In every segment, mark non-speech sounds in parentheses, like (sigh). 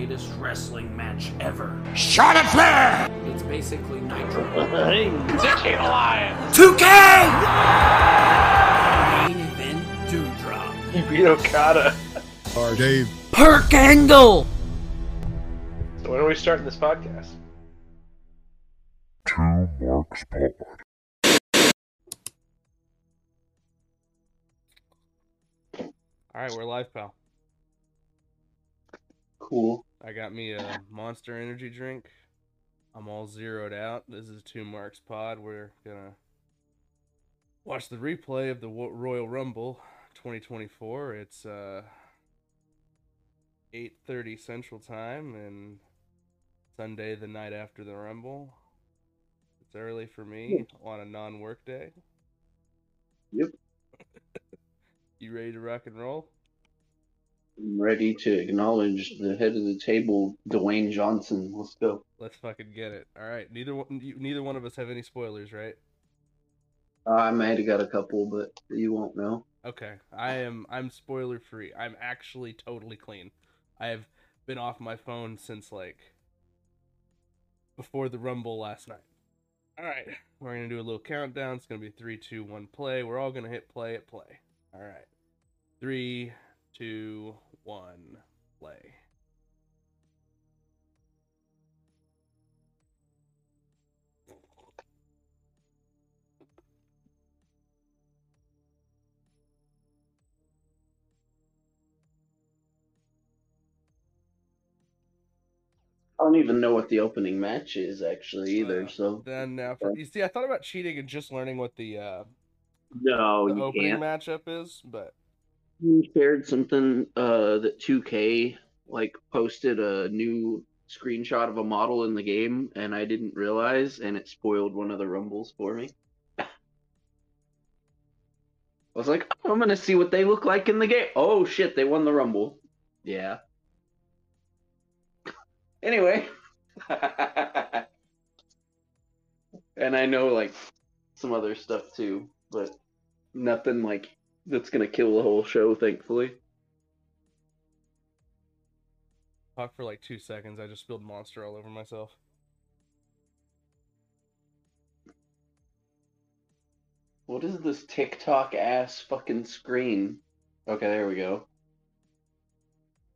greatest wrestling match ever. Charlotte Flair! It's basically Nitro. Dick alive! 2K! Main event Dewdrop. (laughs) He beat Okada. Or Dave. Perk Angle! So when are we starting this podcast? Two Marks Pod. All right, we're live, pal. Cool. I got me a Monster Energy drink. I'm all zeroed out. This is Two Marks Pod. We're gonna watch the replay of the Royal Rumble 2024. It's uh 8:30 Central Time and Sunday the night after the Rumble. It's early for me on a non-work day. Yep. (laughs) you ready to rock and roll? I'm ready to acknowledge the head of the table, Dwayne Johnson. Let's go. Let's fucking get it. All right. Neither one, neither one of us have any spoilers, right? Uh, I might have got a couple, but you won't know. Okay. I am I'm spoiler free. I'm actually totally clean. I have been off my phone since like before the rumble last night. All right. We're going to do a little countdown. It's going to be three, two, one, play. We're all going to hit play at play. All right. Three, two, one, play. I don't even know what the opening match is actually either. Uh, So Then now for, you see, I thought about cheating and just learning what the uh, no, the opening can't. matchup is, but You shared something uh, that 2K like posted a new screenshot of a model in the game, and I didn't realize, and it spoiled one of the rumbles for me. I was like, I'm gonna see what they look like in the game. Oh shit, they won the rumble. Yeah. (laughs) Anyway. (laughs) and I know like some other stuff too, but nothing like that's gonna kill the whole show, thankfully. talk for like two seconds. I just spilled monster all over myself. What is this TikTok ass fucking screen? Okay, there we go.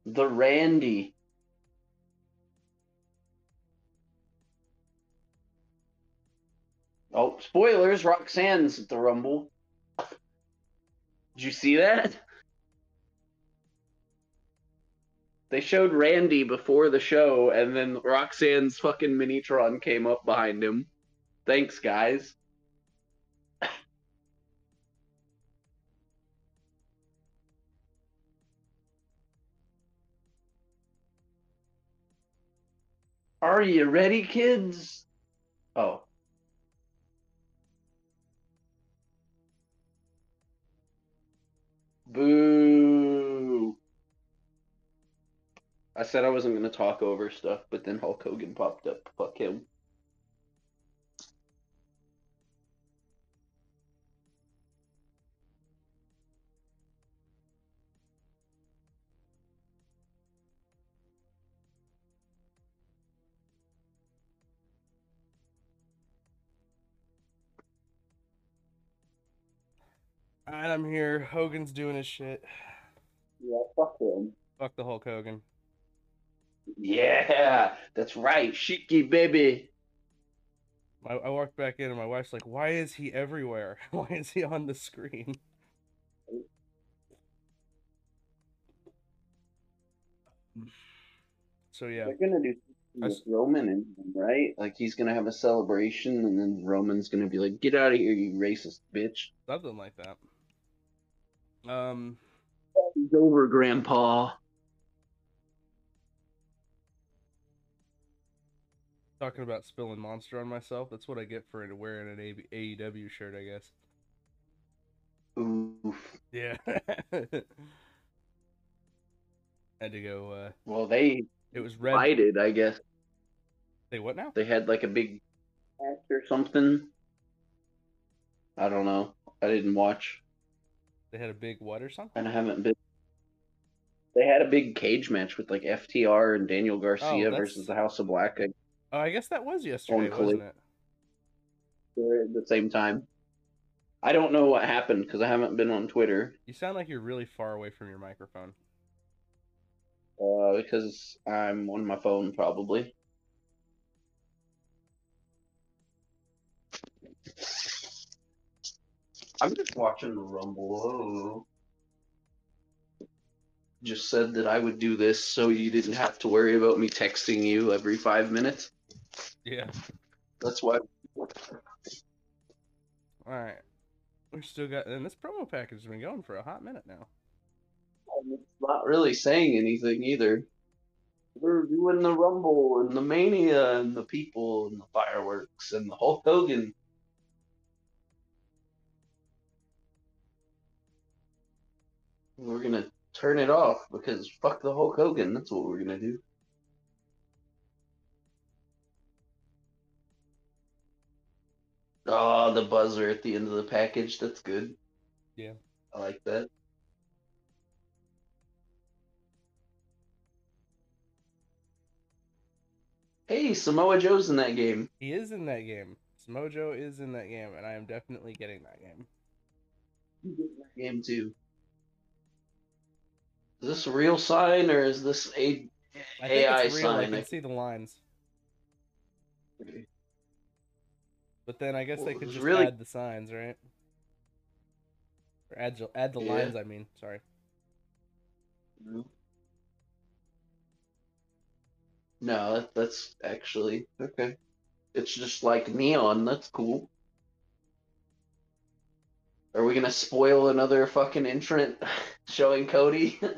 The Randy. Oh, spoilers! Roxanne's at the Rumble. Did you see that? They showed Randy before the show, and then Roxanne's fucking Minitron came up behind him. Thanks, guys. Are you ready, kids? Oh. Boo. I said I wasn't going to talk over stuff, but then Hulk Hogan popped up. Fuck him. I'm here. Hogan's doing his shit. Yeah, fuck him. Fuck the Hulk Hogan. Yeah, that's right. Shiki, baby. I, I walked back in and my wife's like, "Why is he everywhere? (laughs) Why is he on the screen?" So yeah, They're gonna do with Roman in him, right? Like he's gonna have a celebration, and then Roman's gonna be like, "Get out of here, you racist bitch." something like that. Um, He's over, Grandpa. talking about spilling monster on myself. That's what I get for wearing an AEW shirt, I guess. Oof. Yeah. (laughs) Had to go. uh Well, they It was red. fighted, I guess. They what now? They had like a big match or something. I don't know. I didn't watch, They had a big what or something? and I haven't been. They had a big cage match with like FTR and Daniel Garcia Oh, versus the House of Black Oh, I guess that was yesterday, wasn't it? at the same time. I don't know what happened because I haven't been on Twitter You sound like you're really far away from your microphone. uh, because I'm on my phone probably. I'm just watching the Rumble. Oh. Just said that I would do this so you didn't have to worry about me texting you every five minutes. Yeah. That's why. All right. We still got, and this promo package has been going for a hot minute now. It's not really saying anything either. We're doing the Rumble and the Mania and the people and the fireworks and the Hulk Hogan. We're gonna turn it off because fuck the Hulk Hogan. That's what we're gonna do. Oh, the buzzer at the end of the package. That's good. Yeah. I like that. Hey, Samoa Joe's in that game. He is in that game. Smojo is in that game, and I am definitely getting that game. Game two. Is this a real sign or is this a I think AI it's real. I can see the lines, but then I guess Well, they could just really- add the signs, right? Or add the- add the Yeah. lines. I mean, sorry. No, that, that's actually okay. It's just like neon. That's cool. Are we gonna spoil another fucking entrant (laughs) showing Cody? (laughs)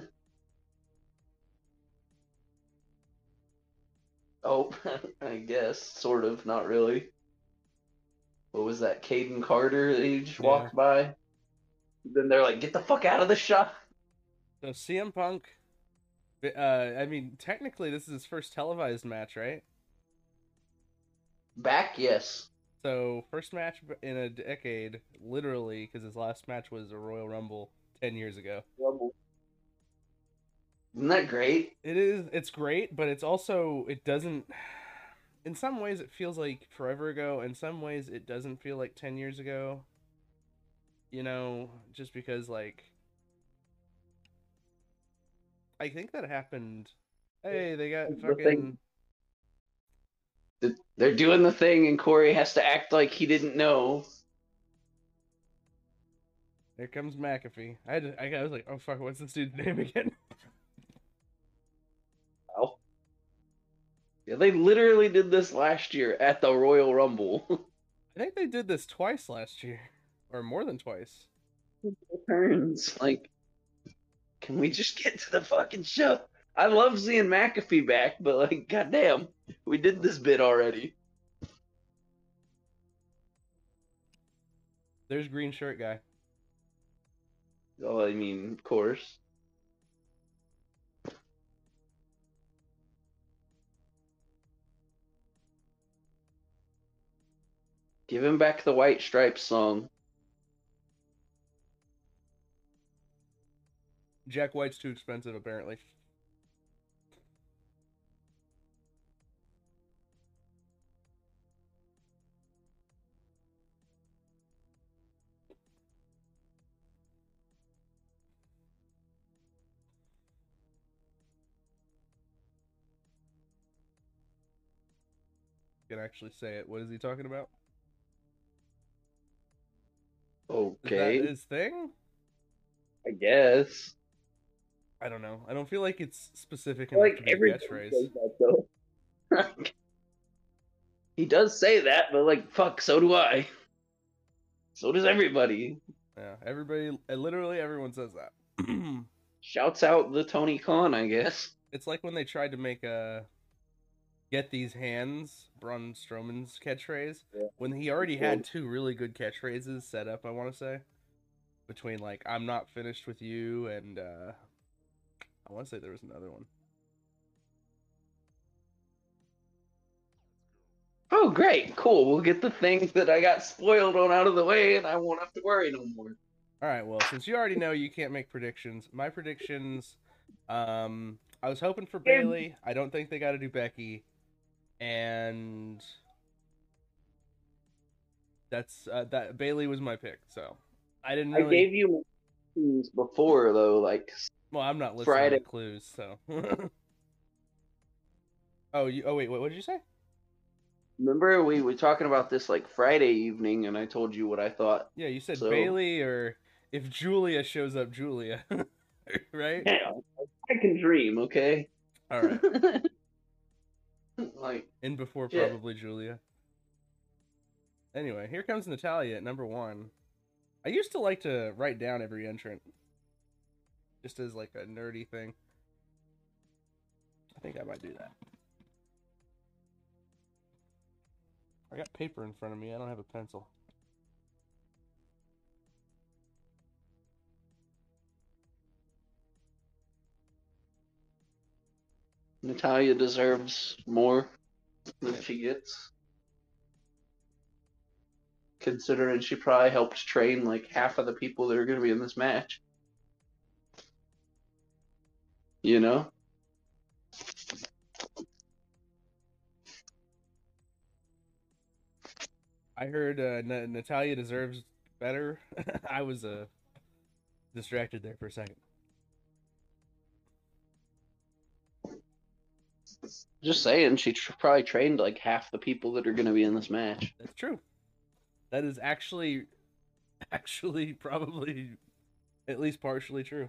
oh, (laughs) I guess sort of, not really. What was that, Kayden Carter? That he just Yeah. walked by. Then they're like, "Get the fuck out of the shot!" So CM Punk. Uh, I mean, technically, this is his first televised match, right? Back, yes. So first match in a decade, literally, because his last match was a Royal Rumble ten years ago. Isn't that great? It is. It's great, but it's also it doesn't. In some ways, it feels like forever ago. In some ways, it doesn't feel like ten years ago. You know, just because like. I think that happened. Hey, they got The fucking. thing- They're doing the thing, and Corey has to act like he didn't know. Here comes McAfee. I had to, I was like, oh fuck, what's this dude's name (laughs) again? Yeah, they literally did this last year at the Royal Rumble. (laughs) I think they did this twice last year, or more than twice. Turns like, can we just get to the fucking show? I love seeing McAfee back, but like, goddamn, we did this bit already. There's green shirt guy. Oh, I mean, of course. Give him back the White Stripes song. Jack White's too expensive, apparently. Can actually say it. What is he talking about? Is Okay, that his thing? I guess. I don't know. I don't feel like it's specific Like a catchphrase. says that though. (laughs) he does say that, but like, fuck, so do I. So does everybody. Yeah, everybody, uh, literally everyone says that. (clears throat) Shouts out the Tony Khan, I guess. it's like when they tried to make a get these hands, Braun Strowman's catchphrase, Yeah. when he already had two really good catchphrases set up. I want to say between like "I'm not finished with you" and uh I want to say there was another one. Oh, great, cool. We'll get the thing that I got spoiled on out of the way, and I won't have to worry no more. All right, well, since you already know you can't make predictions, my predictions Um, I was hoping for Bayley. I don't think they got to do Becky, and that's uh, that. Bayley was my pick, so I didn't I gave you things before though, like Well, I'm not listening Friday. to clues, so. (laughs) oh, you. Oh wait, what, what did you say? remember we were talking about this like Friday evening, and I told you what I thought. Yeah, you said So- Bayley, or if Julia shows up, Julia, (laughs) right? Yeah, I can dream, okay? All right, (laughs) (laughs) like in before Yeah. probably Julia. Anyway, here comes Natalya at number one. I used to like to write down every entrant, just as like a nerdy thing. I think I might do that. I got paper in front of me. I don't have a pencil. Natalya deserves more than she gets. Considering she probably helped train like half of the people that are going to be in this match. You know? I heard uh, N- Natalya deserves better. (laughs) I was uh, distracted there for a second. Just saying, she tr- probably trained like half the people that are going to be in this match. That's true. That is actually, actually, probably, at least partially true.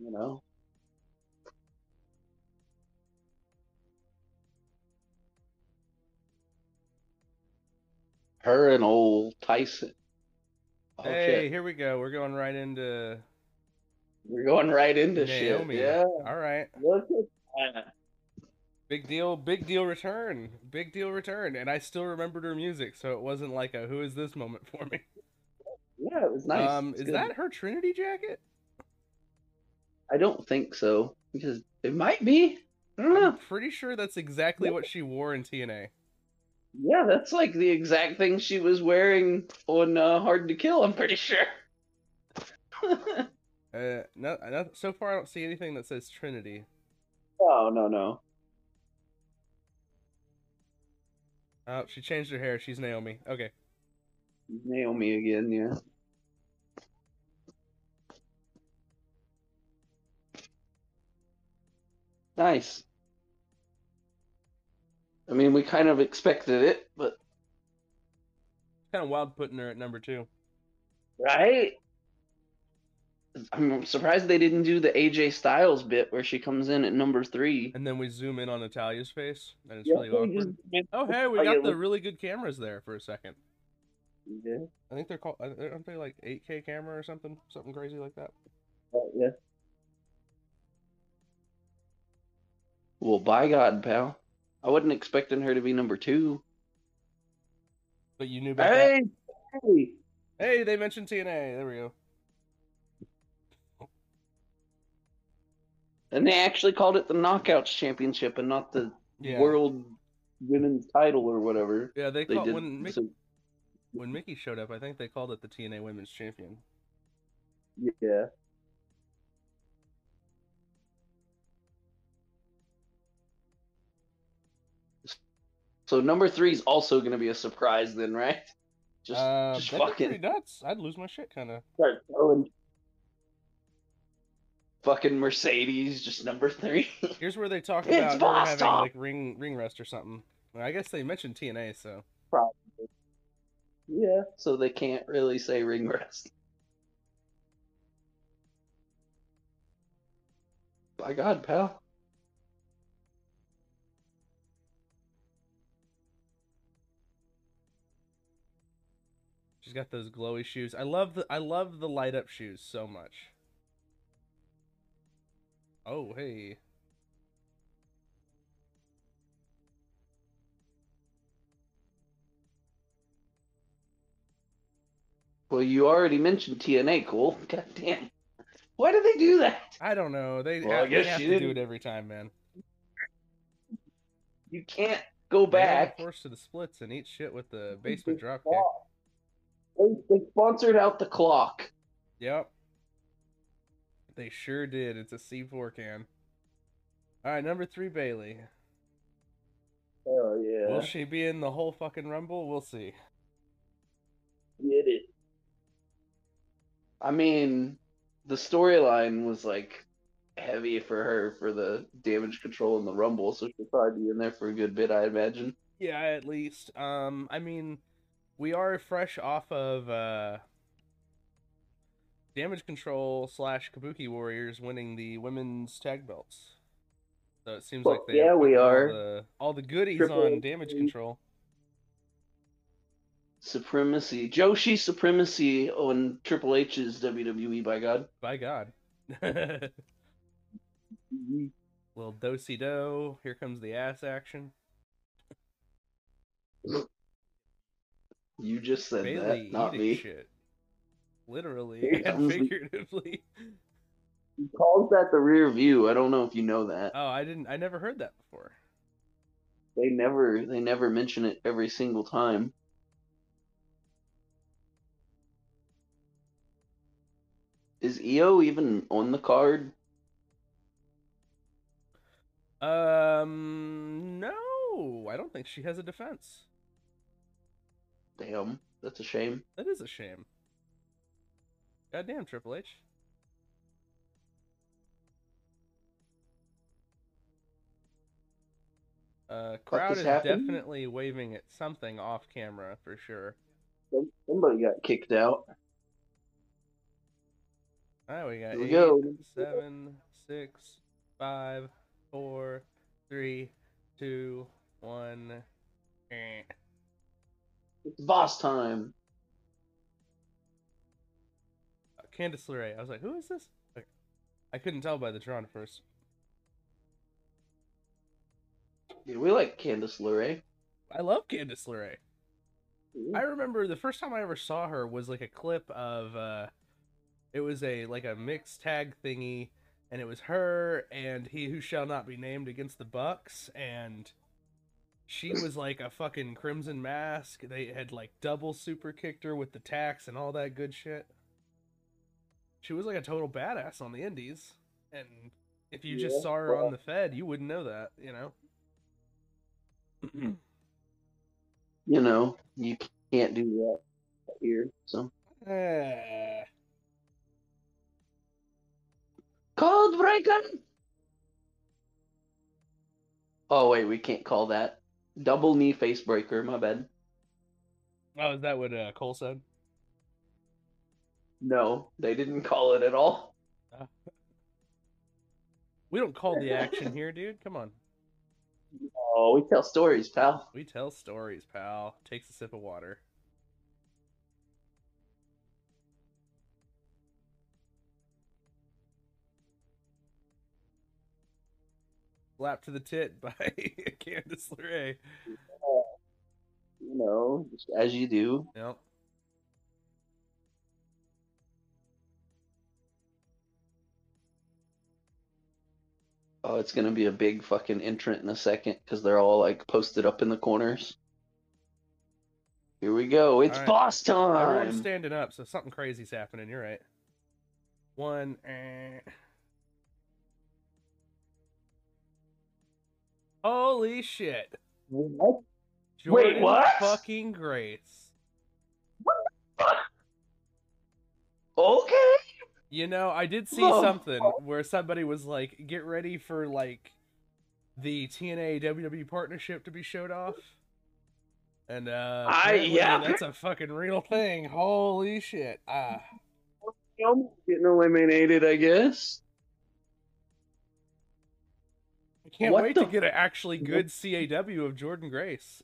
You know? Her and old Tyson. Oh, hey, shit. here we go. We're going right into We're going right into Naomi. shit. Yeah. All right. Look at that. Big deal. Big deal. Return. Big deal. Return. And I still remembered her music, so it wasn't like a "Who is this?" moment for me. Yeah, it was nice. um, It's is good. that her Trinity jacket? I don't think so because it might be. I don't I'm pretty sure that's exactly what she wore in TNA. Yeah, that's like the exact thing she was wearing on uh, Hard to Kill. I'm pretty sure. (laughs) Uh, no, no, so far I don't see anything that says Trinity. oh no no. Oh, she changed her hair. She's Naomi. Okay. Naomi again. Yeah. Nice. I mean, we kind of expected it, but Kind of wild putting her at number two. right. I'm surprised they didn't do the AJ Styles bit where she comes in at number three. And then we zoom in on Natalya's face, and it's Yeah, really awkward. just- Oh, hey, we got the really good cameras there for a second. Yeah. I think they're called, uh, aren't they like 8K camera or something? Something crazy like that. Oh, yeah. Well, by God, pal. I wasn't expecting her to be number two. But you knew about that. Hey, hey. Hey, they mentioned TNA. There we go. And they actually called it the Knockouts Championship and not the Yeah. World Women's Title or whatever. Yeah, they They called did. when Mick, so- when Mickey showed up. I think they called it the TNA Women's Champion. yeah. So number three is also going to be a surprise, then, right? Just, uh, just fucking nuts. I'd lose my shit, kind of. start throwing fucking Mercedes, just number three. (laughs) Here's where they talk about having like ring ring rust or something. Well, I guess they mentioned TNA, so probably. yeah, so they can't really say ring rust. By God, pal. she's got those glowy shoes. I love the I love the light up shoes so much. Oh hey, Well, you already mentioned TNA, cool. (laughs) God damn. Why do they do that? I don't know. They, Well, I they guess have she to do didn't- it every time, man. You can't go back. the force to the splits and eat shit with the basement drop kick. They, they sponsored out the clock. Yep. They sure did. It's a C4 can. All right, number three, Bayley. Oh yeah. Will she be in the whole fucking Rumble? We'll see. Get it. I mean, the storyline was like heavy for her for the damage control in the Rumble, so she'll probably be in there for a good bit, I imagine. Yeah, at least. Um, I mean, we are fresh off of uh, damage control slash Kabuki Warriors winning the women's tag belts. So it seems like Fuck they yeah, we put all are. the, all the goodies Triple on damage control. Supremacy, Joshi supremacy on Triple H's WWE. By God. By God. (laughs) Little do do. Here comes the ass action. You just said Bayley that, not me. shit. Literally Here and figuratively. He calls that the rear view. I don't know if you know that. Oh, I didn't. I never heard that before. They never, they never mention it every single time. Is IYO even on the card? Um, no, I don't think she has a defense. Damn, that's a shame. That is a shame. Goddamn, Triple H. Uh, crowd is happening? definitely waving at something off camera for sure. Somebody got kicked out. All right, we got Here we eight, go. seven, six, five, four, three, two, one. Eh. It's boss time. Candice LeRae. I was like, who is this? Like, I couldn't tell by the Tron at first. Yeah, we like Candice LeRae. I love Candice LeRae. I remember the first time I ever saw her was like a clip of uh it was a like a mixed tag thingy and it was her and he who shall not be named against the Bucks and she was like a fucking crimson mask. They had like double super kicked her with the tax and all that good shit. She was like a total badass on the indies. And if you just saw her well- on the Fed, you wouldn't know that, you know? (clears throat) You know, you can't do that here. So (sighs) Eh. cold breaker. Oh wait, we can't call that double knee face breaker. My bad. Oh, is that what uh, Cole said? No, they didn't call it at all. We don't call the (laughs) action here, dude. Come on. Oh, we tell stories, pal. We tell stories, pal. Takes a sip of water. Slap to the tit by (laughs) Candice LeRae. You know, just as you do. Yep. Oh, it's gonna be a big fucking entrant in a second because they're all like posted up in the corners. Here we go. It's right. boss Everyone's time. standing up, so something crazy's happening. You're right. One. eh. Holy shit. Wait what? Jordynne what? fucking Grace. Okay. You know, I did see Oh. something where somebody was like, "Get ready for like the TNA WWE partnership to be showed off," and uh, I- yeah. (laughs) that's a fucking real thing. Holy shit! Ah, Getting eliminated, I guess. I can't What wait to get an actually good CAW of Jordynne Grace.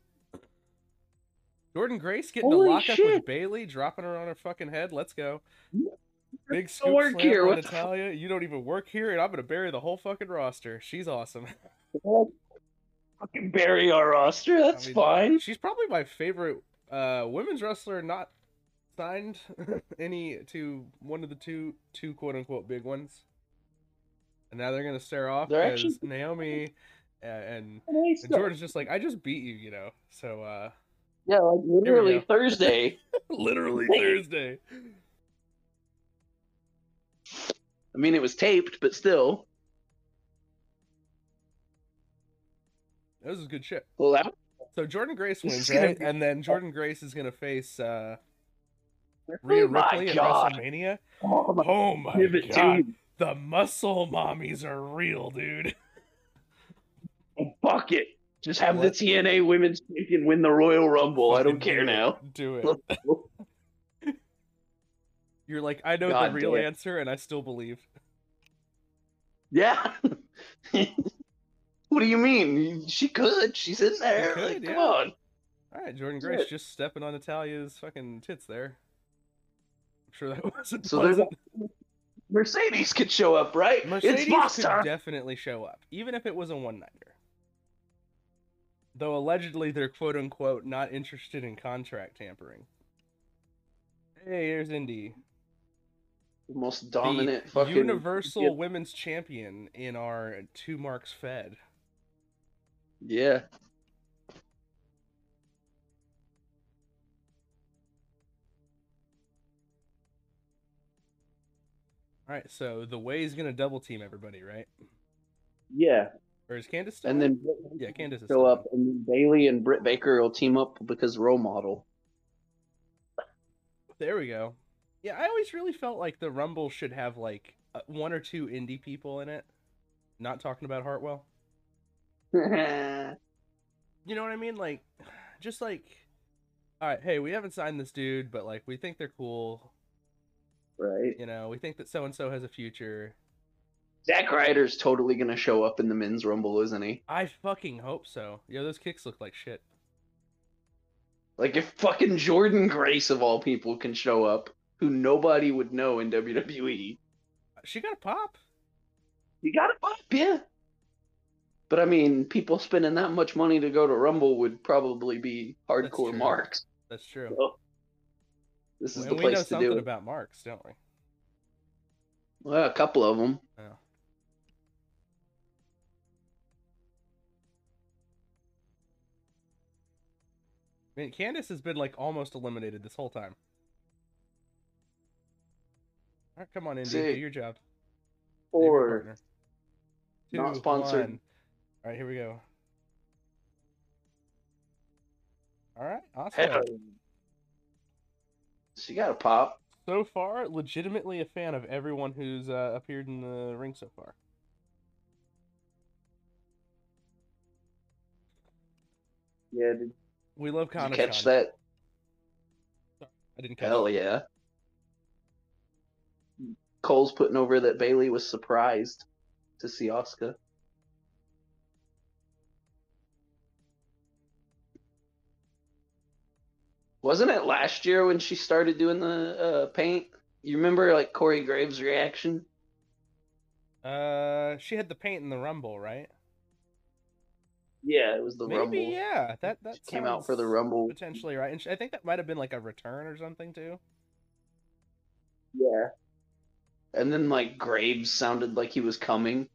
Jordynne Grace getting Holy to lock up shit. with Bayley, dropping her on her fucking head. Let's go. Big scoop work here, on what the Natalya. You don't even work here, and I'm gonna bury the whole fucking roster. She's awesome. (laughs) Fucking bury our roster. That's I mean, fine. She's probably my favorite uh, women's wrestler not signed (laughs) any to one of the two two quote unquote big ones. And now they're gonna stare off They're because actually- Naomi uh, and, Nice and Jordynne's just like, I just beat you, you know. So uh Yeah, like literally. Thursday. (laughs) literally Thursday. I mean, it was taped, but still. This is good shit. Well, that So Jordynne Grace wins, is right? be- And then Jordynne Grace is gonna face uh, Rhea oh Ripley at! WrestleMania. Oh my Oh my pivot, god, dude. the muscle mommies are real, dude. Fuck it. Just have What? the TNA Women's Champion win the Royal Rumble. I don't Fucking care do it. now. Do it. (laughs) (laughs) You're like, I know God the real damn. answer, and I still believe. Yeah. (laughs) what do you mean? She could. She's in there. could, like, yeah. Come on. All right, Jordynne. Grace just stepping on Natalya's fucking tits there. I'm sure that (laughs) wasn't So there's pleasant. Mercedes could show up, right? Mercedes it's boss could definitely show up, even if it was a one nighter. Though allegedly they're quote unquote not interested in contract tampering. Hey, here's Indi. The most dominant the fucking Universal Yeah. Women's Champion in our two marks fed. Yeah. All right, so the way is gonna double team everybody, right? Yeah. Or is Candice still And then yeah, Candice is still up, and then Bayley and Britt Baker will team up because role model. There we go. Yeah, I always really felt like the Rumble should have like uh, one or two indie people in it. Not talking about Hartwell. (laughs) You know what I mean? Like, (sighs) just like, all right, hey, we haven't signed this dude, but like, we think they're cool. Right. You know, we think that so and so has a future. Zack Ryder's totally gonna show up in the men's rumble, isn't he? I fucking hope so. Yo, those kicks look like shit. Like if fucking Jordynne Grace of all people can show up, who nobody would know in WWE, She got a pop. you got a pop, yeah. But I mean, people spending that much money to go to Rumble would probably be hardcore true. marks. That's true. So, this is and the we know place to something do it. about marks, don't we? Well, a couple of them. Yeah. I mean, Candice has been like almost eliminated this whole time. Right, come on, Indi, See. do your job. Four. Two, not sponsored. One. All right, here we go. All right, awesome. Hell. She got a pop. So far, legitimately a fan of everyone who's uh, appeared in the ring so far. Yeah, did We love Kana catch that? I didn't catch Hell it. yeah. Cole's putting over that Bayley was surprised to see Asuka. Wasn't it last year when she started doing the uh, paint? You remember like Corey Graves' reaction? Uh, she had the paint in the Rumble, right? Yeah, it was the Maybe, Rumble. yeah. That that came out for the Rumble. potentially right, and she, I think that might have been like a return or something too. Yeah. And then like Graves sounded like he was coming.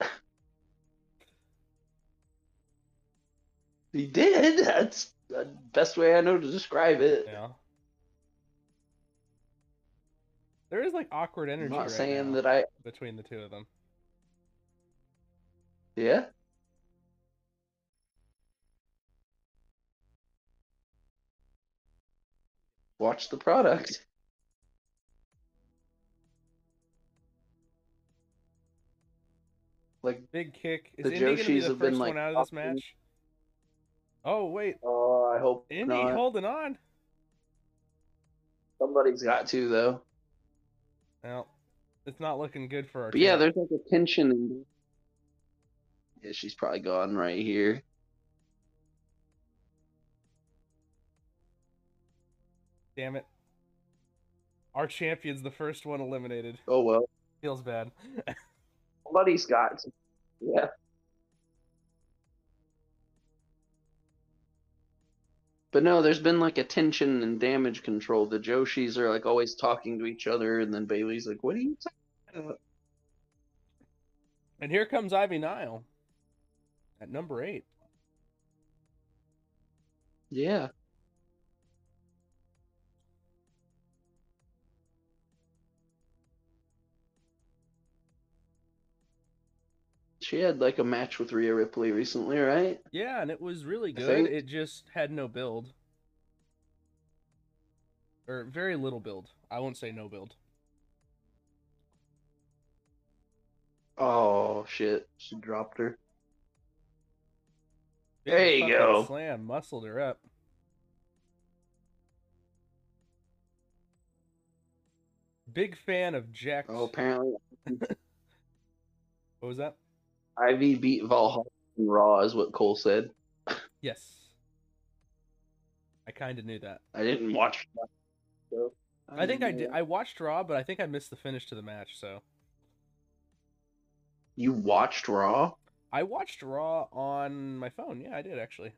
(laughs) he did. That's the best way I know to describe it. Yeah. There is like awkward I'm energy not right saying that I. between the two of them. Yeah. Watch the product. Like, Big kick. Is The Indi gonna be the have been, first like, one out of this match? Oh wait, oh, I hope Indi not. holding on. Somebody's got to though. Well, it's not looking good for our. Yeah, there's like a tension. In... Yeah, she's probably gone right here. Damn it. Our champion's the first one eliminated. Oh well. Feels bad. (laughs) Somebody's got. Yeah. But no, there's been like a tension and damage control. The Joshis are like always talking to each other, and then Bayley's like, "What are you talking about?" and here comes Ivy Nile at number eight. Yeah. She had like a match with Rhea Ripley recently, right? Yeah, and it was really good. It just had no build. Or very little build. I won't say no build. Oh shit, she dropped her. Big There you go. Slam muscled her up. Big fan of Jack. Oh, apparently (laughs) What was that? Ivy beat Valhalla in Raw, is what Cole said. Yes. I kind of knew that. I didn't watch. that, so I think I did. I watched Raw, but I think I missed the finish to the match. So You watched Raw? I watched Raw on my phone. Yeah, I did actually.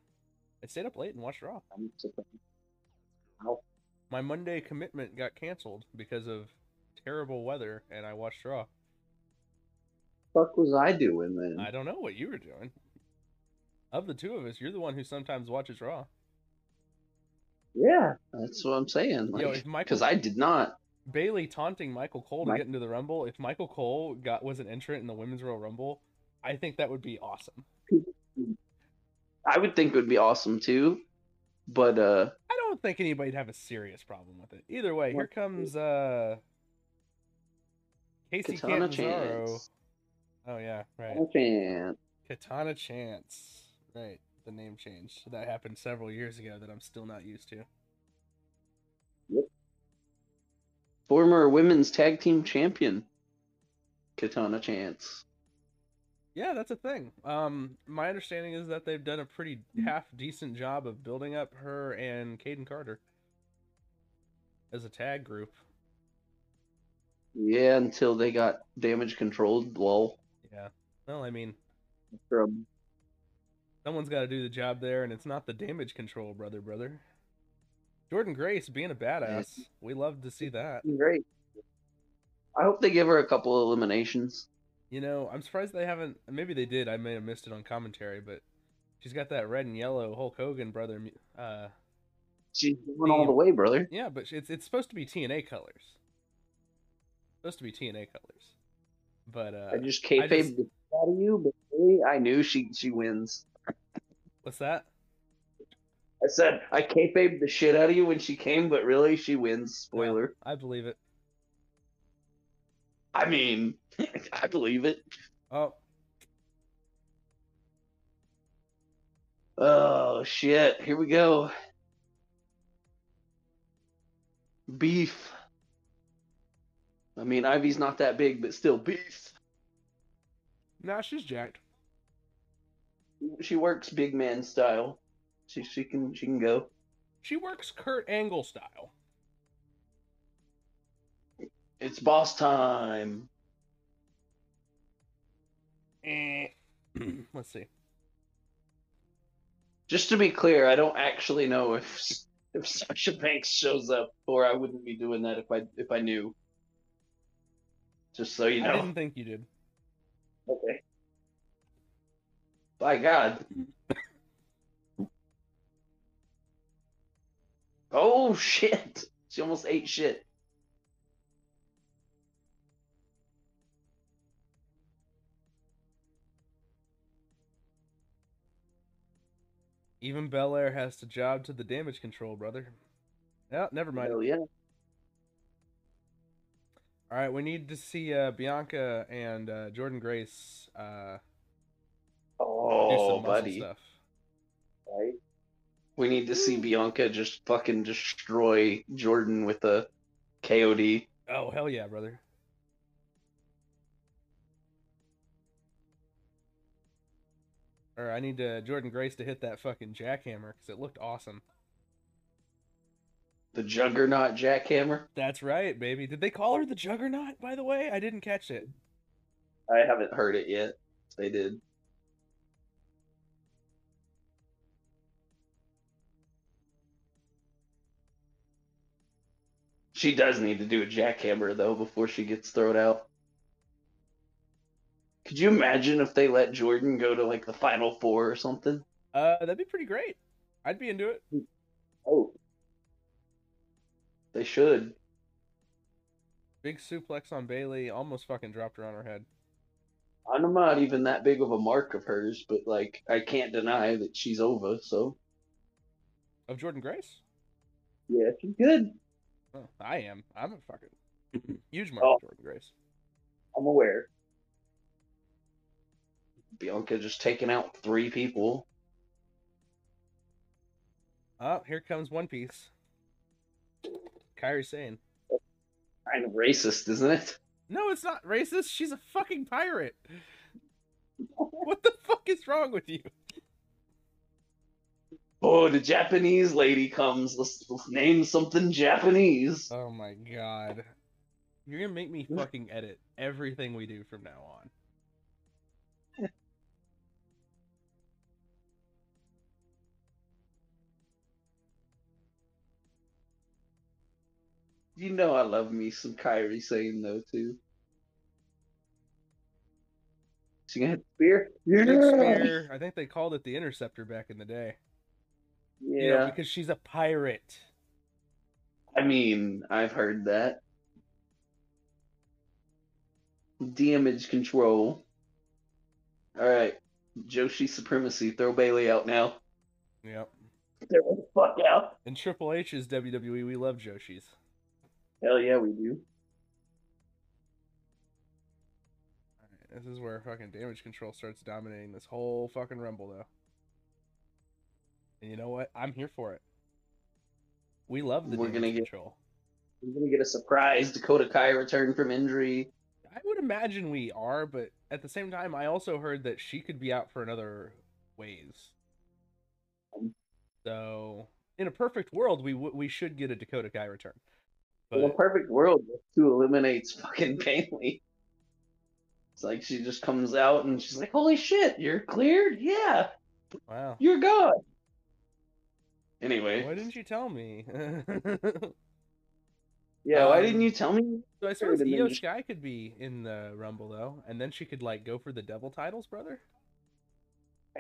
I stayed up late and watched Raw. My Monday commitment got canceled because of terrible weather, and I watched Raw. Fuck was I doing then? I don't know what you were doing. Of the two of us, you're the one who sometimes watches Raw. Yeah, that's what I'm saying. Like, because I did not. Bayley taunting Michael Cole to Mi- get into the Rumble. If Michael Cole got was an entrant in the Women's Royal Rumble, I think that would be awesome. I would think it would be awesome too, but uh, I don't think anybody'd have a serious problem with it. Either way, here comes uh Casey Katana. Chance. Oh yeah, right. Chance. Katana Chance. Right. The name change. That happened several years ago that I'm still not used to. Yep. former women's tag team champion, Katana Chance. Yeah, that's a thing. Um, my understanding is that they've done a pretty half decent job of building up her and Kayden Carter as a tag group. Yeah, until they got damage controlled. Lol. Yeah. Well, I mean, From someone's got to do the job there, and it's not the damage control, brother, brother. Jordynne Grace being a badass. We love to see that. great. I hope they give her a couple eliminations. You know, I'm surprised they haven't. Maybe they did. I may have missed it on commentary, but she's got that red and yellow Hulk Hogan brother. Uh, She's going all the way, brother. yeah, but it's it's supposed to be TNA colors. Supposed to be TNA colors, but uh, I just kayfabe the out of you, but really, I knew she she wins. what's that? I said I kayfabe the shit out of you when she came, but really she wins. Spoiler. I believe it. I mean, (laughs) I believe it. Oh, Oh shit! Here we go. Beef. I mean, Ivy's not that big, but still beast. nah, she's jacked. She works big man style. She she can she can go. She works Kurt Angle style. It's boss time. Eh. (clears throat) Let's see. Just to be clear, I don't actually know if if Sasha Banks shows up, or I wouldn't be doing that if I if I knew. Just so you know. I didn't think you did. Okay. By God. oh shit! She almost ate shit. Even Belair has to job to the damage control, brother. Yeah, never mind. Hell yeah. All right, we need to see uh, Bianca and uh, Jordynne Grace uh, do Oh, some buddy. stuff. Right? We need to see Bianca just fucking destroy Jordynne with a KOD. Oh hell yeah, brother! Or I need uh, Jordynne Grace to hit that fucking jackhammer because it looked awesome. The Juggernaut Jackhammer. That's right, baby. Did they call her the Juggernaut? By the way, I didn't catch it. I haven't heard it yet. They did. She does need to do a jackhammer though before she gets thrown out. Could you imagine if they let Jordynne go to like the final four or something? Uh, that'd be pretty great. I'd be into it. Oh. They should. Big suplex on Bayley, almost fucking dropped her on her head. I'm not even that big of a mark of hers, but like I can't deny that she's over. So Of Jordynne Grace? yeah, she's good. Oh, I am. I'm a fucking (laughs) huge mark Oh. of Jordynne Grace. I'm aware. Bianca just taking out three people. Oh, here comes One Piece. Kairi Sane, Kind of racist, isn't it? No, it's not racist. She's a fucking pirate. (laughs) What the fuck is wrong with you? Oh, the Japanese lady comes. Let's, let's name something Japanese. Oh my god. You're gonna make me fucking edit everything we do from now on. You know I love me some Kairi Sane though too. She gonna hit the spear? Big Yeah. Spear, I think they called it the Interceptor back in the day. Yeah. You know, because she's a pirate. I mean, I've heard that. Damage control. Alright. Joshi supremacy. Throw Bayley out now. Yep. Throw the fuck out. In Triple H's WWE, we love Joshi's. Hell yeah, we do. Alright, this is where fucking damage control starts dominating this whole fucking rumble, though. And you know what? I'm here for it. We love the We're damage gonna get- control. We're gonna get a surprise Dakota Kai return from injury. I would imagine we are, but at the same time, I also heard that she could be out for another ways. Um. So, in a perfect world, we w- we should get a Dakota Kai return. In a perfect world, who eliminates fucking Bayley. It's like she just comes out and she's like, "Holy shit, you're cleared? Yeah, wow, you're gone." Anyway, why didn't you tell me? (laughs) yeah, why um, didn't you tell me? so I suppose IYO SKY could be in the Rumble though, and then she could like go for the Devil titles, brother.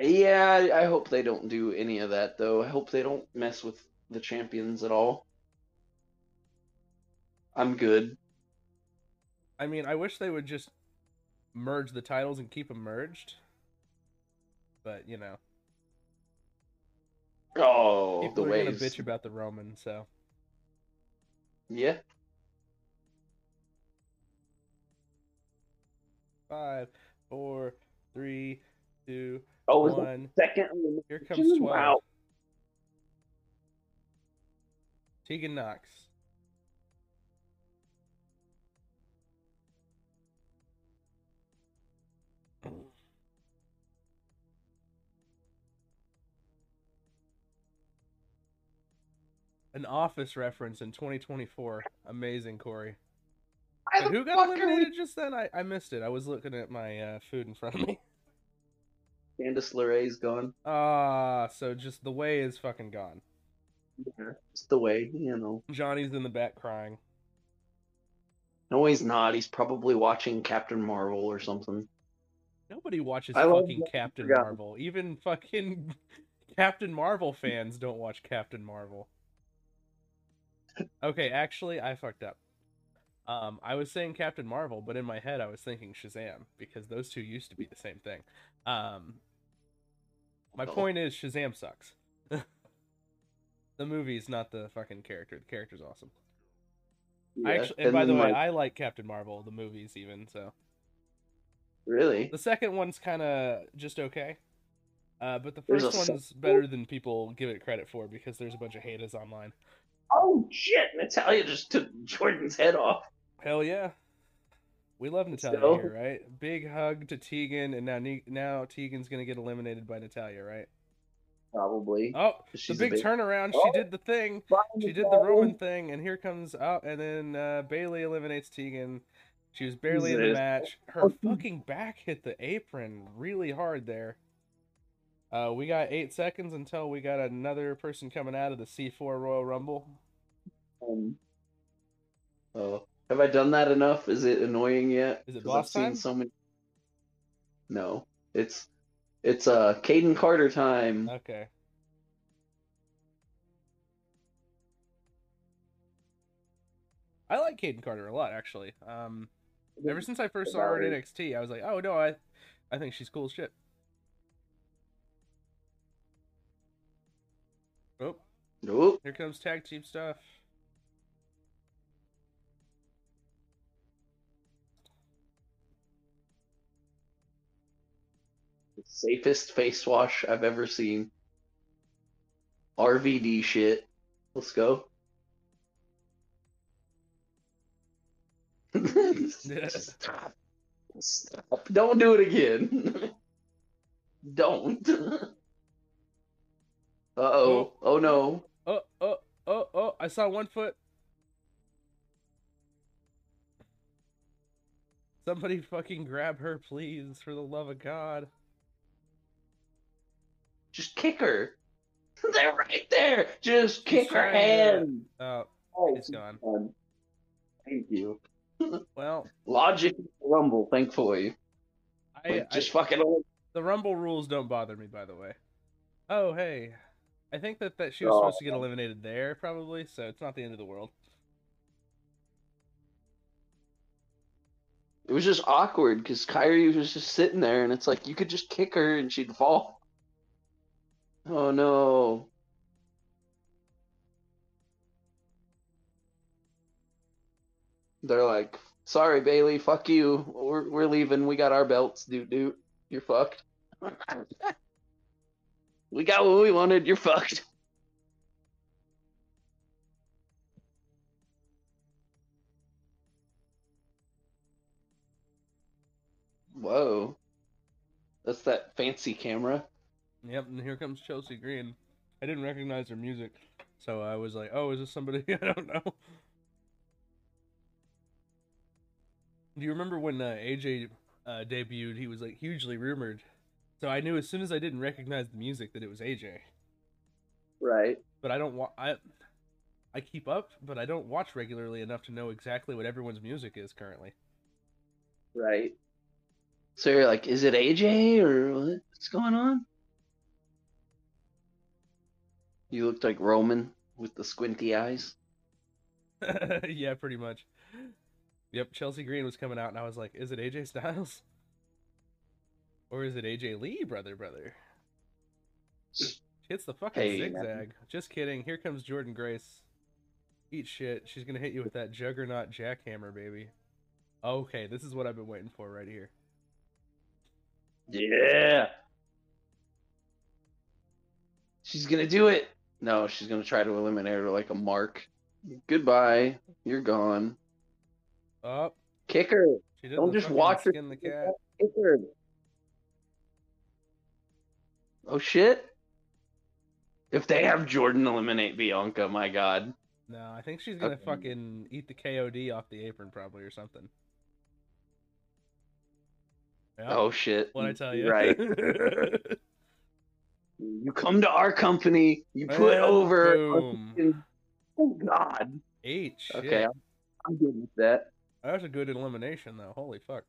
Yeah, I hope they don't do any of that though. I hope they don't mess with the champions at all. I'm good. I mean, I wish they would just merge the titles and keep them merged. But you know, Oh, people the are gonna bitch about the Roman, so Yeah. five, four, three, two, Oh, one. second? Here comes twelve. Wow. Tegan Knox. An office reference in 2024. Amazing, Corey. Why who got fuck we- eliminated just then? I, I missed it. I was looking at my uh, food in front of me. Candice LeRae's gone. Ah, so just the way is fucking gone. Yeah, it's the way, you know. Johnny's in the back crying. No, he's not. He's probably watching Captain Marvel or something. Nobody watches I fucking Captain. Marvel. Even fucking (laughs) Captain Marvel fans don't watch Captain Marvel. Okay, actually, I fucked up. Um, I was saying Captain Marvel, but in my head I was thinking Shazam because those two used to be the same thing. Um, my Oh. point is Shazam sucks. (laughs) the movie's not the fucking character. The character's awesome. I Yeah, actually, and by the way, like, I like Captain Marvel, the movies even. So really, the second one's kind of just okay. Uh, but the first one's better than people give it credit for because there's a bunch of haters online. Oh shit, Natalya just took Jordynne's head off. Hell yeah. We love Natalya So- here, right? Big hug to Tegan, and now now Tegan's gonna get eliminated by Natalya, right? Probably. Oh, the She's a big bit- turnaround. Oh. She did the thing. She did the Roman thing, and here comes out, and then uh, Bayley eliminates Tegan. She was barely in the match. Her fucking back hit the apron really hard there. Uh, we got eight seconds until we got another person coming out of the C4 Royal Rumble. Um, oh, have I done that enough? Is it annoying yet? Is it boss I've seen time? so many. No, it's it's uh Kayden Carter time. Okay. I like Kayden Carter a lot, actually. Um, Ever since I first saw her in NXT, I was like, oh no, I, I think she's cool as shit. Nope. here comes tag team stuff. Safest face wash I've ever seen. RVD shit. Let's go. Stop. (laughs) Stop. (laughs) Don't do it again. (laughs) Don't. Uh oh. Oh no. Oh, oh, oh, oh! I saw one foot. Somebody fucking grab her, please, for the love of God. Just kick her. (laughs) They're right there. Just kick her to- hand. Oh, Oh, it's gone. Thank you. (laughs) well, Logic Rumble, thankfully. I, Like, I just fucking. the Rumble rules don't bother me, by the way. Oh, hey, I think that that she was Oh. supposed to get eliminated there, probably, so it's not the end of the world. It was just awkward because Kairi was just sitting there, and it's like you could just kick her and she'd fall. Oh no. They're like, sorry, Bayley, fuck you. We're, we're leaving. We got our belts, dude, dude. You're fucked. (laughs) we got what we wanted. You're fucked. (laughs) Whoa. That's that fancy camera. Yep, and here comes Chelsea Green. I didn't recognize her music, so I was like, "Oh, is this somebody (laughs) I don't know?" Do you remember when uh, AJ uh, debuted? He was like hugely rumored, so I knew as soon as I didn't recognize the music that it was AJ. Right. But I don't want I I keep up, but I don't watch regularly enough to know exactly what everyone's music is currently. Right. So you're like, is it AJ or what's going on? You looked like Roman with the squinty eyes. (laughs) yeah, pretty much. Yep, Chelsea Green was coming out, and I was like, "Is it AJ Styles, or is it AJ Lee, brother, brother?" Hits the fucking Hey, man. zigzag. Just kidding. Here comes Jordynne Grace. Eat shit. She's gonna hit you with that juggernaut jackhammer, baby. Okay, this is what I've been waiting for right here. Yeah. She's gonna do it. No, she's gonna try to eliminate her like a mark. Goodbye. You're gone. Up. Kick her. Don't just watch her. skin the cat. Kick her. Oh shit. If they have Jordynne eliminate Bianca, my god. No, I think she's gonna Okay. fucking eat the KOD off the apron probably or something. Yeah, Oh shit. what I tell you. Right. (laughs) You come to our company, you put And over. boom. Oh God. Eight. Shit. Okay, I'm, I'm good with that. That was a good elimination though. Holy fuck.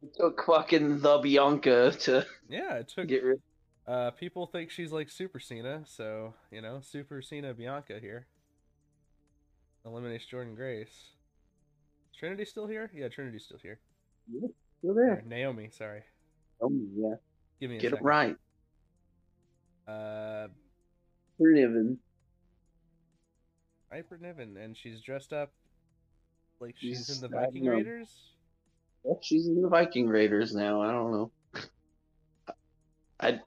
It took fucking the Bianca to Yeah, it took. get rid. Uh, people think she's like Super Cena, so you know, Super Cena Bianca here. Eliminates Jordynne Grace. Is Trinity still here? Yeah, Trinity's still here. Still Or there. Naomi, sorry. Oh yeah. Give me a Get it right. Uh, We're Niven. Piper Niven, and she's dressed up like she's She's- in the Viking. Raiders. Well, she's in the Viking Raiders now. I don't know. (laughs) I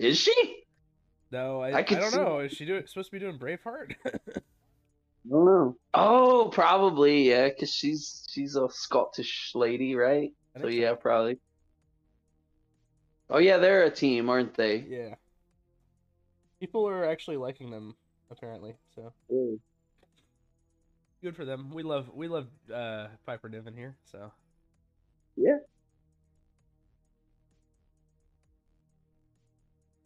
is she? No, I, I I, don't see- know. Is she do, supposed to be doing Braveheart? (laughs) I don't know. Oh, probably yeah, because she's she's a Scottish lady, right? I So yeah, probably. Oh yeah, they're a team, aren't they? Yeah. People are actually liking them apparently, so Yeah. good for them. We love we love uh, Piper Niven here, so Yeah.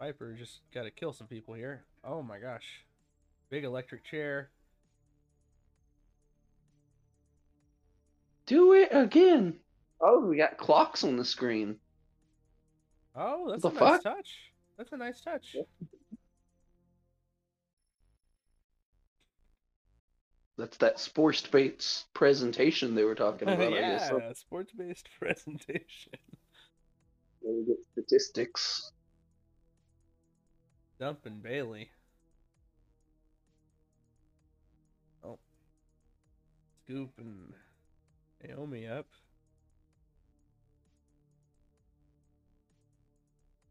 Piper just got to kill some people here. Oh my gosh, big electric chair. Do it again. Oh, we got clocks on the screen. Oh, that's The a nice touch. That's a nice touch. That's that sports based presentation they were talking about. I (laughs) guess. yeah, sports based (laughs) presentation. Where we get statistics. Dumping Bayley. Oh. Scooping Naomi up.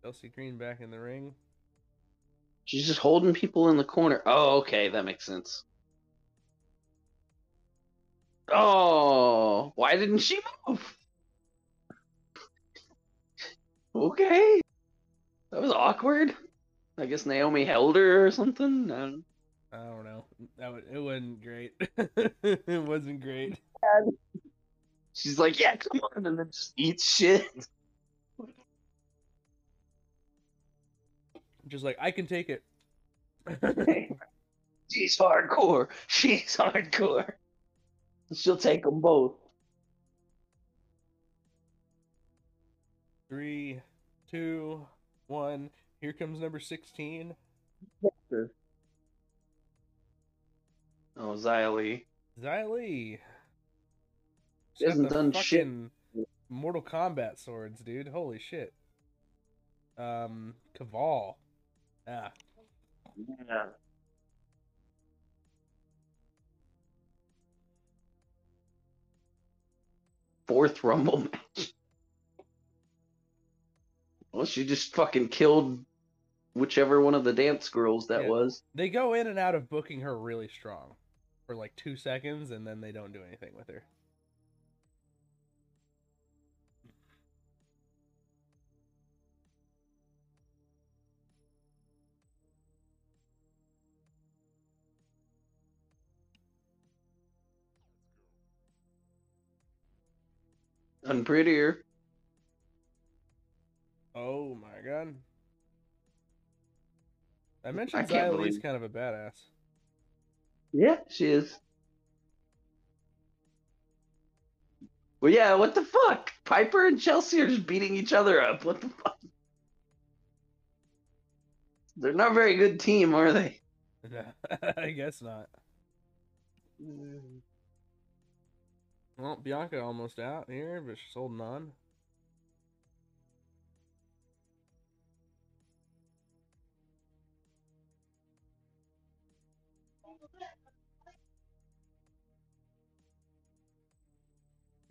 Chelsea Green back in the ring. She's just holding people in the corner. Oh, okay, that makes sense. Oh, why didn't she move? (laughs) Okay, that was awkward. I guess Naomi held her or something. I don't- I don't know. That would, it wasn't great. (laughs) it wasn't great. She's like, "Yeah, come on," and then just eats shit. Just like I can take it. (laughs) She's hardcore. She's hardcore. She'll take them both. Three, two, one. Here comes number sixteen. Oh, Xia Li. Xia Li. She hasn't done shit. Mortal Kombat swords, dude. Holy shit. Um, Caval. Ah, Yeah. Fourth Rumble match. Well, she just fucking killed whichever one of the dance girls that Yeah. was. they go in and out of booking her really strong for like two seconds, and then they don't do anything with her. Unprettier. Oh my god. I mentioned Xia believe- kind of a badass. Yeah, she is. Well, yeah, what the fuck? Piper and Chelsea are just beating each other up. What the fuck? They're not a very good team, are they? (laughs) I guess not. Mm. Well, Bianca almost out here, but she's holding on.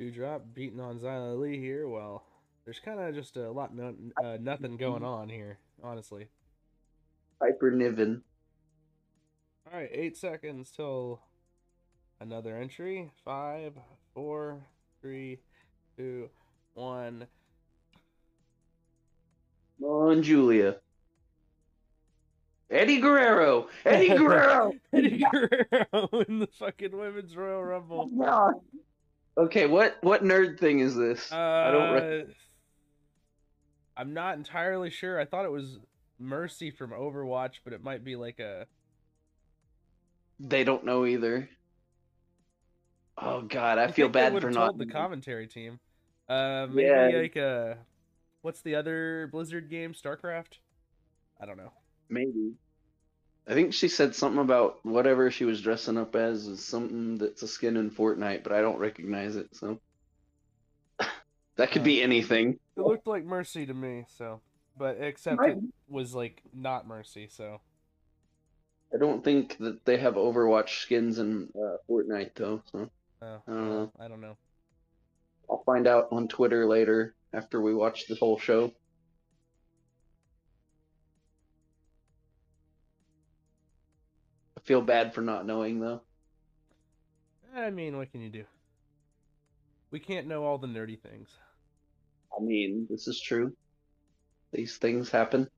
Dewdrop beating on Xia Li here. Well, there's kind of just a lot, no, uh, nothing going on here, honestly. Piper Niven. All right, eight seconds till another entry. Five, four, three, two, one. Come on, Julia. Eddie Guerrero. Eddie (laughs) Guerrero. Eddie Guerrero in the fucking women's Royal Rumble. Okay, what what nerd thing is this? Uh, I don't. Rec- I'm not entirely sure. I thought it was Mercy from Overwatch, but it might be like a. they don't know either. Oh God, I, think feel bad for not. the commentary team. Uh, maybe Yeah. like a. What's the other Blizzard game? StarCraft. I don't know. Maybe. I think she said something about whatever she was dressing up as is something that's a skin in Fortnite, but I don't recognize it. So (laughs) that could be anything. It looked like Mercy to me, so. But except Right. it was like not Mercy, so. I don't think that they have Overwatch skins in uh, Fortnite though. So Oh, I don't know. I don't know. I'll find out on Twitter later after we watch the whole show. Feel bad for not knowing though. I mean, what can you do? We can't know all the nerdy things. I mean, this is true. These things happen.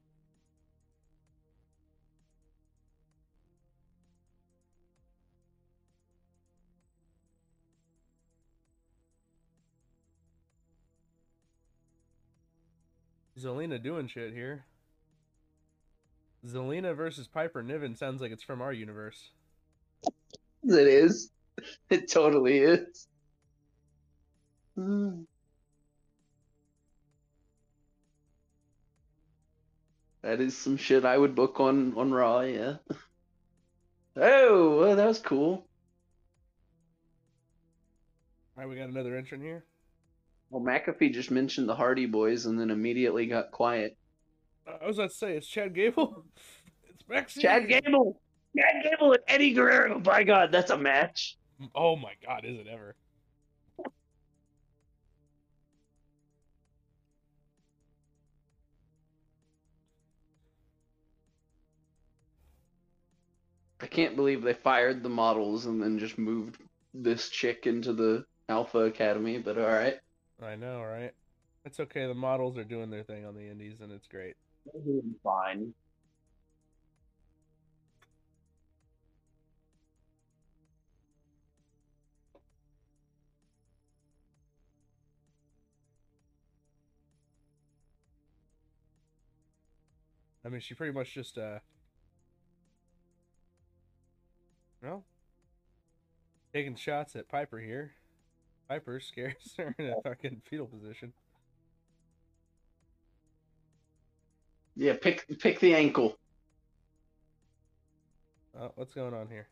Zelina doing shit here. Zelina versus Piper Niven sounds like it's from our universe. It is. (laughs) It totally is. Hmm. That is some shit I would book on on Raw, yeah. Oh, well, that was cool. All right, we got another entrant here. Well, McAfee just mentioned the Hardy Boys and then immediately got quiet. I was about to say it's Chad Gable. (laughs) It's Maxine. Chad Gable, Chad Gable and Eddie Guerrero. My God, that's a match. Oh my God, is it ever? I can't believe they fired the models and then just moved this chick into the Alpha Academy. But all right, I know, right? It's okay. The models are doing their thing on the indies, and it's great. Fine. I mean, she pretty much just uh, well, taking shots at Piper here. Piper scares (laughs) her in a fucking fetal position. Yeah, pick pick the ankle. Oh, what's going on here?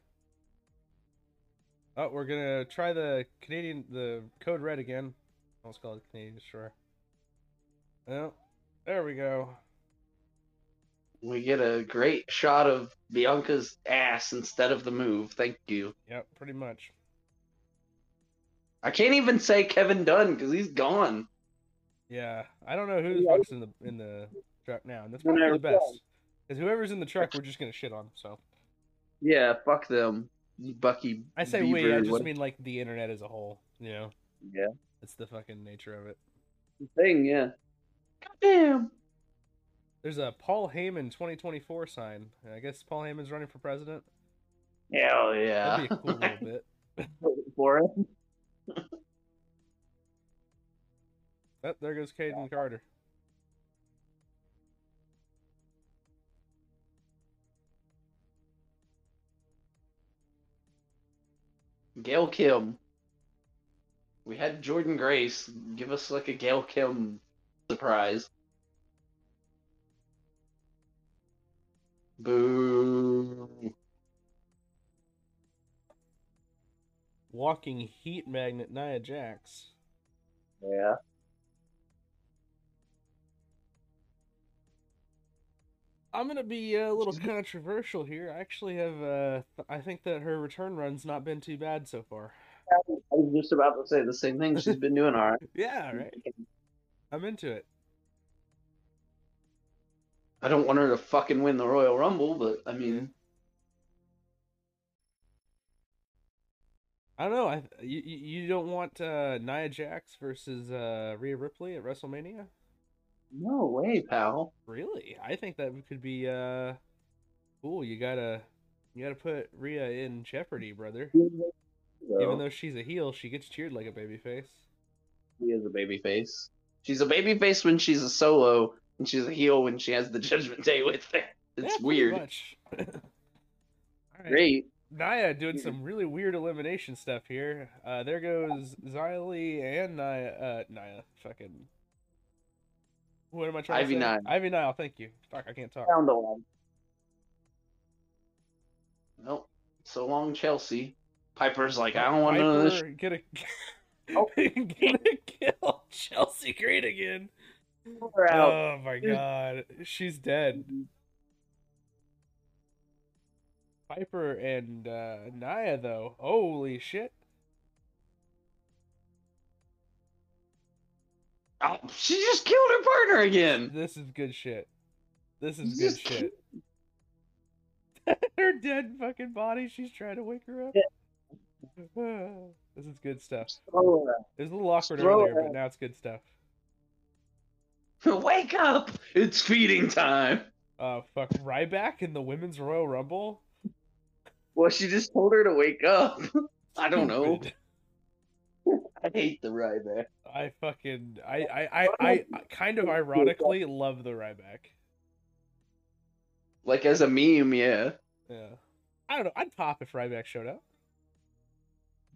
Oh, we're gonna try the Canadian, the code red again. Let's call it Canadian Destroyer. Well, there we go. We get a great shot of Bianca's ass instead of the move. Thank you. Yep, pretty much. I can't even say Kevin Dunn because he's gone. Yeah, I don't know who the Yeah. fuck's in the in the truck now, and that's probably the best. Because whoever's in the truck, we're just gonna shit on. So Yeah, fuck them. Bucky. I say Beaver, we, I just what- mean like the internet as a whole. You know, Yeah. it's the fucking nature of it. thing, yeah. Goddamn. There's a Paul Heyman 2024 sign. I guess Paul Heyman's running for president. Hell yeah. That'd be a cool little (laughs) bit. For it. Oh, there goes Kayden Carter. Gail Kim. We had Jordynne Grace. Give us like a Gail Kim surprise. Boo. Walking heat magnet Nia Jax. Yeah. I'm gonna be a little controversial here. I actually have. Uh, I think that her return run's not been too bad so far. I was just about to say the same thing. She's been doing all right. (laughs) Yeah, right. I'm into it. I don't want her to fucking win the Royal Rumble, but I mean, I don't know. I you you you don't want uh, Nia Jax versus uh, Rhea Ripley at WrestleMania? No way, pal. Really? I think that could be uh cool. You gotta you gotta put Rhea in jeopardy, brother. Even though she's a heel, she gets cheered like a babyface. she is a baby face. She's a baby face when she's a solo, and she's a heel when she has the (laughs) Judgment Day with her. It's Yeah, weird. much. (laughs) All right. Great. Naya doing some really weird elimination stuff here. Uh, there goes Xia Li and Naya. Uh, Naya, fucking. What am I trying Ivy to say? Nile. Ivy Nile. Thank you. Fuck, I can't talk. Found a one. Nope. So long, Chelsea. Piper's like, I don't want none of this. Piper gonna (laughs) Oh. (laughs) gonna kill Chelsea Green again. Oh my god, she's dead. Piper and uh, Naya though, holy shit! Oh, she just killed her partner again. This is good shit. This is good shit. (laughs) her dead fucking body. She's trying to wake her up. (sighs) this is good stuff. Throw her It was a little awkward Throw earlier, but now it's good stuff. (laughs) Wake up! It's feeding time. Uh, fuck Ryback in the Women's Royal Rumble. Well, she just told her to wake up. (laughs) I don't know. Stupid. I hate the Ryback. I fucking I I I, I, I kind of ironically love the Ryback. Like as a meme, yeah. Yeah. I don't know. I'd pop if Ryback showed up.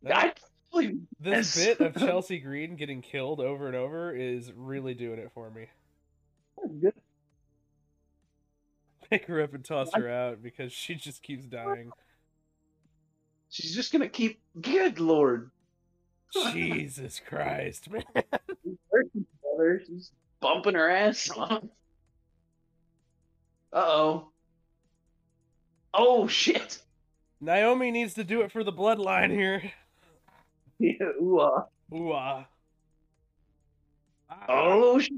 No, I probably this yes. bit of (laughs) Chelsea Green getting killed over and over is really doing it for me. good. Pick her up and toss her out because she just keeps dying. She's just gonna keep. Good lord. Jesus Christ, man. She's bumping her ass off. Uh oh. Oh shit. Naomi needs to do it for the bloodline here. Yeah, ooh, uh. Ooh ah. Ah. Oh shit.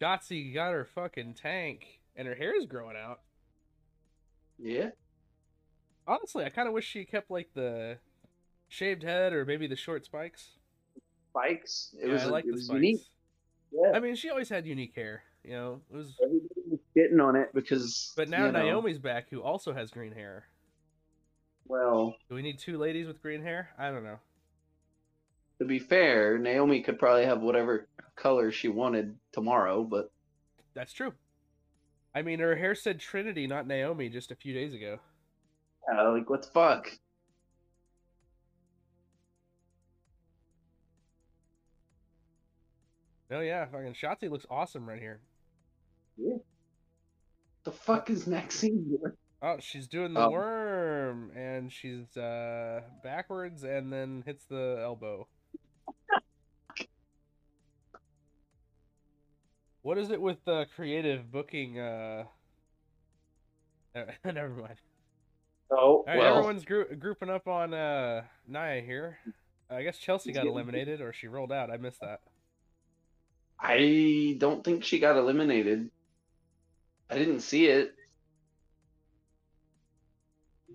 Shotzi got her fucking tank, and her hair is growing out. Yeah. Honestly, I kind of wish she kept like the shaved head or maybe the short spikes. Spikes. It Yeah, was I like it the was spikes. unique. Yeah. I mean, she always had unique hair. You know, it was. Everybody was getting on it because But now you know, Naomi's back, who also has green hair. well, Do we need two ladies with green hair? I don't know. to be fair, Naomi could probably have whatever color she wanted tomorrow, but That's true. I mean, her hair said Trinity, not Naomi, just a few days ago. uh, like what the fuck? Oh yeah, fucking Shotzi looks awesome right here. Yeah. The fuck is Maxine doing? Oh, she's doing the Um, worm, and she's uh backwards, and then hits the elbow. what is it with the creative booking? Uh, (laughs) never mind. Oh, All right, well, everyone's grou- grouping up on uh Naya here. I guess Chelsea got eliminated, or she rolled out. I missed that. I don't think she got eliminated. I didn't see it.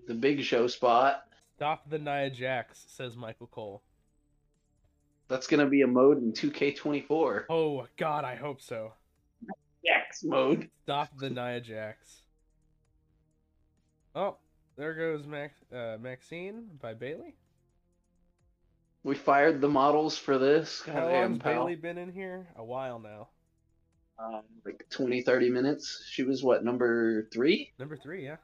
The big show spot. Stop the Nia Jax, says Michael Cole. That's gonna be a mode in 2K24. Oh God, I hope so. X mode. Stop the Nia Jax. Oh, there goes Max uh, Maxine by Bayley. We fired the models for this. How long's pal. Bayley been in here? A while now. Um, like 20, 30 minutes. She was what, number three? Number three, yeah.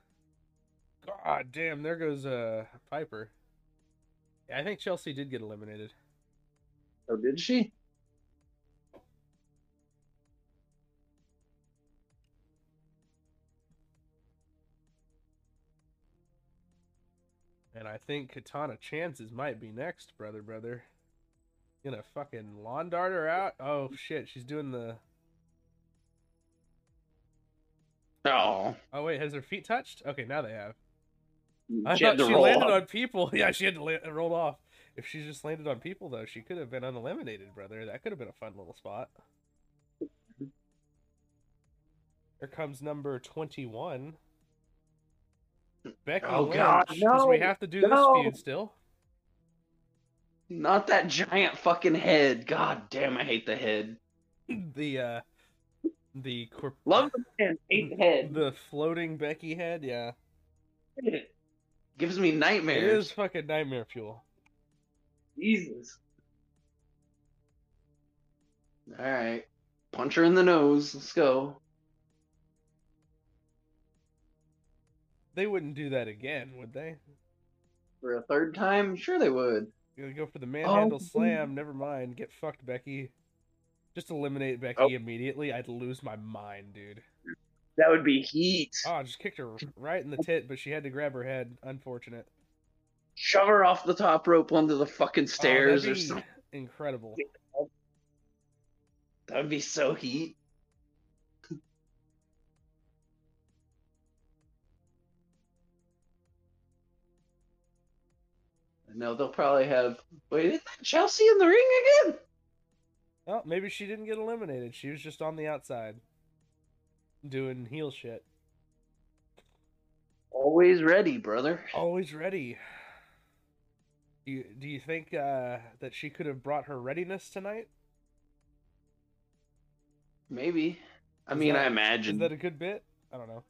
God damn, there goes uh Piper. Yeah, I think Chelsea did get eliminated. Oh, did she? I think Katana Chances might be next, brother, brother. Gonna fucking lawn dart her out? Oh shit, she's doing the. Oh. Oh wait, has her feet touched? Okay, now they have. I She had thought to she landed up. on people. (laughs) Yeah, she had to la- roll off. If she just landed on people, though, she could have been uneliminated, brother. That could have been a fun little spot. Here comes number 21. Becky Oh, Lynch, God, 'cause we no, have to do no. this feud still. Not that giant fucking head. God damn, I hate the head. (laughs) The, uh, the, corp- Love the man, hate the head. the floating Becky head, yeah. It gives me nightmares. is fucking nightmare fuel. Jesus. Alright. Punch her in the nose. Let's go. They wouldn't do that again, would they? For a third time? Sure they would. You gotta go for the oh. manhandle Oh. slam. Never mind. Get fucked, Becky. Just eliminate Becky Oh. immediately. I'd lose my mind, dude. That would be heat. Oh, I just kicked her right in the tit, but she had to grab her head. Unfortunate. Shove her off the top rope onto the fucking Oh, stairs that'd or something. Incredible. That would be so heat. No, they'll probably have. Wait, is that Chelsea in the ring again? Oh, maybe she didn't get eliminated. She was just on the outside, doing heel shit. Always ready, brother. Always ready. Do you, do you think uh, that she could have brought her readiness tonight? Maybe. I Is mean, that- I Is imagine that a good bit? I don't know.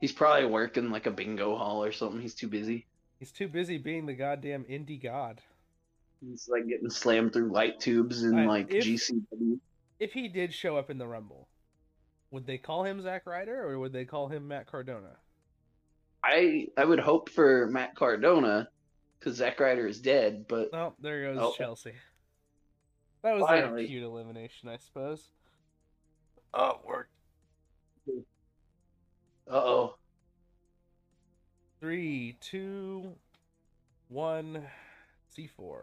he's probably working like a bingo hall or something. He's too busy. He's too busy being the goddamn indie god. He's like getting slammed through light tubes and I- like if- GCW. If he did show up in the Rumble, would they call him Zack Ryder or would they call him Matt Cardona? I I would hope for Matt Cardona because Zack Ryder is dead, but Oh, there goes Oh. Chelsea. That was Finally. a cute elimination, I suppose. Oh, worked. uh oh. Three, two, one. one, C4.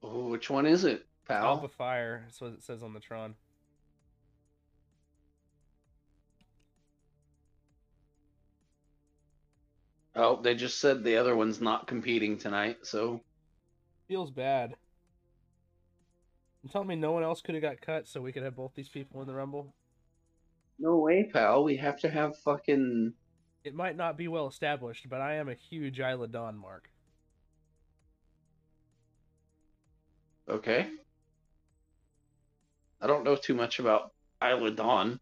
Oh, which one is it, pal? Alba Fire. That's what it says on the Tron. Oh, they just said the other one's not competing tonight, so Feels bad. You telling me no one else could have got cut so we could have both these people in the Rumble? no way, pal. We have to have fucking. It might not be well established, but I am a huge Isla Dawn mark. Okay. I don't know too much about Isla Dawn,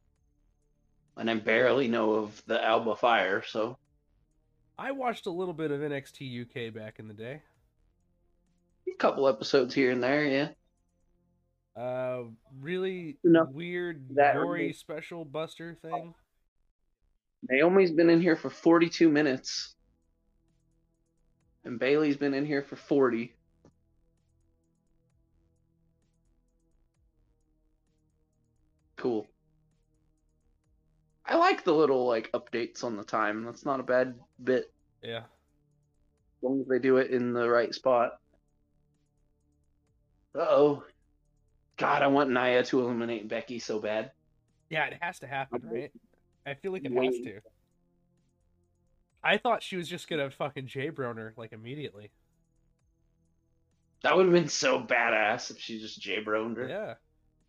and I barely know of the Alba Fire, so I watched a little bit of NXT UK back in the day. a couple episodes here and there, yeah. Uh, really Enough weird, that gory special buster thing. Naomi's been in here for 42 minutes. And Bayley's been in here for 40. Cool. I like the little like updates on the time. That's not a bad bit Yeah. as long as they do it in the right spot. Uh oh. God, I want Naya to eliminate Becky so bad. Yeah, it has to happen, right? I feel like it Wait. has to. I thought she was just gonna fucking J her like immediately. That would have been so badass if she just J-broned her. Yeah.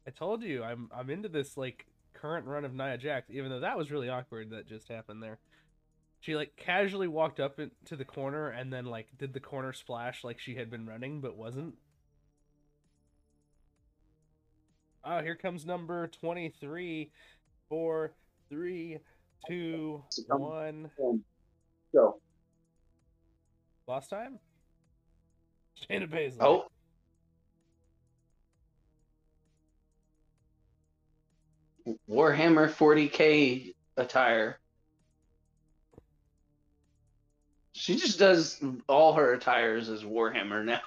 I told you, I'm I'm into this like current run of Nia Jax, even though that was really awkward that just happened there. She like casually walked up into the corner and then like did the corner splash like she had been running but wasn't. Oh, here comes number 23. Four, three, two, one. So, Lost time? Shayna Baszler. oh. Warhammer 40k attire. She just does all her attires as Warhammer now.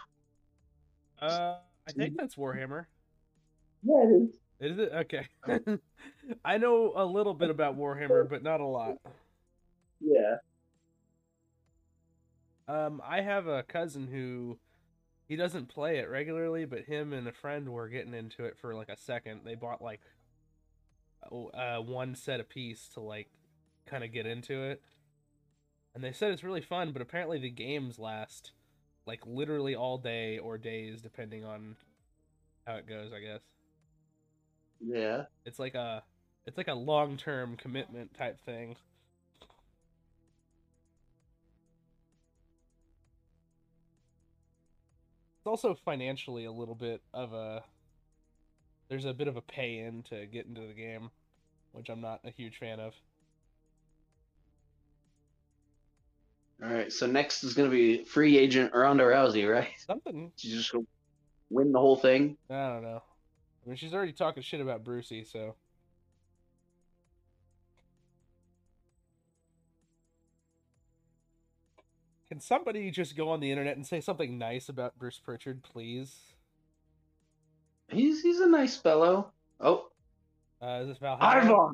Uh, I think that's Warhammer. Yeah, it is. Is it okay? (laughs) I know a little bit about Warhammer, but not a lot. Yeah. Um, I have a cousin who he doesn't play it regularly, but him and a friend were getting into it for like a second. They bought like uh one set apiece to like kind of get into it. And they said it's really fun, but apparently the games last like literally all day or days depending on how it goes, I guess. Yeah. It's like a it's like a long-term commitment type thing. It's also financially a little bit of a there's a bit of a pay in to get into the game, which I'm not a huge fan of. All right. So next is going to be free agent Ronda Rousey, right? Something She's just going to win the whole thing. I don't know. I mean, she's already talking shit about Brucey, so Can somebody just go on the internet and say something nice about Bruce Pritchard, please? He's he's a nice fellow. Oh, Uh, is this Valhalla? Ivar.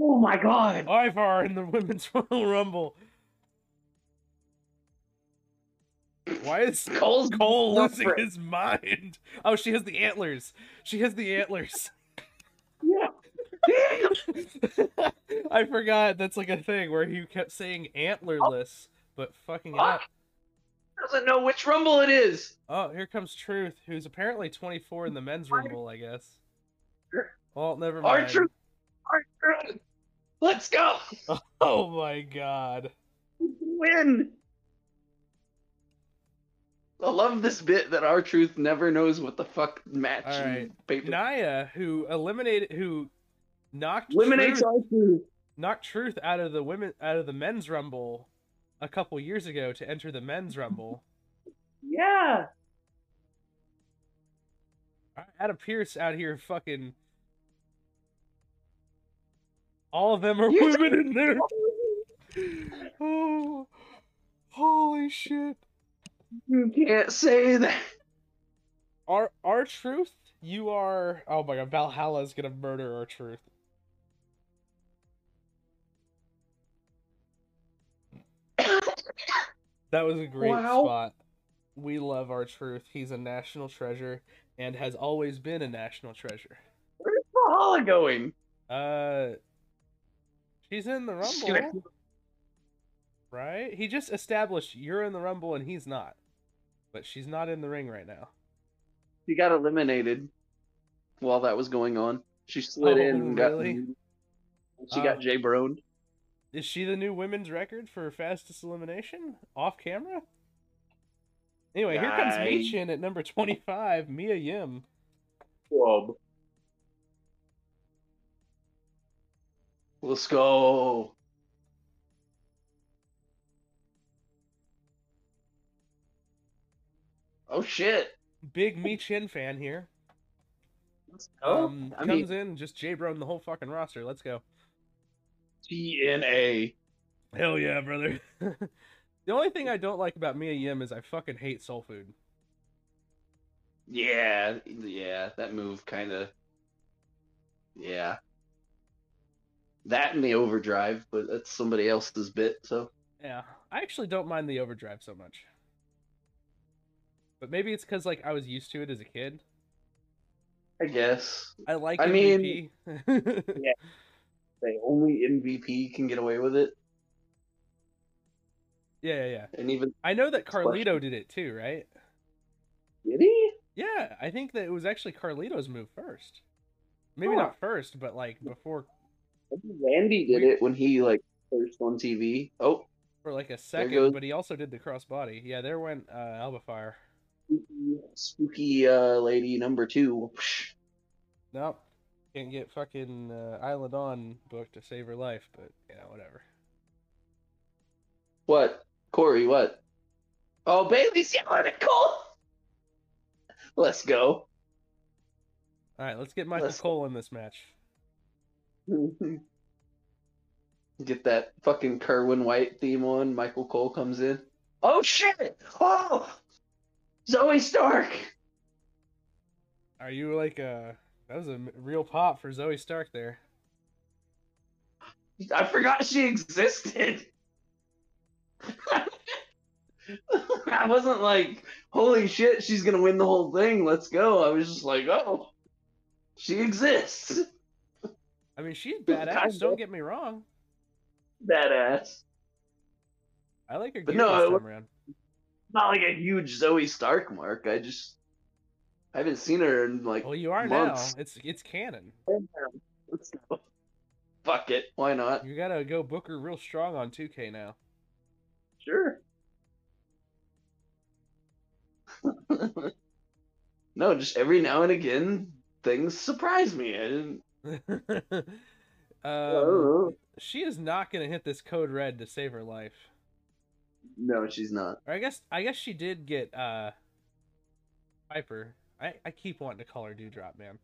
Oh my God. Ivar in the (laughs) Women's Royal Rumble. (laughs) Why is Cole's Cole losing his mind? Oh, she has the antlers. She has the antlers. (laughs) Yeah. (laughs) I forgot that's like a thing where he kept saying antlerless, but fucking it up. Doesn't know which Rumble it is. Oh, here comes Truth, who's apparently 24 in the men's rumble, I guess. Well, never mind. Archer. Archer. Let's go. Oh my god. Win. I love this bit that R-Truth never knows what the fuck match All and paper Naya, who eliminated, who knocked eliminates Truth, R-Truth. knocked Truth out of the women out of the men's rumble a couple years ago to enter the men's rumble. Yeah. Adam Pearce out here fucking. All of them are You're women in there. (laughs) Oh, holy shit! You can't say that. Our R-Truth, you are. Oh my god, Valhalla is gonna murder R-Truth. that was a great wow. spot. We love R-Truth. He's a national treasure and has always been a national treasure. Where's Valhalla going? Uh, she's in the rumble. right? He just established you're in the Rumble and he's not but she's not in the ring right now. She got eliminated while that was going on. She slid Oh, in and got. She Oh. got Jay Brone. Is she the new women's record for fastest elimination off camera? Anyway, here comes I- Michin at number 25, Mia Yim. Club. Let's go. Oh shit. Big Michin fan here. Let's go. Um, I comes mean, in, just J Bro the whole fucking roster. Let's go. TNA. Hell yeah, brother. (laughs) the only thing I don't like about Mia Yim is I fucking hate soul food. Yeah, yeah, that move kind of. Yeah. That and the overdrive, but that's somebody else's bit, so. Yeah, I actually don't mind the overdrive so much. But maybe it's because like I was used to it as a kid. I guess. I like I MVP. Say (laughs) only MVP can get away with it. yeah, yeah, yeah. And even. I know that Question. Carlito did it too, right? Did he? Yeah, I think that it was actually Carlito's move first. Maybe Huh. not first, but like before Randy did We- it when he, like, first on TV. Oh, for like a second, but he also did the crossbody. Yeah, there went uh, Alba Fire. Spooky, spooky uh, lady number two. Nope. Can't get fucking uh, Island On book to save her life, but yeah, whatever. What? Corey, what? Oh, Bayley's yelling at Cole! Let's go. All right, let's get Michael Let's- Cole in this match. (laughs) Get that fucking Kerwin White theme on. Michael Cole comes in. Oh shit! Oh! Zoey Stark! Are you like uh that was a real pop for Zoey Stark there. I forgot she existed. (laughs) I wasn't like, holy shit, she's gonna win the whole thing. Let's go. I was just like, oh, she exists. I mean, she's badass. Don't get me wrong. Badass. I like her But no, this time around. Not like a huge Zoey Stark mark. I just, I haven't seen her in like. Well, you are months. now. It's it's canon. Let's (laughs) go. Fuck it. Why not? You gotta go Booker real strong on 2K now. Sure. (laughs) no, just every now and again, things surprise me. I didn't. (laughs) um, she is not gonna hit this code red to save her life. No, she's not. Or I guess I guess she did get uh Piper. I, I keep wanting to call her Doudrop, man.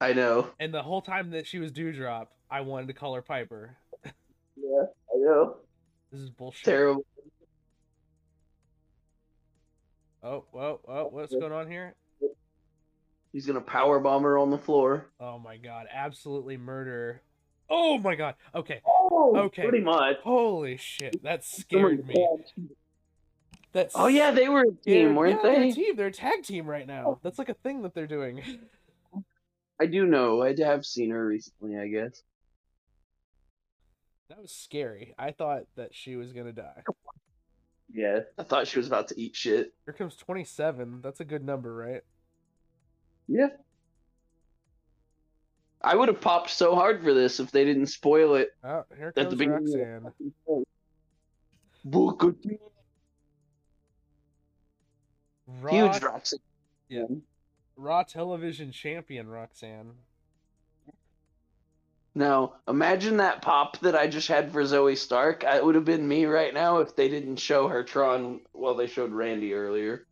I know. And the whole time that she was Doudrop, I wanted to call her Piper. Yeah, I know. This is bullshit. Terrible. Oh, whoa, oh, what's going on here? He's gonna power bomb her on the floor. Oh my god, absolutely murder. Oh my god. Okay. Oh, Okay. Pretty much. Holy shit, that scared me. That's Oh yeah, they were a team, weren't yeah, They're a team. They're a tag team right now. Oh. That's like a thing that they're doing. I do know. I have seen her recently. I guess. That was scary. I thought that she was gonna die. Yeah. I thought she was about to eat shit. Here comes 27. That's a good number, right? Yeah. I would have popped so hard for this if they didn't spoil it. Oh, here At the comes beginning. Roxanne. Raw, Huge Roxanne. Yeah. Raw Television Champion Roxanne. Now, imagine that pop that I just had for Zoey Stark. It would have been me right now if they didn't show her Tron. Well, they showed Randy earlier.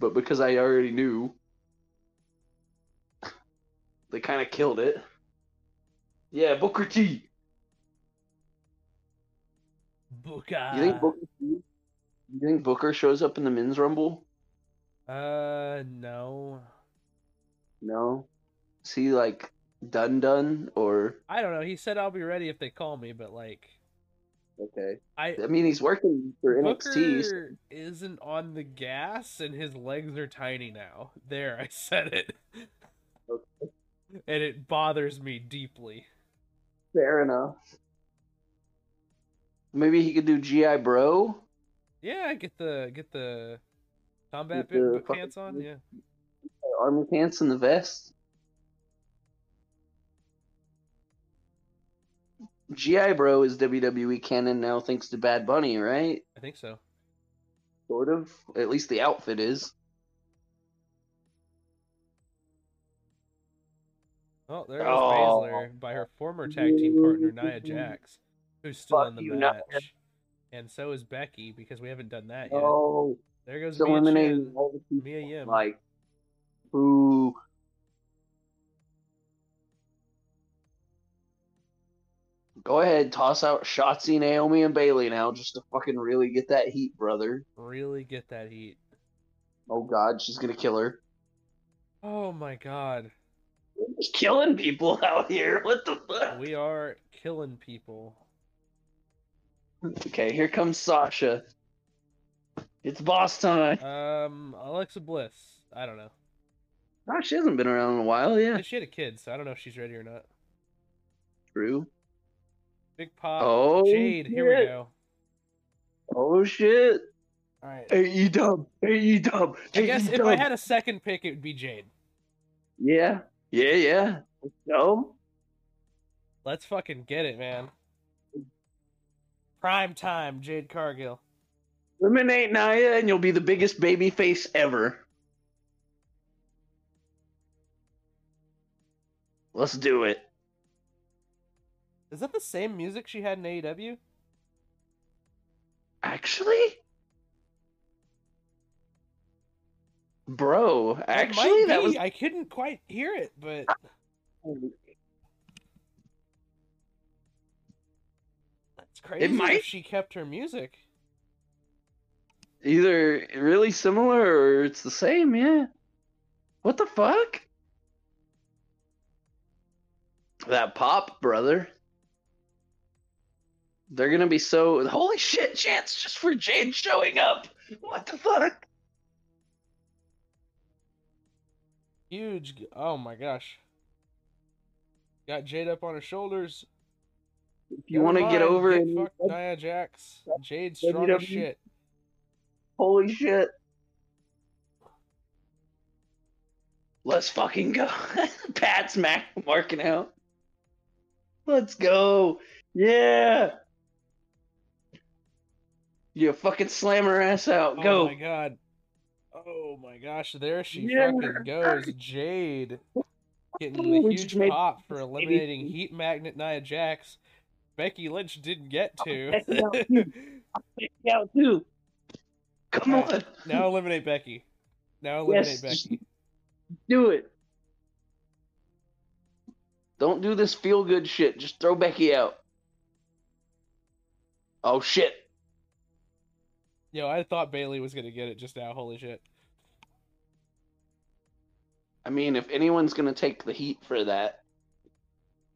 But because I already knew, they kind of killed it. Yeah, Booker T. Booker. You think Booker T? You think Booker shows up in the men's rumble? Uh, no. No. Is he like done done or I don't know. He said I'll be ready if they call me, but like, Okay. I I mean, he's working for NXT. so- Booker isn't on the gas and his legs are tiny now. There, I said it. (laughs) And it bothers me deeply. Fair enough. Maybe he could do GI Bro. Yeah, get the get the combat Get the pants on. Yeah, Army pants and the vest. GI Bro is WWE canon now thanks to Bad Bunny, right? I think so. Sort of. At least the outfit is. Oh, there goes Oh. Baszler by her former tag team partner Nia Jax, who's still Fuck in the you, Nia. match. And so is Becky because we haven't done that yet. Oh, there goes Mia, eliminating all the people. Mia Yim. Like, boo. Go ahead, toss out Shotzi, Naomi, and Bayley now, just to fucking really get that heat, brother. Really get that heat. Oh God, she's gonna kill her. Oh my god. We're just killing people out here. What the fuck? We are killing people. Okay, here comes Sasha. It's boss time. Um, Alexa Bliss. I don't know. Oh, she hasn't been around in a while. Yeah, She had a kid, so I don't know if she's ready or not. true. Big pop. Oh, Jade. Here we go. Oh shit. All right. AE dub. AE dub. I guess if I had a second pick, it would be Jade. Yeah. Yeah. Yeah. No. Let's fucking get it, man. Prime time, Jade Cargill. Eliminate Naya, and you'll be the biggest baby face ever. Let's do it. Is that the same music she had in AEW? Actually, bro. Actually, that was. I couldn't quite hear it, but that's crazy. might- If she kept her music. either really similar or it's the same, yeah. What the fuck? That pop, brother. They're gonna be so holy shit chance just for Jade showing up. What the fuck? Huge. Oh my gosh. Got Jade up on her shoulders. If you want to get over it, and fuck Nia Jax. Jade's strong as shit. holy shit. Let's fucking go. (laughs) Pat's Mac marking out. Let's go. Yeah. You fucking slam her ass out. Oh Go. Oh my god. Oh my gosh, there she Yeah. fucking goes. Jade getting the just huge made- pop for eliminating Heat Magnet Nia Jax. Becky Lynch didn't get to. Becky out too. Becky out too. Come Alright. on. now eliminate Becky. Now eliminate Yes, Becky. Do it. Don't do this feel good shit. Just throw Becky out. Oh shit. Yo, I thought Bayley was gonna get it just now. Holy shit. I mean, if anyone's gonna take the heat for that,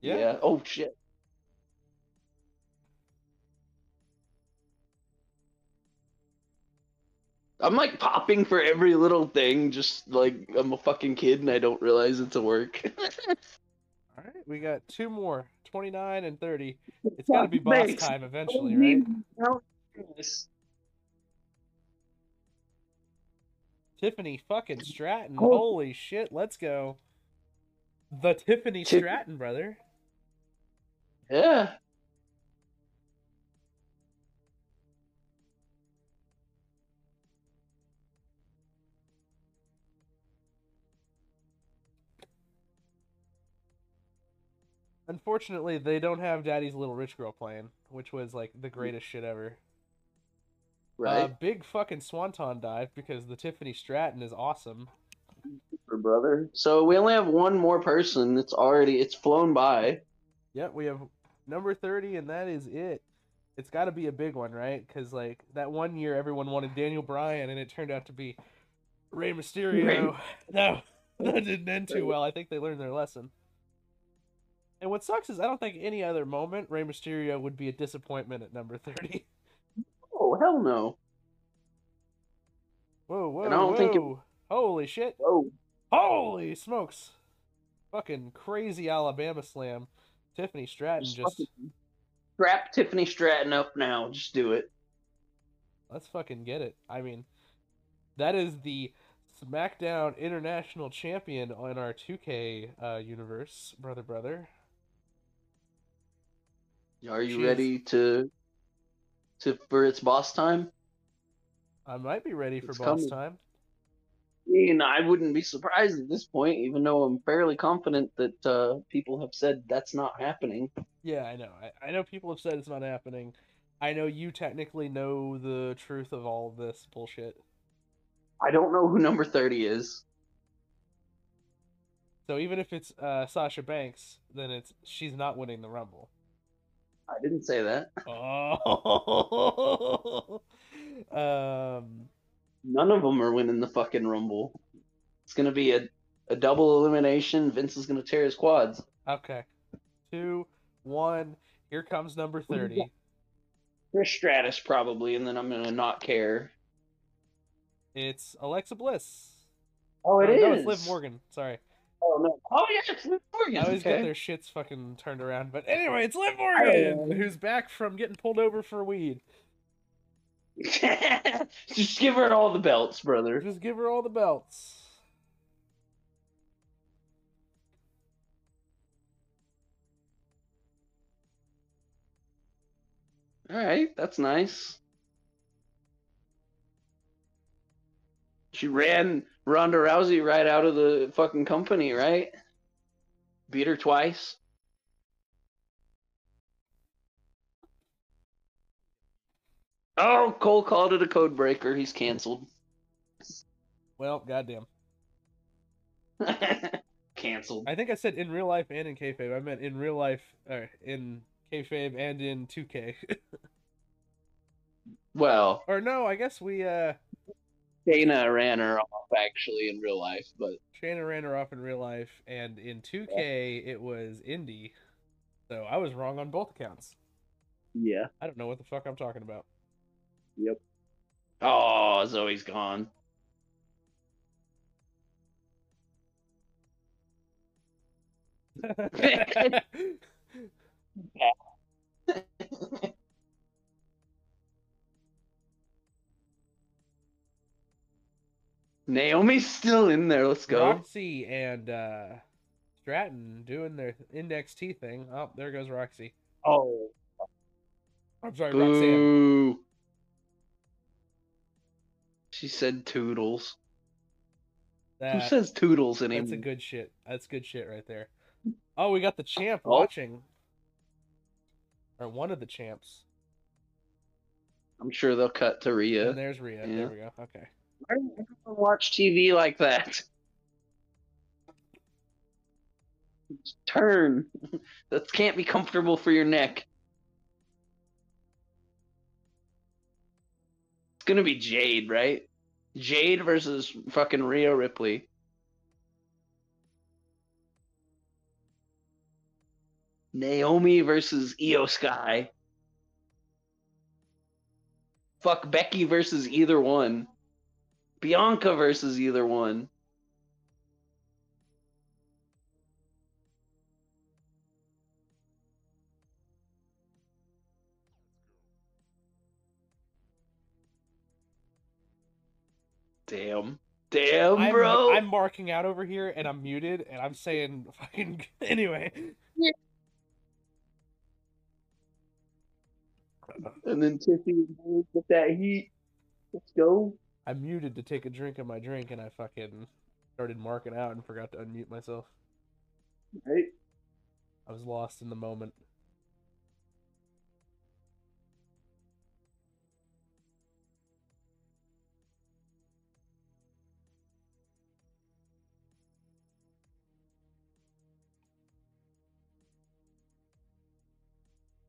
Yeah. Oh shit. I'm like popping for every little thing, just like I'm a fucking kid and I don't realize it's a work. (laughs) All right, we got two more, 29 and 30. It's got to be boss time eventually, right? Tiffany fucking Stratton. Oh. Holy shit, let's go. The Tiffany Tiff- Stratton, brother. Yeah. Unfortunately, they don't have Daddy's Little Rich Girl playing, which was like the greatest shit ever. Right. Uh, big fucking swanton dive because the Tiffany Stratton is awesome. For brother. So we only have one more person. It's already it's flown by. Yep, we have number 30, and that is it. It's got to be a big one, right? Because, like, that one year everyone wanted Daniel Bryan, and it turned out to be Rey Mysterio. No, (laughs) that didn't end too well. I think they learned their lesson. And what sucks is I don't think any other moment Rey Mysterio would be a disappointment at number 30. Oh hell no! Whoa, whoa, And I don't think it- whoa. Holy shit. Whoa! Holy smokes. Fucking crazy Alabama slam. Tiffany Stratton Just just strap Tiffany Stratton up now. Just do it. let's fucking get it. I mean, that is the SmackDown International Champion in our 2K uh, universe, brother, brother. Are you She's- ready to to for its boss time? I might be ready for It's boss coming. time. I mean, I wouldn't be surprised at this point, even though I'm fairly confident that uh, people have said that's not happening. Yeah, I know. I, I know people have said it's not happening. I know you technically know the truth of all this bullshit. I don't know who number 30 is. So even if it's uh, Sasha Banks, then it's she's not winning the Rumble. I didn't say that. Oh. (laughs) um. None of them are winning the fucking Rumble. It's going to be a, a double elimination. Vince is going to tear his quads. Okay. Two, one. Here comes number thirty. Trish Stratus, probably, and then I'm going to not care. It's Alexa Bliss. Oh, it Oh, is. No, it's Liv Morgan. Sorry. Oh, no. Oh, yeah, it's Liv Morgan. I always okay. get their shits fucking turned around. But anyway, it's Liv Morgan, who's back from getting pulled over for weed. (laughs) Just give her all the belts, brother. Just give her all the belts. All right, that's nice. She ran Ronda Rousey right out of the fucking company, right? Beat her twice. Oh, Cole called it a code breaker. He's canceled. Well, goddamn. (laughs) canceled. I think I said in real life and in kayfabe. I meant in real life, or in kayfabe and in 2K. (laughs) Well, or no, I guess we uh Dana ran her off actually in real life, but Shayna ran her off in real life, and in 2K it was Indi. So I was wrong on both accounts. yeah. I don't know what the fuck I'm talking about. Yep. Oh, Zoey's gone. (laughs) (laughs) (laughs) Naomi's still in there. Let's go. Roxy and uh Stratton doing their NXT thing. Oh, there goes Roxy. Oh, I'm sorry, Roxanne. boo. She said toodles. Who says toodles anymore? That's a good shit. That's good shit right there. Oh, we got the champ Oh. watching. Or one of the champs. I'm sure they'll cut to Rhea. And there's Rhea. Yeah. There we go. Okay. Why do everyone watch TV like that? Turn. (laughs) that can't be comfortable for your neck. It's gonna be Jade, right? Jade versus fucking Rhea Ripley. Naomi versus IYO SKY. Fuck Becky versus either one. Bianca versus either one. Damn. Damn, I'm, bro. I'm marking out over here and I'm muted and I'm saying (laughs) fucking (laughs) anyway. And then Tiffy with that heat. Let's go. I muted to take a drink of my drink and I fucking started marking out and forgot to unmute myself. Right? I was lost in the moment.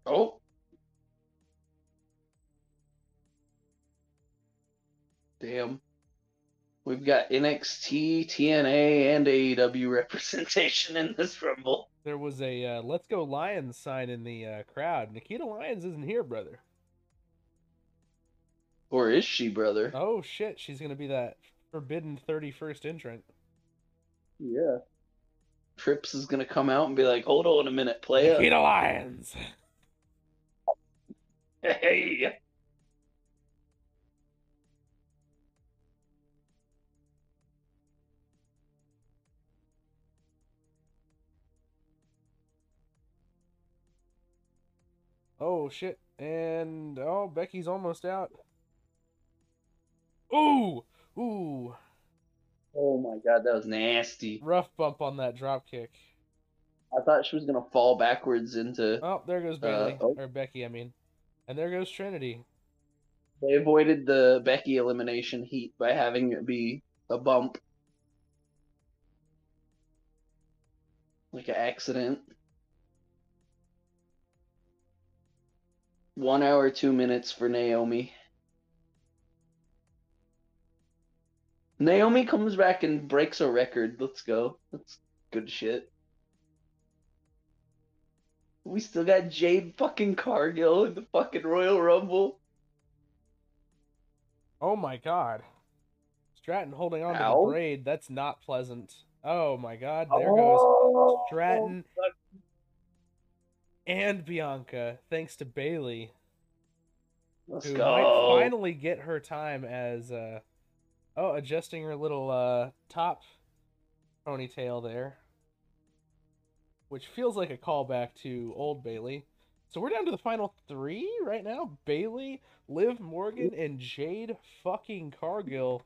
Oh. Damn. We've got NXT, TNA, and AEW (laughs) representation in this Rumble. There was a uh, "Let's Go Lions" sign in the uh, crowd. Nikita Lyons isn't here, brother. Or is she, brother? Oh shit, she's gonna be that forbidden thirty-first entrant. Yeah. Trips is gonna come out and be like, "Hold on a minute, playa." Nikita Lyons. (laughs) Hey. Oh shit, and oh Becky's almost out. Ooh, ooh, Oh my god, that was nasty. rough bump on that drop kick. I thought she was gonna fall backwards into. Oh, there goes Bayley uh, oh. or Becky, I mean, and there goes Trinity. They avoided the Becky elimination heat by having it be a bump, like an accident. One hour, two minutes for Naomi. Naomi comes back and breaks a record. Let's go. That's good shit. We still got Jade fucking Cargill in the fucking Royal Rumble. Oh my god, Stratton holding on to the braid. That's not pleasant. Oh my god, there goes Oh, Stratton and Bianca, thanks to Bayley. Let's who go. might finally get her time as uh oh adjusting her little uh top ponytail there which feels like a callback to old bayley so we're down to the final three right now bayley liv morgan and jade fucking cargill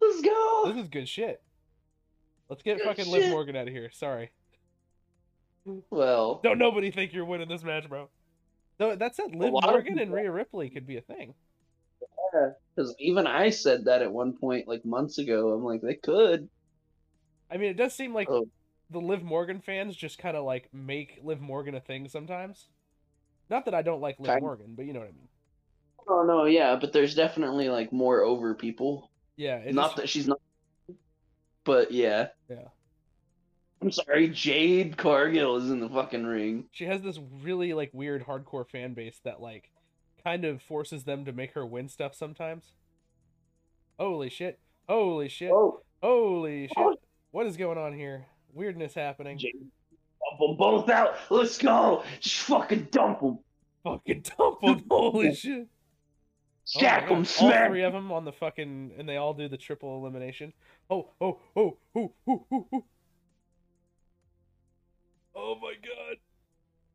Let's go. this is good shit let's get Good fucking liv morgan out of here sorry Well, don't nobody think you're winning this match bro Though that said liv morgan and people- Rhea ripley could be a thing Yeah, because even I said that at one point, like months ago. I'm like, they could. I mean, it does seem like Oh. the Liv Morgan fans just kind of like make Liv Morgan a thing sometimes. Not that I don't like Liv Kind- Morgan, but you know what I mean. Oh no, yeah, but there's definitely like more over people. Yeah, it not just- that she's not, but yeah. Yeah. I'm sorry, Jade Cargill is in the fucking ring. she has this really like weird hardcore fan base that like kind of forces them to make her win stuff sometimes. Holy shit! Holy shit! Oh, Holy oh. shit! Oh. What is going on here? Weirdness happening. Jade, dump them both out. Let's go. Just fucking dump them. Fucking dump 'em, (laughs) Holy shit! Oh Stack God, them, All three of them on the fucking, and they all do the triple elimination. Oh, oh, oh, oh, oh, oh, oh. Oh my god.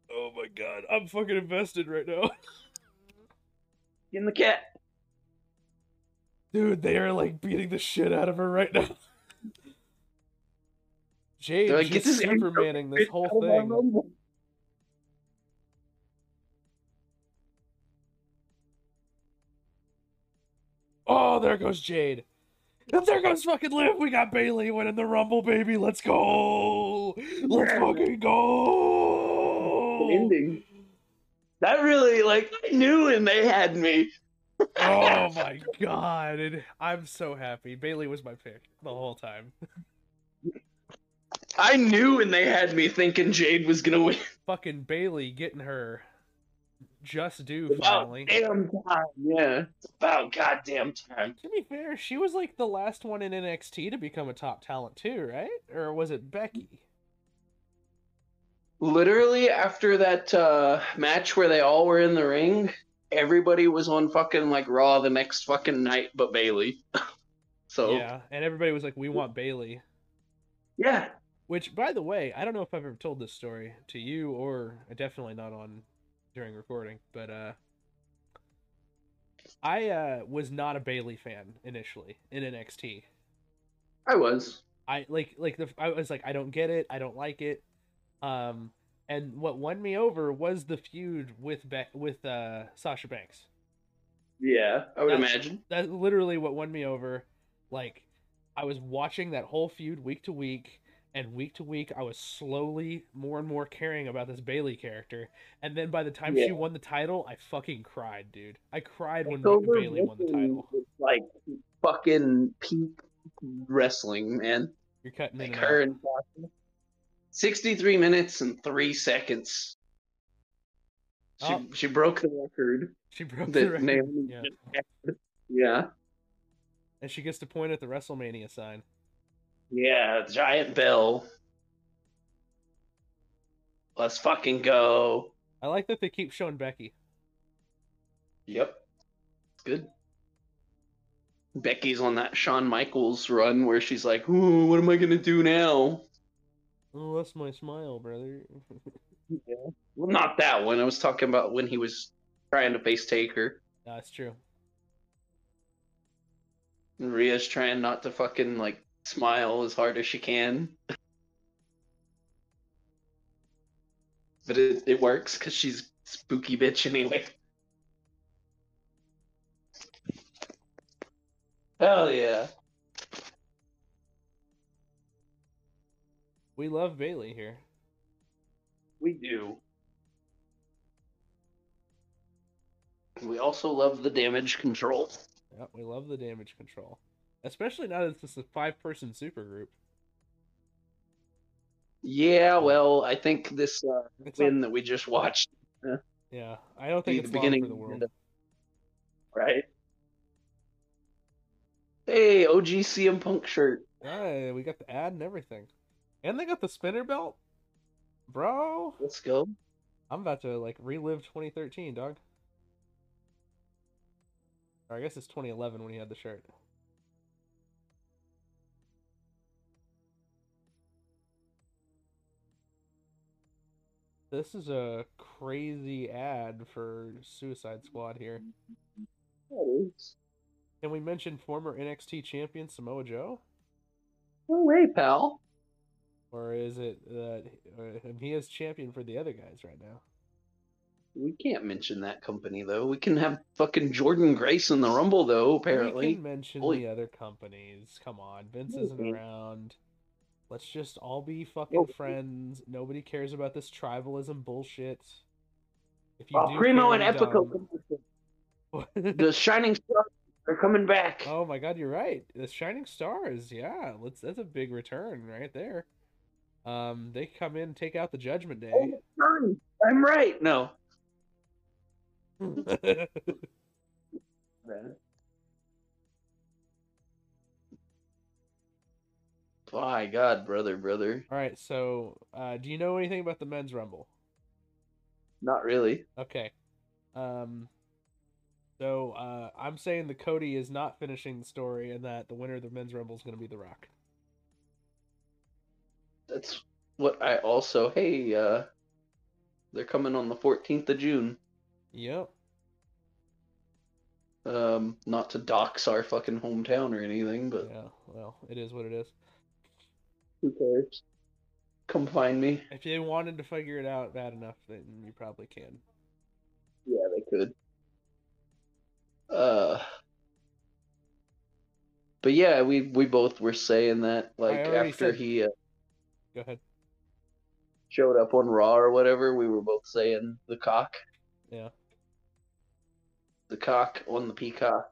Oh my god. I'm fucking invested right now. (laughs) Get In the cat. Dude, they are like beating the shit out of her right now. (laughs) Jade like, "Get just this supermaning this whole out of my thing. Oh, there goes Jade. And there goes fucking Liv. We got Bayley winning the Rumble, baby. Let's go. Let's fucking go. Ending. That really, like, I knew when they had me. Oh (laughs) my god. And I'm so happy. Bayley was my pick the whole time. I knew when they had me thinking Jade was gonna win. Fucking Bayley getting her just due About finally. damn time. Yeah. It's about goddamn time. To be fair, she was like the last one in NXT to become a top talent too, right? Or was it Becky? Literally after that uh, match where they all were in the ring, everybody was on fucking like Raw the next fucking night but Bayley. (laughs) so yeah. And everybody was like, "We want Bayley." Yeah. Which, by the way, I don't know if I've ever told this story to you or definitely not on during recording, but uh, I uh, was not a Bayley fan initially in NXT. I was. I like like the I was like I don't get it, I don't like it. Um, and what won me over was the feud with Be- with uh, Sasha Banks. Yeah, I would That's- imagine. That's literally what won me over. Like, I was watching that whole feud week to week, and week to week, I was slowly more and more caring about this Bayley character. And then by the time she won the title, I fucking cried, dude. I cried when Takeover Bayley won the title. (laughs) Like fucking peak wrestling, man. You're cutting in Like her out. and Sasha. 63 minutes and 3 seconds. She, Oh. she broke the record She broke the record. Naomi Yeah. Yeah. And she gets to point at the WrestleMania sign. Yeah, giant bell. Let's fucking go. I like that they keep showing Becky. Yep. Good. Becky's on that Shawn Michaels run where she's like, Ooh, what am I gonna do now? Oh, that's my smile, brother. Well, not that one. I was talking about when he was trying to face Taker. That's true. And Rhea's trying not to fucking like smile as hard as she can. but it, it works because she's spooky bitch anyway. Hell yeah. We love Bayley here. We do. We also love the damage control. Yeah, we love the damage control. Especially now that it's a five person super group. Yeah, well, I think this uh, win that we just watched, yeah, I don't think the beginning for the world. the- right? Hey, OG CM Punk shirt. Hey, we got the ad and everything. And they got the spinner belt. Bro, Let's go. I'm about to like relive 2013, dog. Or I guess it's 2011 when he had the shirt. This is a crazy ad for Suicide Squad here. Can we mention former NXT champion Samoa Joe? No way, pal. Or is it that uh, he is champion for the other guys right now? We can't mention that company though. We can have fucking Jordynne Grace in the Rumble though. We Apparently, can mention Holy- the other companies. Come on, Vince isn't around. Let's just all be fucking Okay. friends. Nobody cares about this tribalism bullshit. If you oh, do Primo and Epico. (laughs) The Shining Stars are coming back. oh my god, you're right. The Shining Stars, yeah, let's. That's a big return right there. Um, they come in, take out the Judgment Day. Oh, I'm right. No. (laughs) My God, brother, brother. all right, so uh, do you know anything about the men's rumble? Not really. Okay. Um so uh I'm saying the Cody is not finishing the story and that the winner of the men's rumble is gonna be the rock. That's what I also. Hey, uh, they're coming on the 14th of June. Yep. Um, not to dox our fucking hometown or anything, but Yeah, well, it is what it is. who cares? Come find me. If you wanted to figure it out bad enough, then you probably can. Yeah, they could. Uh, but yeah, we we both were saying that like after said- he uh, Go ahead. showed up on Raw or whatever, we were both saying the cock, Yeah. the cock on the peacock.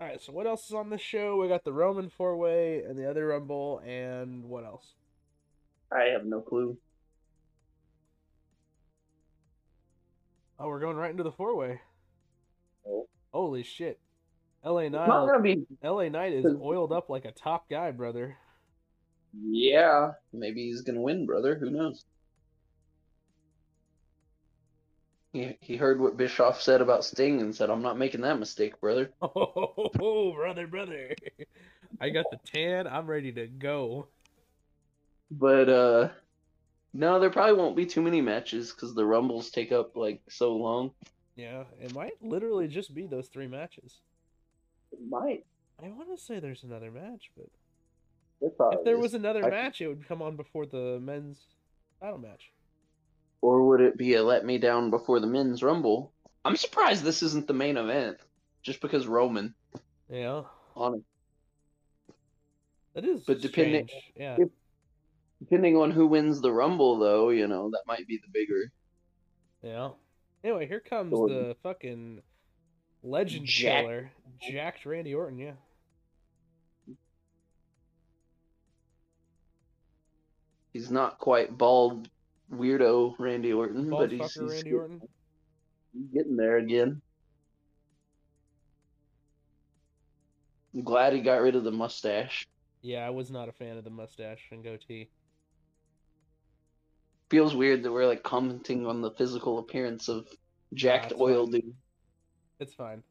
Alright, so what else is on this show? We got the Roman four way and the other rumble and what else? I have no clue. Oh, we're going right into the four way. Oh. Holy shit. LA not Knight gonna be. LA Knight is oiled up like a top guy, brother. Yeah, maybe he's gonna win, brother. Who knows? He he heard what Bischoff said about Sting and said, "I'm not making that mistake, brother." (laughs) Oh, brother, brother. I got the tan. I'm ready to go. But uh, no, there probably won't be too many matches because the rumbles take up like so long. Yeah, it might literally just be those three matches. It might. I want to say there's another match, but if there is. was another I- match, it would come on before the men's title match. Or would it be a let me down before the men's rumble? I'm surprised this isn't the main event, just because Roman. Yeah. On it. That is But depending- strange. Yeah. if- Depending on who wins the Rumble, though, you know that might be the bigger. Yeah. Anyway, here comes Orton. the fucking legend Jack- killer, jacked Randy Orton. Yeah. He's not quite bald, weirdo Randy Orton, Bald but he's, he's Randy get- Orton. he's getting there again. I'm glad he got rid of the mustache. Yeah, I was not a fan of the mustache and goatee. Feels weird that we're like commenting on the physical appearance of jacked it's oil fine. dude. It's fine.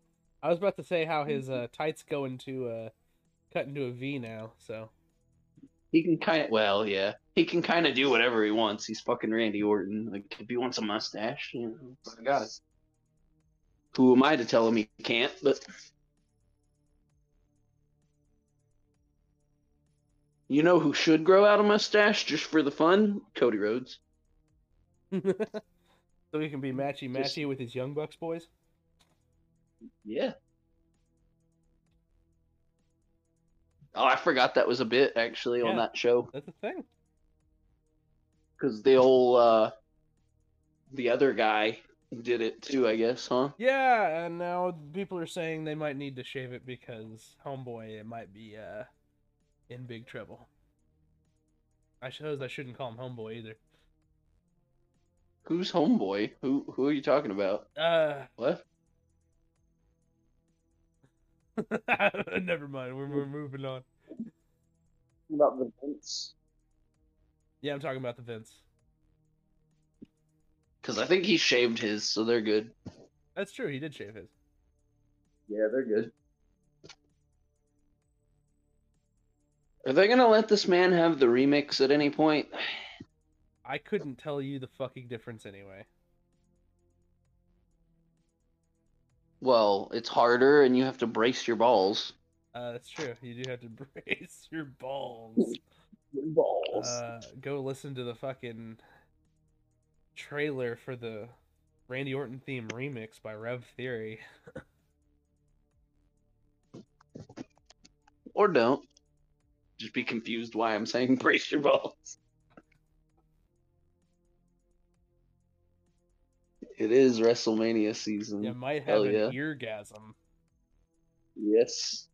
I was about to say how his uh, tights go into uh, cut into a V now. So He can kind of, well, yeah, he can kind of do whatever he wants. He's fucking Randy Orton. Like, if he wants a mustache, you know, I got it. Who am I to tell him he can't? But you know who should grow out a mustache just for the fun? Cody Rhodes. (laughs) so he can be matchy Just- matchy with his Young Bucks boys. Yeah. Oh, I forgot that was a bit actually on that show That's the thing. because the old uh, the other guy did it too. I guess, huh? Yeah, and now people are saying they might need to shave it because Homeboy it might be uh in big trouble. I suppose I shouldn't call him Homeboy either. Who's homeboy? Who who are you talking about? Uh, What? (laughs) never mind. We're, we're moving on. About the Vince? Yeah, I'm talking about the Vince. Because I think he shaved his, so they're good. That's true. He did shave his. Yeah, they're good. Are they gonna let this man have the remix at any point? I couldn't tell you the fucking difference anyway. Well, it's harder, and you have to brace your balls. Uh, that's true. You do have to (laughs) brace your balls. Your Balls. Uh, go listen to the fucking trailer for the Randy Orton theme remix by Rev Theory. or don't. Just be confused why I'm saying (laughs) brace your balls. It is WrestleMania season. You might Hell have an yeah. eargasm. Yes.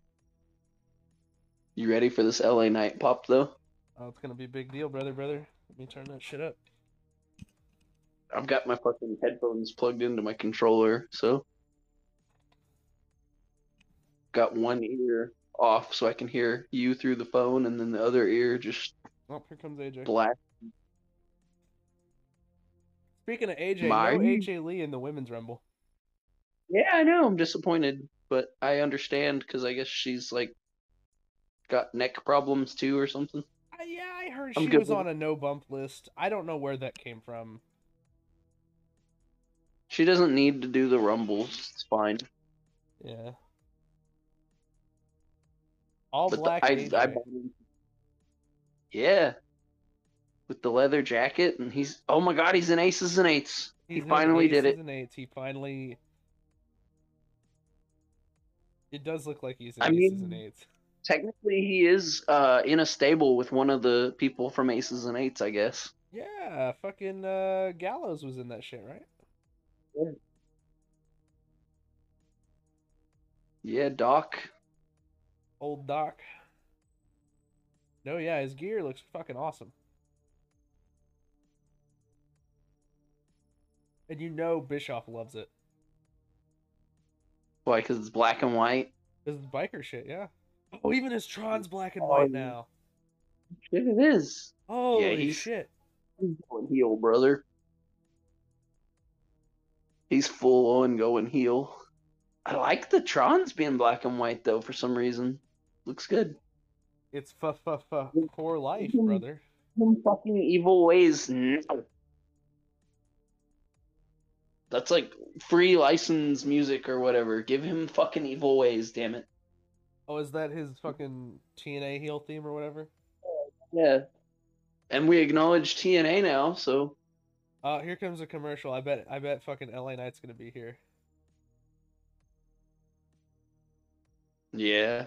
You ready for this LA night pop though? Oh, it's gonna be a big deal, brother, brother. Let me turn that shit up. I've got my fucking headphones plugged into my controller, so got one ear off so I can hear you through the phone, and then the other ear just Oh, here comes AJ. black. Speaking of AJ, Mine? no AJ Lee in the women's rumble. Yeah, I know. I'm disappointed, but I understand because I guess she's like got neck problems too or something. Uh, yeah, I heard I'm she good was on a no bump list. I don't know where that came from. She doesn't need to do the rumbles. It's fine. Yeah. All But the- black I, AJ. I bought yeah, with the leather jacket, and he's oh my god, he's in aces and eights. He's he in finally did it. and eights. He finally. It does look like he's in I aces mean- and eights. Technically, he is uh, in a stable with one of the people from Aces and Eights, I guess. Yeah, fucking uh, Gallows was in that shit, right? Yeah. Yeah, Doc. Old Doc. No, yeah, his gear looks fucking awesome. And you know Bischoff loves it. Why? Because it's black and white. This is biker shit, yeah. Oh, even his Tron's black and Oh, white yeah. now. Shit, it is. Holy he's- shit. He's going heel, brother. He's full on going heel. I like the Trons being black and white though for some reason. Looks good. It's f f f for life, (laughs) brother. Some fucking evil ways now. That's like free license music or whatever. Give him fucking evil ways, damn it. Oh, is that his fucking TNA heel theme or whatever? Yeah. And we acknowledge TNA now, so Uh, here comes a commercial. I bet I bet fucking LA Knight's gonna be here. yeah.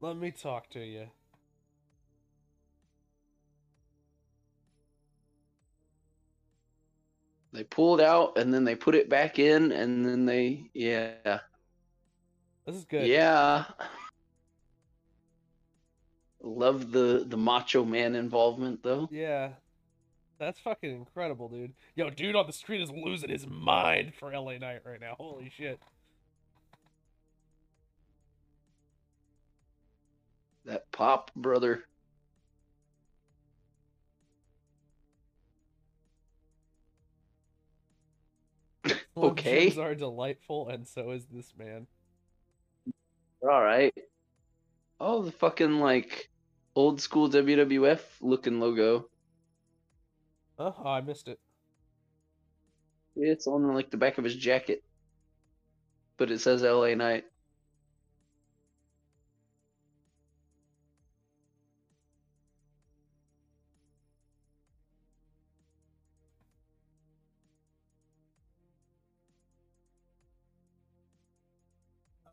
Let me talk to you. They pulled out and then they put it back in and then they yeah. This is good. Yeah. Love the the macho man involvement though. Yeah. That's fucking incredible, dude. Yo, dude on the street is losing his mind for LA Knight right now. Holy shit. That pop brother. Okay. Jims are delightful, and so is this man. All right. Oh, the fucking like old school WWF looking logo. Oh, oh, I missed it. It's on like the back of his jacket, but it says LA Knight.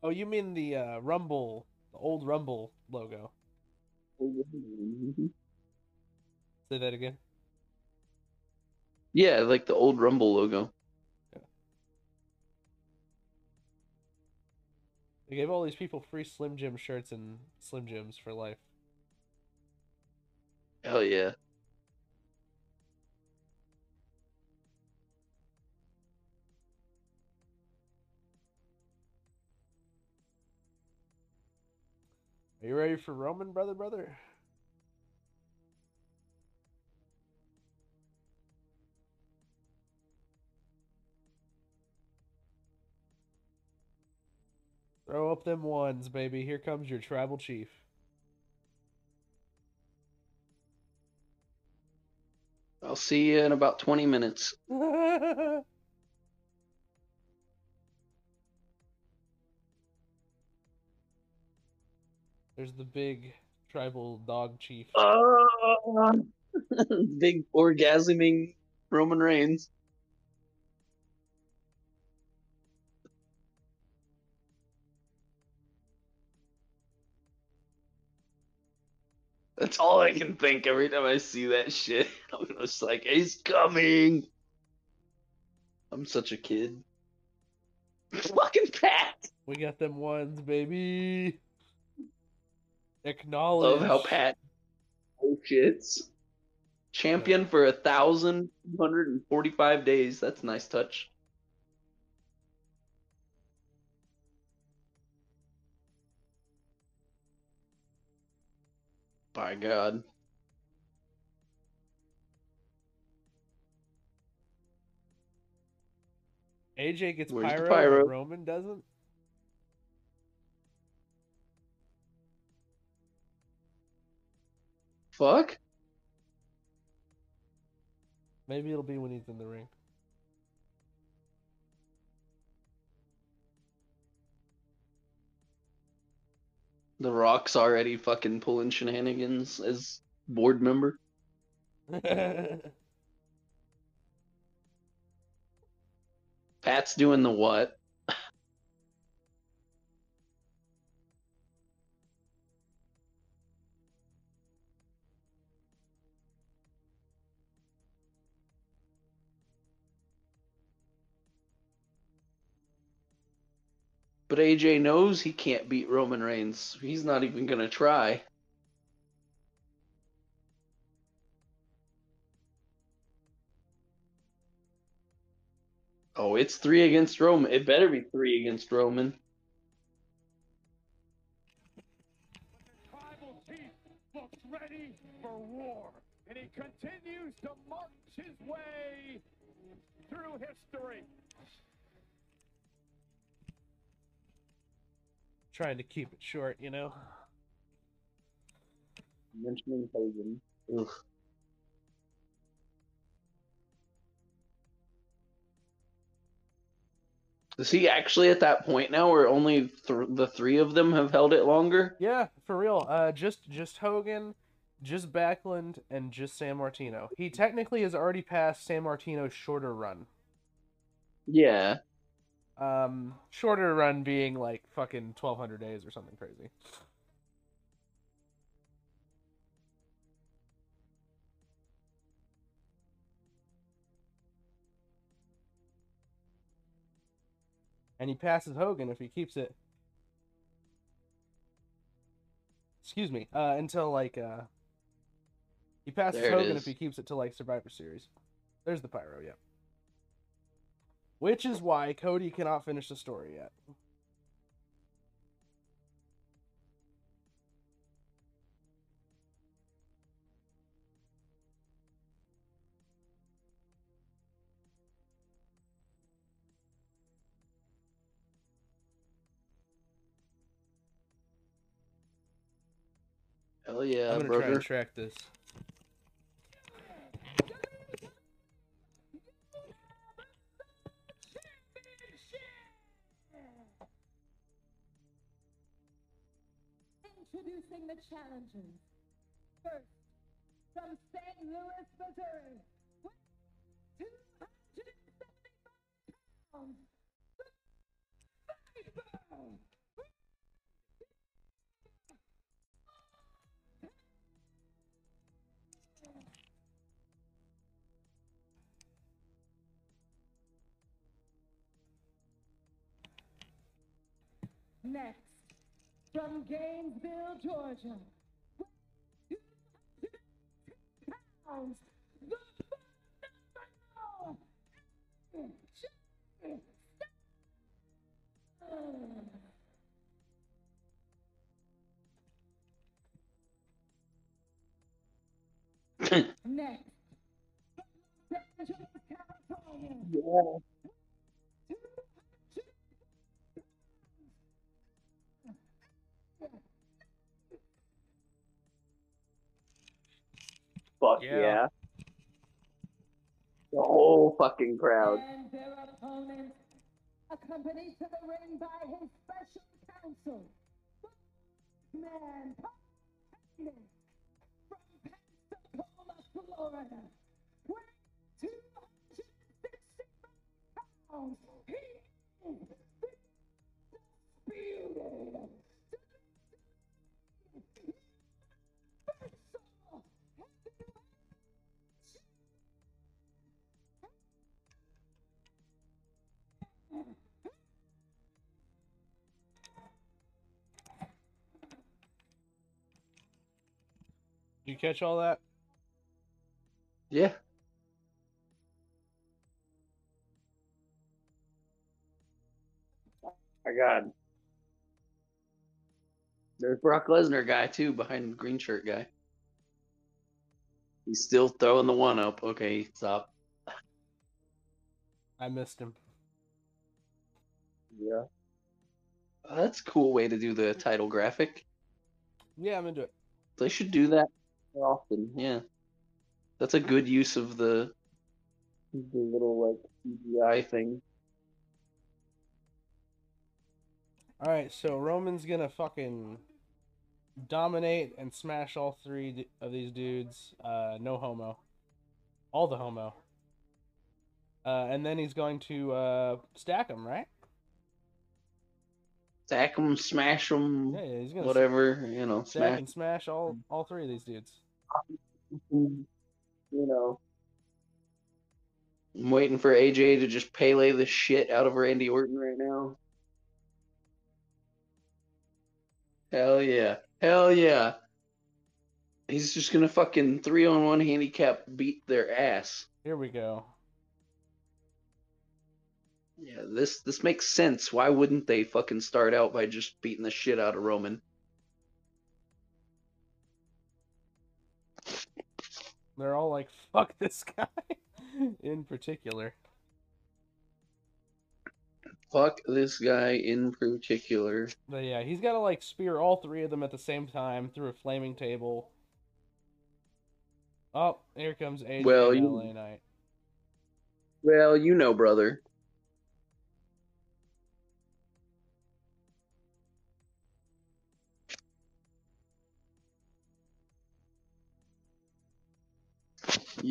Oh, you mean the uh, Rumble, the old Rumble logo? Say that again. Yeah, like the old Rumble logo. Yeah. They gave all these people free Slim Jim shirts and Slim Jims for life. Hell yeah. Are you ready for Roman, brother, brother? Throw up them ones, baby. Here comes your tribal chief. I'll see you in about 20 minutes. (laughs) There's the big tribal dog chief. Oh, (laughs) big orgasming Roman Reigns. That's all I can think every time I see that shit. (laughs) I'm just like, he's coming. I'm such a kid. (laughs) Fucking Pat. We got them ones, baby. Acknowledge. Love how Pat oh shits. Champion for a thousand hundred and forty-five days. That's a nice touch. By God. AJ gets Where's pyro, pyro? Roman doesn't. Fuck. Maybe it'll be when he's in the ring. The Rock's already fucking pulling shenanigans as board member. (laughs) Pat's doing the what? But AJ knows he can't beat Roman Reigns. He's not even gonna try. Oh, it's three against Roman. It better be three against Roman. continues to march his way through history. Trying to keep it short, you know. Mentioning Hogan. Ugh. Is he actually at that point now where only th- the three of them have held it longer? Yeah, for real. Uh, just just Hogan, just Backlund, and just Sammartino. He technically has already passed Sammartino's shorter run. Yeah. Um, shorter run being like fucking 1200 days or something crazy. And he passes Hogan if he keeps it. Excuse me. Uh, until like uh, he passes Hogan if he keeps it to like Survivor Series. There's the pyro. Yep. Yeah. Which is why Cody cannot finish the story yet. Hell yeah, I'm gonna try brother. and track this. Introducing the challenges. First, from St. Louis, Missouri, with 275 pounds. Next, from Gainesville, Georgia, pounds, (laughs) the Next, from Los Angeles, California, Yeah. Fuck Yeah. yeah. The whole fucking crowd. And their opponent, accompanied to the ring by his special counsel, man, from Pensacola, Florida, weighing 260 pounds. He is the disputed you catch all that? Yeah. My God. There's Brock Lesnar guy too behind the green shirt guy. He's still throwing the one up. Okay, stop. I missed him. Yeah. Oh, that's a cool way to do the title graphic. Yeah, I'm into it. They should do that more often. Yeah. That's a good use of the the little like CGI thing. All right, so Roman's gonna fucking dominate and smash all three of these dudes. Uh, no homo, all the homo. Uh, and then he's going to uh, stack them, right? Stack them, smash them, Yeah, yeah, he's gonna whatever, you know, stack smash and smash all all three of these dudes. You know. I'm waiting for AJ to just Pele the shit out of Randy Orton right now. Hell yeah. Hell yeah. He's just gonna fucking three on one handicap beat their ass. Here we go. Yeah, this this makes sense. Why wouldn't they fucking start out by just beating the shit out of Roman? They're all like, (laughs) "Fuck this guy," (laughs) in particular. Fuck this guy in particular. But yeah, he's got to like spear all three of them at the same time through a flaming table. Oh, here comes AJ Well, and you- LA Knight. Well, you know, brother.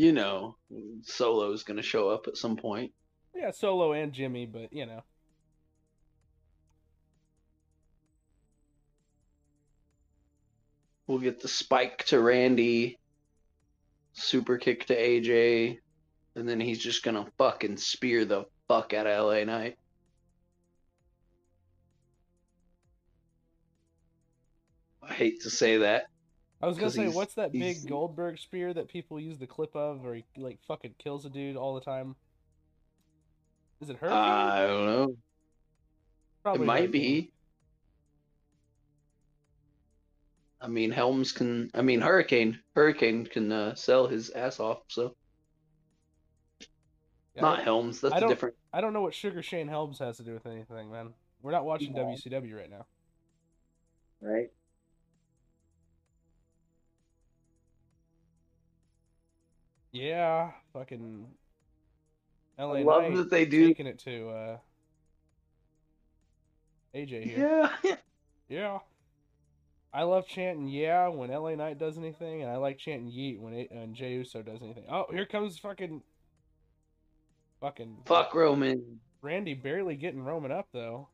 you know, Solo's going to show up at some point. Yeah, Solo and Jimmy, but you know. We'll get the spike to Randy, super kick to AJ, and then he's just going to fucking spear the fuck out of LA Knight. I hate to say that. I was gonna say, what's that big Goldberg spear that people use the clip of, where he like fucking kills a dude all the time? Is it Hurricane? I don't know. Probably it might Hurricane. be. I mean, Helms can. I mean, Hurricane. Hurricane can uh, sell his ass off. So Yeah, not Helms. That's I a don't- different. I don't know what Sugar Shane Helms has to do with anything, man. We're not watching Yeah. WCW right now. Right. Yeah, fucking. LA I love Knight that they do. taking it to uh, AJ here. Yeah. (laughs) Yeah. I love chanting "Yeah" when LA Knight does anything, and I like chanting "Yeet" when it, when Jey Uso does anything. Oh, here comes fucking, fucking Fuck Roman. Randy barely getting Roman up though.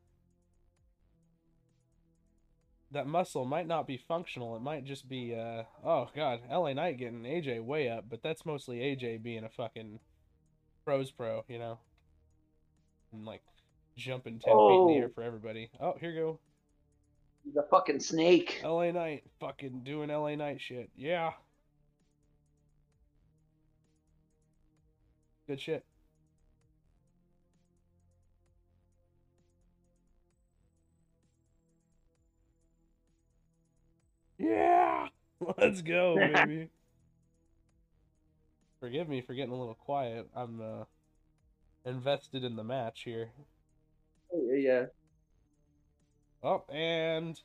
That muscle might not be functional. It might just be uh oh god, LA Knight getting AJ way up, but that's mostly AJ being a fucking pros pro, you know. And like jumping ten feet in the air Oh. for everybody. Oh, here you go. He's a fucking snake. LA Knight fucking doing LA Knight shit. Yeah. Good shit. Yeah. (laughs) Let's go, (laughs) baby. Forgive me for getting a little quiet. I'm uh invested in the match here. Oh, yeah. Oh, and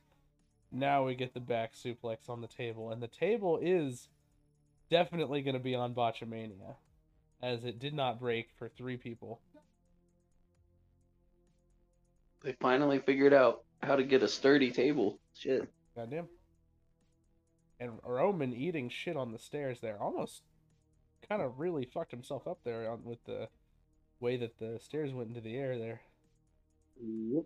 now we get the back suplex on the table, and the table is definitely going to be on Botchamania, as it did not break for three people. They finally figured out how to get a sturdy table. Shit. Goddamn. And Roman eating shit on the stairs there, almost kind of really fucked himself up there on, with the way that the stairs went into the air there. Yep.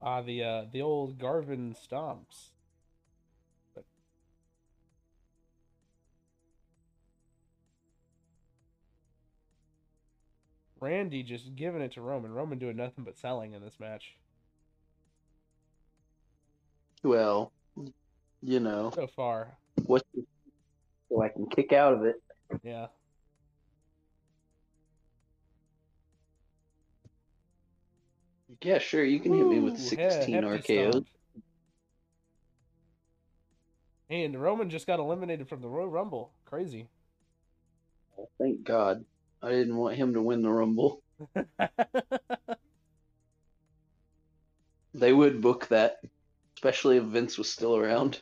Ah, the uh, the old Garvin stomps. Randy just giving it to Roman. Roman doing nothing but selling in this match Well, you know, so far. what so I can kick out of it. Yeah. Yeah, sure. You can hit me with 16 he- hefty RKOs. stomp. And Roman just got eliminated from the Royal Rumble. Crazy. Thank God. I didn't want him to win the Rumble. (laughs) They would book that, especially if Vince was still around.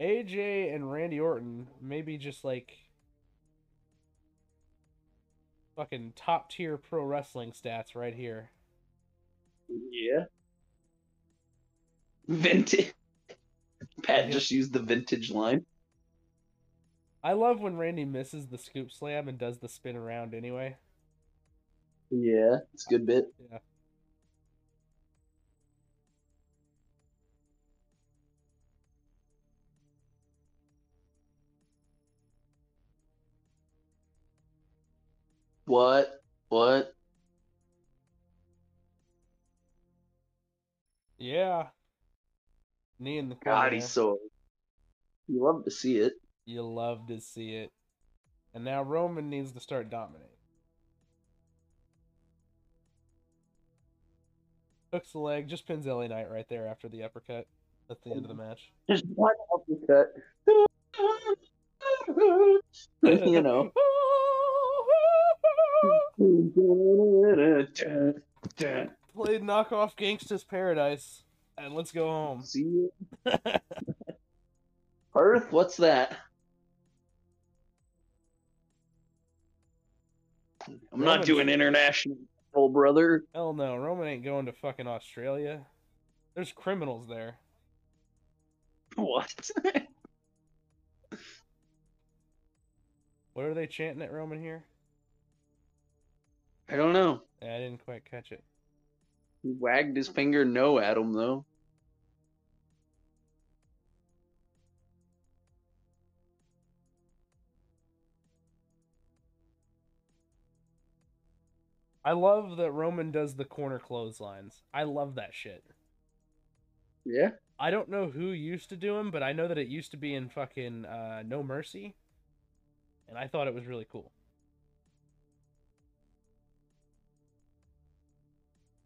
AJ and Randy Orton maybe just like fucking top tier pro wrestling stats right here. Yeah. Vintage. Pat just used the vintage line. I love when Randy misses the scoop slam and does the spin around anyway. Yeah, it's a good bit. Yeah. What? What? Yeah. Knee in the corner. God, he's so. You love to see it. You love to see it. And now Roman needs to start dominating. Hooks the leg, just pins LA Knight right there after the uppercut at the end of the match. Just one uppercut. (laughs) you know. (laughs) Played knockoff Gangsta's Paradise, and let's go home. See you. (laughs) Perth, what's that? I'm not doing international, brother. Hell no, Roman ain't going to fucking Australia. There's criminals there. What? (laughs) What are they chanting at Roman here? I don't know. Yeah, I didn't quite catch it. He wagged his finger no at him though. I love that Roman does the corner clotheslines. I love that shit. Yeah. I don't know who used to do them, but I know that it used to be in fucking uh, No Mercy, and I thought it was really cool.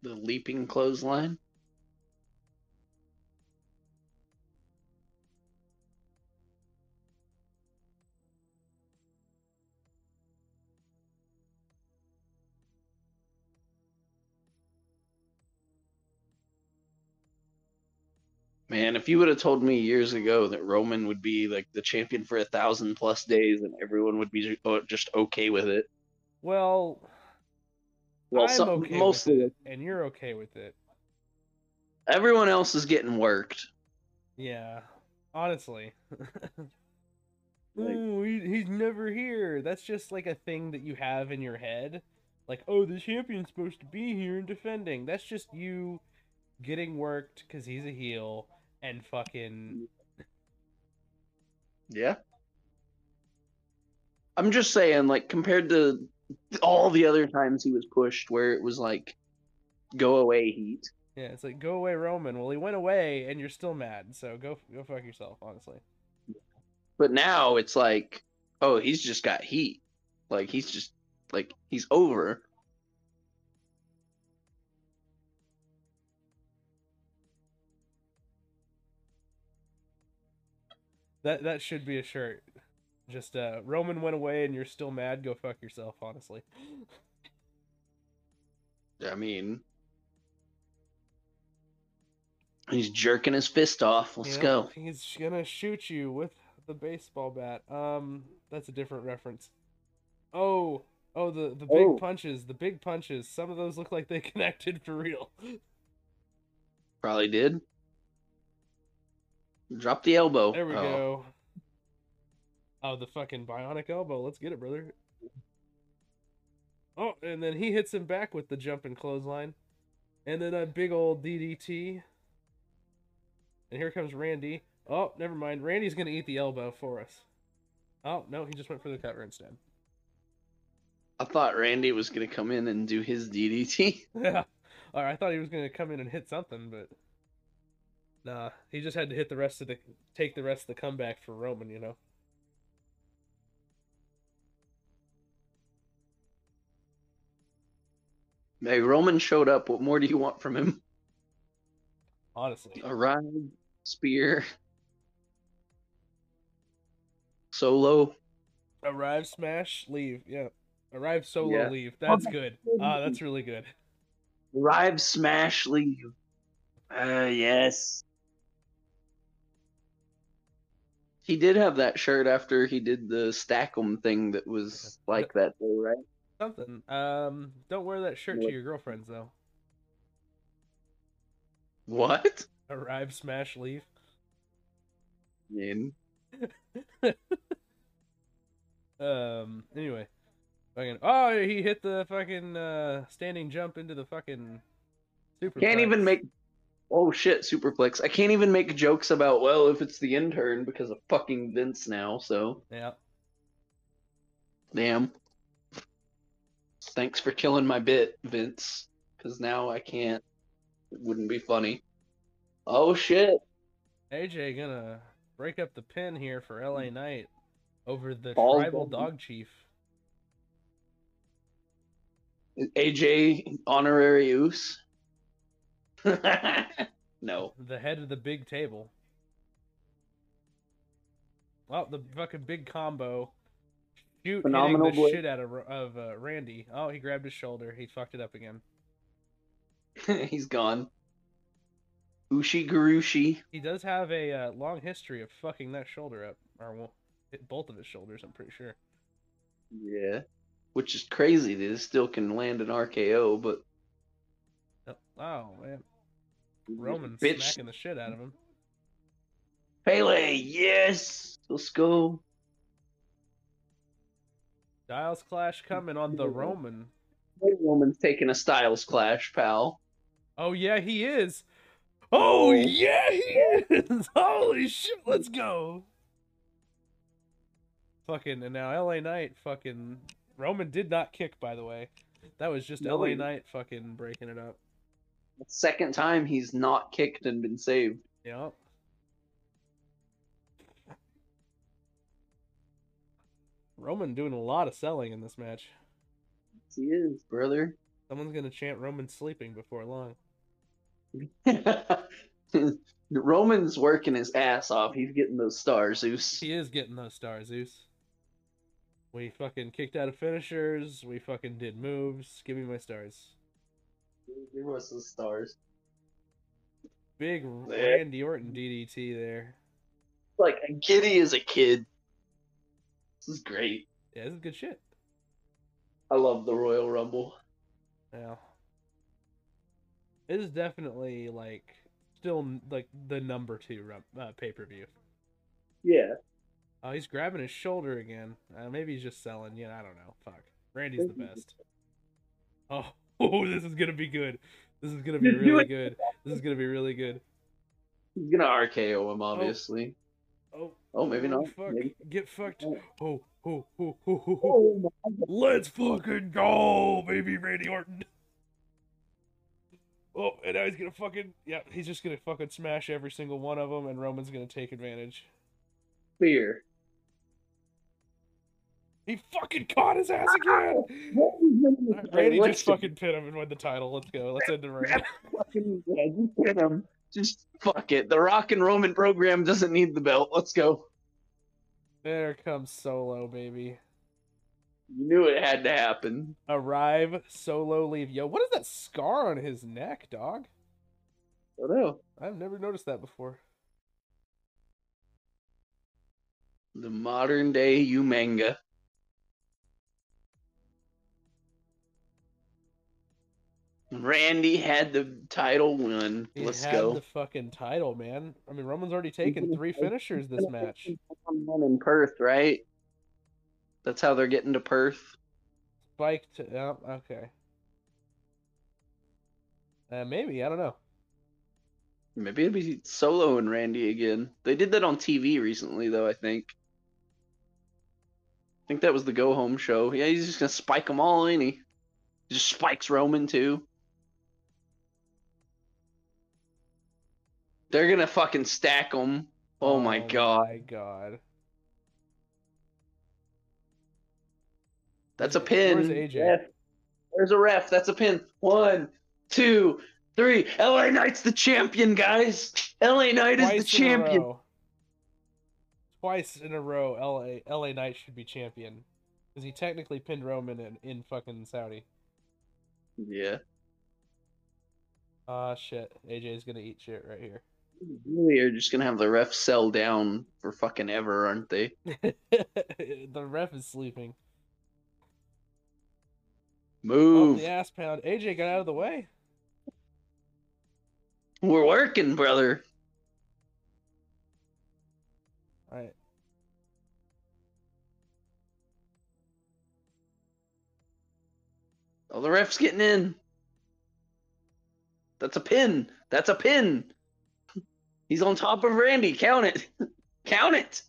The leaping clothesline. Man, if you would have told me years ago that Roman would be like the champion for a thousand plus days and everyone would be just okay with it. Well, Well, I'm some, okay mostly with it, and you're okay with it. everyone else is getting worked. Yeah, honestly. (laughs) Like- oh, he, he's never here. That's just like a thing that you have in your head. Like, oh, the champion's supposed to be here and defending. That's just you getting worked because he's a heel and fucking. Yeah. I'm just saying, like, compared to all the other times he was pushed, where it was like, go away, heat. Yeah, it's like, go away, Roman. Well, he went away and you're still mad, so go, go fuck yourself, honestly. But now it's like, oh, he's just got heat. Like, he's just, like, he's over. That that should be a shirt. Just uh Roman went away and you're still mad, go fuck yourself, honestly. I mean, he's jerking his fist off. Let's Yeah, go. He's gonna shoot you with the baseball bat. Um, that's a different reference. Oh, oh, the the big Oh. punches, the big punches. Some of those look like they (laughs) connected for real. Probably did. Drop the elbow. There we Oh. go. Oh, the fucking bionic elbow. Let's get it, brother. Oh, and then he hits him back with the jumping clothesline, and then a big old DDT. And here comes Randy. Oh, never mind. Randy's gonna eat the elbow for us. Oh no, he just went for the cover instead. (laughs) I thought Randy was gonna come in and do his DDT. Yeah. (laughs) Or I thought he was gonna come in and hit something, but nah, he just had to hit the rest of the take the rest of the comeback for Roman, you know. Hey, Roman showed up. What more do you want from him? Honestly. A ride, spear, solo. Arrive, smash, leave. Yeah. Arrive, solo, Yeah. leave. That's good. Ah, that's really good. Arrive, smash, leave. Uh, yes. He did have that shirt after he did the Stack'em thing that was like that, though, right? Something. Um, don't wear that shirt to your girlfriends though. What? Arrive, smash, leave. In. (laughs) Um. Anyway, fucking. Oh, he hit the fucking uh, standing jump into the fucking. Super. Can't even make. Oh shit, Superplex. I can't even make jokes about, well, if it's the intern because of fucking Vince now, so. Yeah. Damn. Thanks for killing my bit, Vince. Because now I can't. It wouldn't be funny. Oh shit. AJ gonna break up the pin here for LA hmm. Knight over the Balls tribal dog chief. AJ honorary Oos? (laughs) no. the head of the big table. Well, the fucking big combo. Shoot, Phenomenal hitting the blade. shit out of of uh, Randy. Oh, he grabbed his shoulder. He fucked it up again. (laughs) He's gone. Ushigoroshi. He does have a uh, long history of fucking that shoulder up, or well, hit both of his shoulders. I'm pretty sure. Yeah. Which is crazy that it still can land an RKO, but. Oh man, Roman Bitch. smacking the shit out of him. Pele, yes! Let's go. Styles clash coming on the Roman. Roman's taking a Styles clash, pal. Oh yeah, he is. Oh Oh. yeah, he is. (laughs) Holy shit, let's go. Fucking and now LA Knight fucking Roman did not kick by the way. That was just No, LA Knight fucking breaking it up. Second time he's not kicked and been saved. Yep. Roman doing a lot of selling in this match. He is, brother. Someone's gonna chant Roman sleeping before long. (laughs) Roman's working his ass off. He's getting those stars, Zeus. He is getting those stars, Zeus. We fucking kicked out of finishers. We fucking did moves. Give me my stars. Give us the stars. Big. Randy Orton DDT there. Like a giddy as a kid. This is great. Yeah, this is good shit. I love the Royal Rumble. Yeah. It is definitely like still like the number two uh, pay per view. Yeah. Oh, he's grabbing his shoulder again. Uh, maybe he's just selling. Yeah, I don't know. Fuck. Randy's the best. Oh, (laughs) oh, this is gonna be good. This is gonna be Just really good. This is gonna be really good. He's gonna RKO him, oh. obviously. Oh, Oh, maybe oh, not. Fuck. Maybe. Get fucked. Oh, oh, oh, oh, oh, oh. Oh, my God. Let's fucking go, baby Randy Orton. Oh, and now he's gonna fucking yeah, he's just gonna fucking smash every single one of them, and Roman's gonna take advantage. Fear. He fucking caught his ass again. (laughs) Randy Let's just fucking pin him and win the title. Let's go. Let's end the reign. (laughs) fucking yeah, just hit him. Just fuck it. The Rock and Roman program doesn't need the belt. Let's go. There comes Solo, baby. You knew it had to happen. Arrive, Solo, leave. Yo, what is that scar on his neck, dog? I don't know. I've never noticed that before. The modern day Umaga. Randy had the title win. He Let's had go. the fucking title, man. I mean, Roman's already taken three finishers this match. One in Perth, right? That's how they're getting to Perth. Spike to yeah, okay. Uh, maybe I don't know. Maybe it'll be Solo and Randy again. They did that on TV recently, though. I think. I think that was the go home show. Yeah, he's just gonna spike them all, ain't he? He just spikes Roman too. They're gonna fucking stack them. Oh, my god, My God. that's a pin. where's AJ? Ref. There's a ref. That's a pin. One, two, three. LA Knight's the champion, guys. LA Knight is the Twice in a champion. row. Twice in a row, LA LA Knight should be champion because he technically pinned Roman in, in fucking Saudi. Yeah. Ah shit, AJ's gonna eat shit right here. Really are just gonna have the ref sell down for fucking ever, aren't they? (laughs) the ref is sleeping. Oh, Move. the ass pound. AJ got out of the way. We're working, brother. All right. Oh, the ref's getting in. That's a pin. That's a pin. He's on top of Randy. Count it. (laughs) Count it.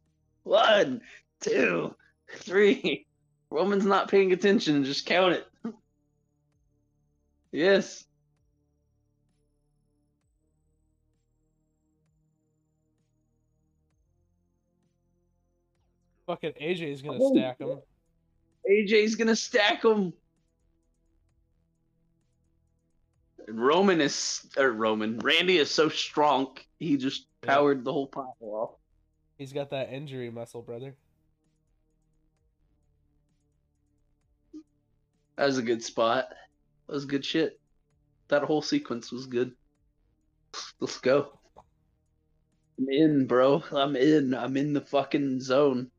One, two, three. Roman's not paying attention. Just count it. (laughs) Yes. Fucking AJ is gonna Oh, stack him. AJ's gonna stack him. Roman is or Roman. Randy is so strong. He just Yeah. powered the whole pile off. He's got that injury muscle, brother. That was a good spot. That was good shit. That whole sequence was good. Let's go. I'm in, bro. I'm in. I'm in the fucking zone.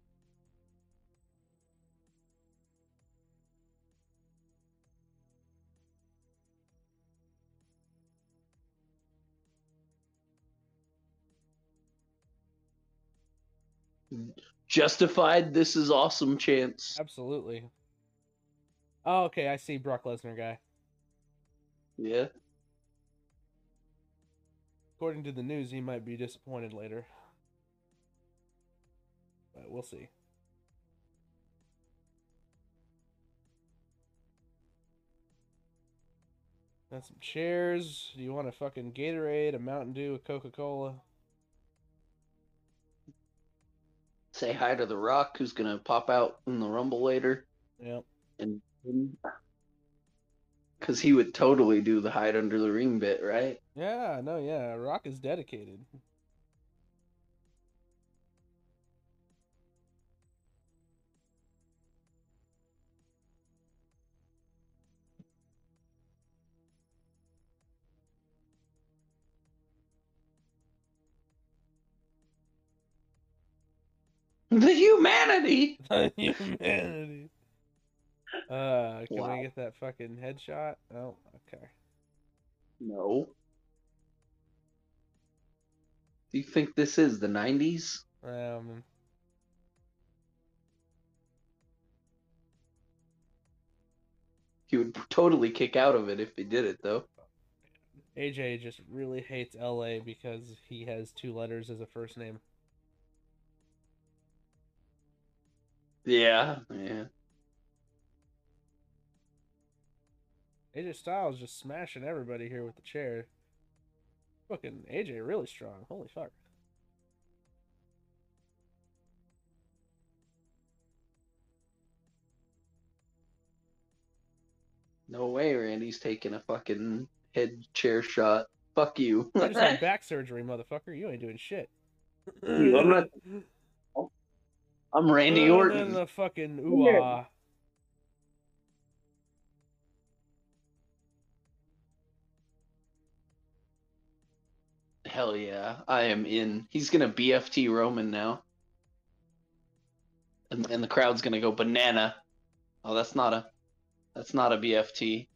Justified. This is awesome. Chance. Absolutely. Oh, okay. I see Brock Lesnar guy. Yeah. According to the news, he might be disappointed later. But we'll see. Got some chairs. Do you want a fucking Gatorade, a Mountain Dew, a Coca Cola? Say hi to the Rock, who's gonna pop out in the Rumble later, Yep. and because he would totally do the hide under the ring bit, right? Yeah, no, yeah. Rock is dedicated. The humanity. (laughs) The Humanity. Uh, can Wow. we get that fucking headshot? Oh, okay. No. Do you think this is the '90s? Um, He would totally kick out of it if he did it, though. AJ just really hates LA because he has two letters as a first name. Yeah, yeah. AJ Styles just smashing everybody here with the chair. Fucking AJ really strong. Holy fuck. No way, Randy's taking a fucking head chair shot. Fuck you. I just had (laughs) back surgery, motherfucker. You ain't doing shit. I'm not- I'm Randy Orton. The fucking ooh ah. Hell yeah, I am in. He's gonna BFT Roman now, and and the crowd's gonna go banana. Oh, that's not a, that's not a BFT.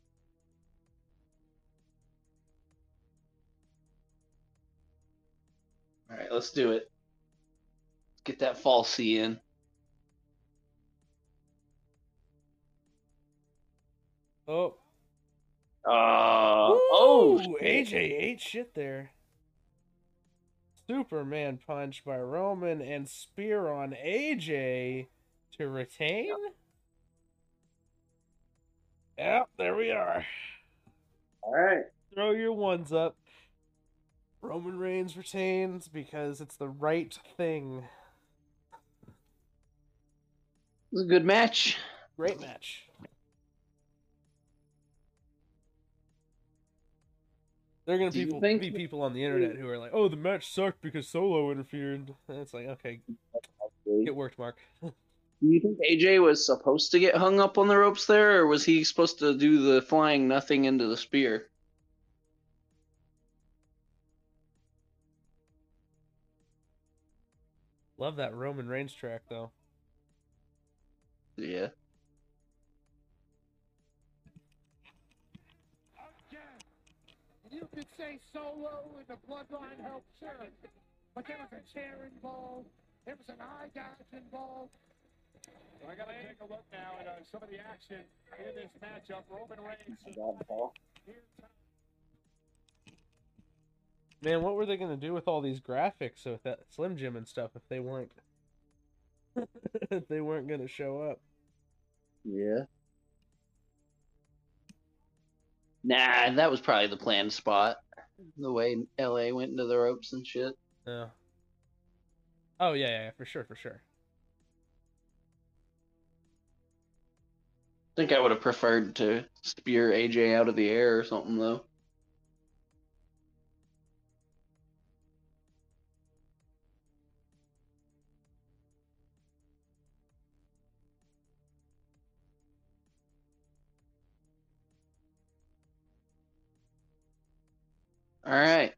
All right, let's do it. Get that fall C in. Oh. Uh, oh, Ooh, AJ ate shit there. Superman punch by Roman and spear on AJ to retain. Yep, there we are. all right. Throw your ones up. Roman Reigns retains because it's the right thing. It was a good match. Great match. There are gonna people, think- be people on the internet who are like, "Oh, the match sucked because Solo interfered." And it's like, okay, it worked, Mark. (laughs) Do you think AJ was supposed to get hung up on the ropes there, or was he supposed to do the flying nothing into the spear? Love that Roman Reigns track though. Yeah. Again, you could say Solo and the Bloodline helped, sure, but there was a chair involved. There was an eye gouge involved. So I gotta take a look now at uh, some of the action in this matchup. Roman Reigns. Here, Man, what were they gonna do with all these graphics with that Slim Jim and stuff if they weren't (laughs) if they weren't gonna show up? Yeah. Nah, that was probably the planned spot. The way LA went into the ropes and shit. Yeah. Oh yeah, yeah, yeah, for sure, for sure. I think I would have preferred to spear AJ out of the air or something though. All right.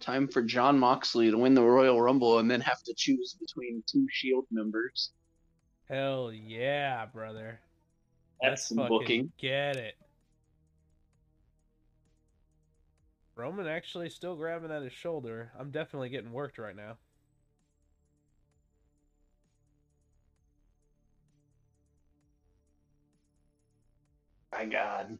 Time for Jon Moxley to win the Royal Rumble and then have to choose between two Shield members. Hell yeah, brother. That's Let's some fucking booking. Get it. Roman actually still grabbing at his shoulder. I'm definitely getting worked right now. My God.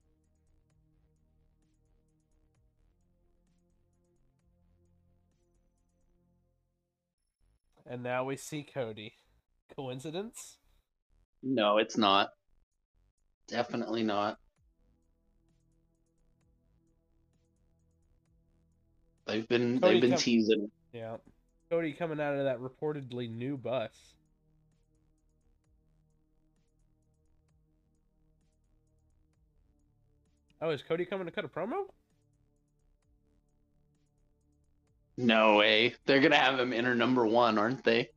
And now we see Cody. Coincidence? No, it's not. Definitely not. They've been Cody they've been come- teasing. Yeah. Cody coming out of that reportedly new bus. Oh, is Cody coming to cut a promo? No way. They're gonna have him enter number one, aren't they?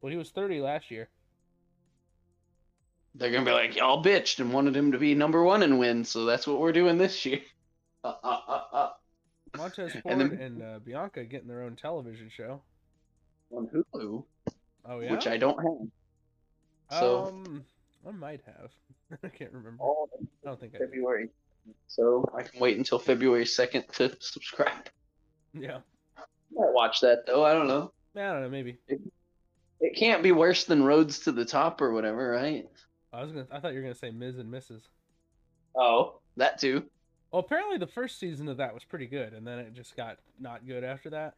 Well, he was 30 last year. They're gonna be like, y'all bitched and wanted him to be number one and win, so that's what we're doing this year. (laughs) Uh, uh, uh. Montez (laughs) Ford And and, then- uh, Bianca getting their own television show. On Hulu, Oh yeah. which I don't have. So Um, I might have. (laughs) I can't remember. I don't think. February. So I can wait until February second to subscribe. Yeah. Might watch that though. I don't know. I don't know. Maybe. It can't be worse than Roads to the Top or whatever, right? I was gonna. I thought you were gonna say Miz and Mrs. Oh, that too. Well, apparently the first season of that was pretty good, and then it just got not good after that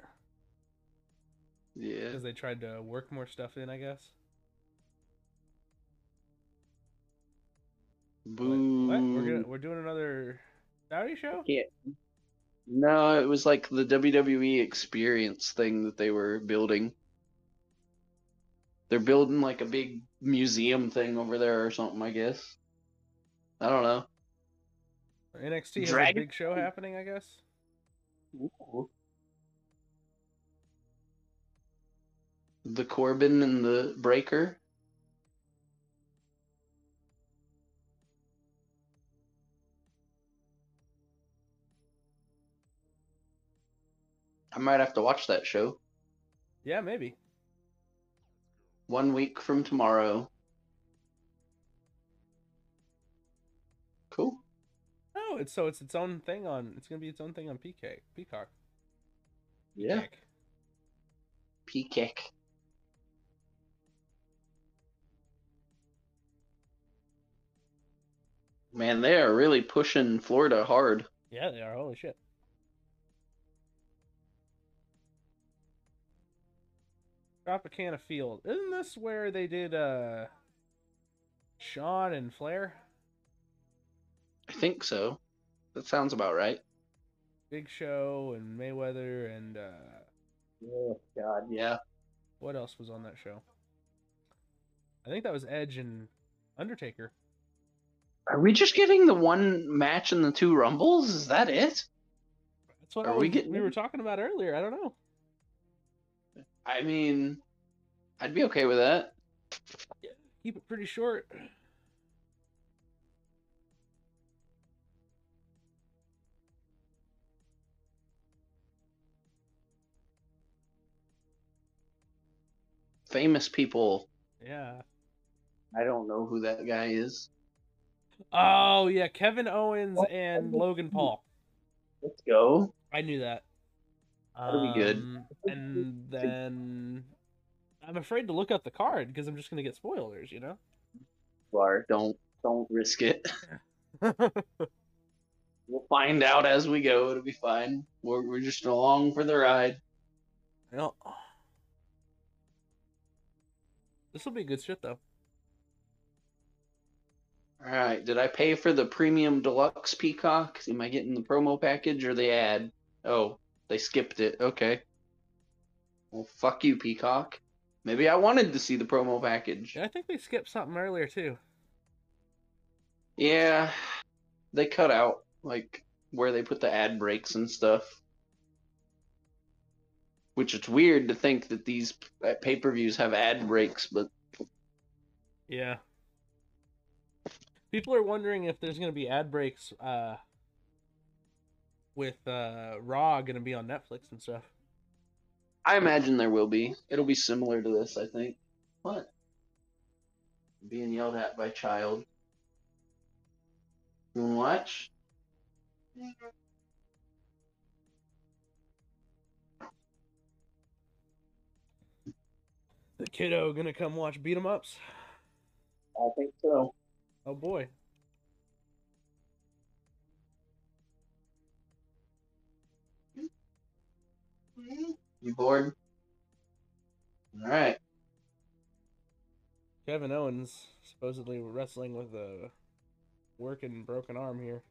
Yeah. because they tried to work more stuff in. I guess. Boo. What? We're gonna we're doing another Saudi show. Yeah. No, it was like the WWE experience thing that they were building. They're building like a big museum thing over there or something, I guess. I don't know. NXT has a big show happening. I guess. The Corbin and the Breakker. I might have to watch that show. Yeah, maybe. One week from tomorrow. Cool. Oh, it's so it's its own thing on. It's gonna be its own thing on PK Peacock. Yeah. Peacock. Peacock. Man, they are really pushing Florida hard. Yeah, they are. Holy shit. Tropicana Field. Isn't this where they did uh Shawn and Flair? I think so. That sounds about right. Big Show and Mayweather and uh Oh God, yeah. what else was on that show? I think that was Edge and Undertaker. Are we just getting the one match in the two rumbles? Is that it? That's what Are I we getting- we were talking about earlier. I don't know. I mean, I'd be okay with that. Yeah, Keep it pretty short. Famous people. Yeah. I don't know who that guy is. Oh yeah, Kevin Owens Oh, and Logan Paul. Let's go. I knew that. That'll be good. Um, And then I'm afraid to look up the card because I'm just gonna get spoilers, you know. Bar, don't don't risk it. (laughs) (laughs) We'll find out as we go. It'll be fine. We're we're just along for the ride. Well, this will be good shit though. All right. Did I pay for the premium deluxe Peacock? Am I getting the promo package or the ad? Oh, they skipped it. Okay. Well, fuck you, Peacock. Maybe I wanted to see the promo package. I think they skipped something earlier too. Yeah, they cut out like where they put the ad breaks and stuff. Which it's weird to think that these pay per views have ad breaks, but Yeah. People are wondering if there's gonna be ad breaks uh, with uh, Raw gonna be on Netflix and stuff. I imagine there will be. It'll be similar to this, I think. What? Being yelled at by child. You wanna watch? The kiddo gonna come watch beat 'em ups. I think so. Oh boy. You bored? Alright. Kevin Owens supposedly wrestling with a working broken arm here.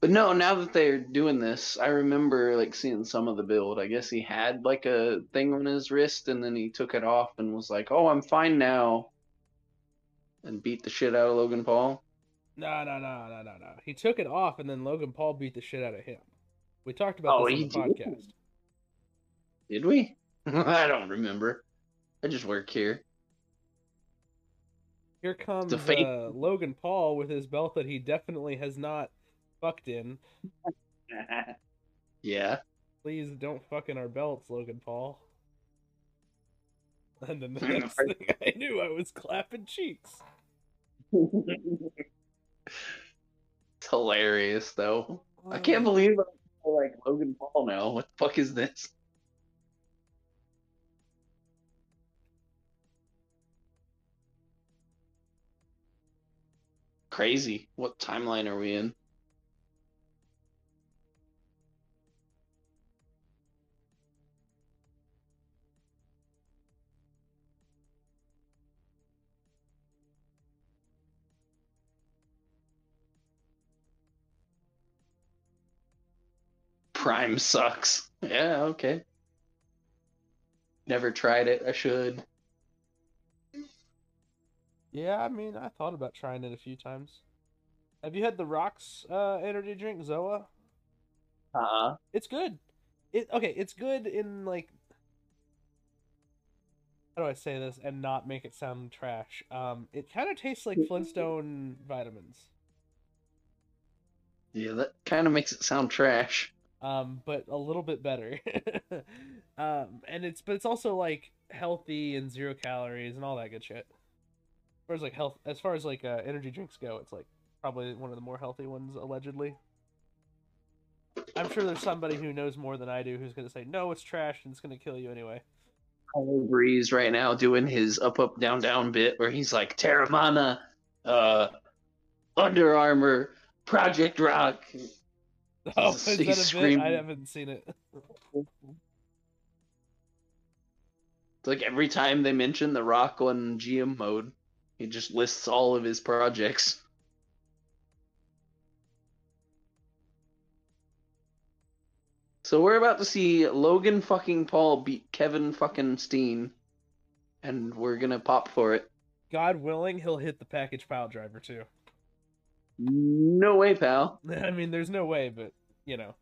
But no, now that they're doing this, I remember like seeing some of the build. I guess he had like a thing on his wrist and then he took it off and was like, "Oh, I'm fine now." And beat the shit out of Logan Paul. No, no, no, no, no, no. He took it off, and then Logan Paul beat the shit out of him. We talked about Oh, this on the podcast. Did we? (laughs) I don't remember. I just work here. Here comes uh, Logan Paul with his belt that he definitely has not fucked in. (laughs) yeah. Please don't fuck in our belts, Logan Paul. (laughs) And then the next thing I knew, I was clapping cheeks. It's hilarious though. I can't believe I'm like Logan Paul now. What the fuck is this? Crazy. What timeline are we in? Prime sucks. Yeah, okay. Never tried it. I should. Yeah, I mean, I thought about trying it a few times. Have you had the Rocks uh, energy drink, Zoa? Uh-uh. It's good. It okay. It's good in like. How do I say this and not make it sound trash? Um, it kind of tastes like Flintstone vitamins. Yeah, that kind of makes it sound trash. Um, but a little bit better. (laughs) um, and it's but it's also like healthy and zero calories and all that good shit. As far as like health, as far as like uh, energy drinks go, it's like probably one of the more healthy ones allegedly. I'm sure there's somebody who knows more than I do who's gonna say no, it's trash and it's gonna kill you anyway. Tyler Breeze right now doing his up up down down bit where he's like Teremana, uh, Under Armour, Project Rock. (laughs) Oh, is that a bit? I haven't seen it. It's like every time they mention the Rock on GM mode, he just lists all of his projects. So we're about to see Logan fucking Paul beat Kevin fucking Steen, and we're gonna pop for it. God willing, he'll hit the package pile driver too. No way, pal. (laughs) I mean, there's no way, but you know.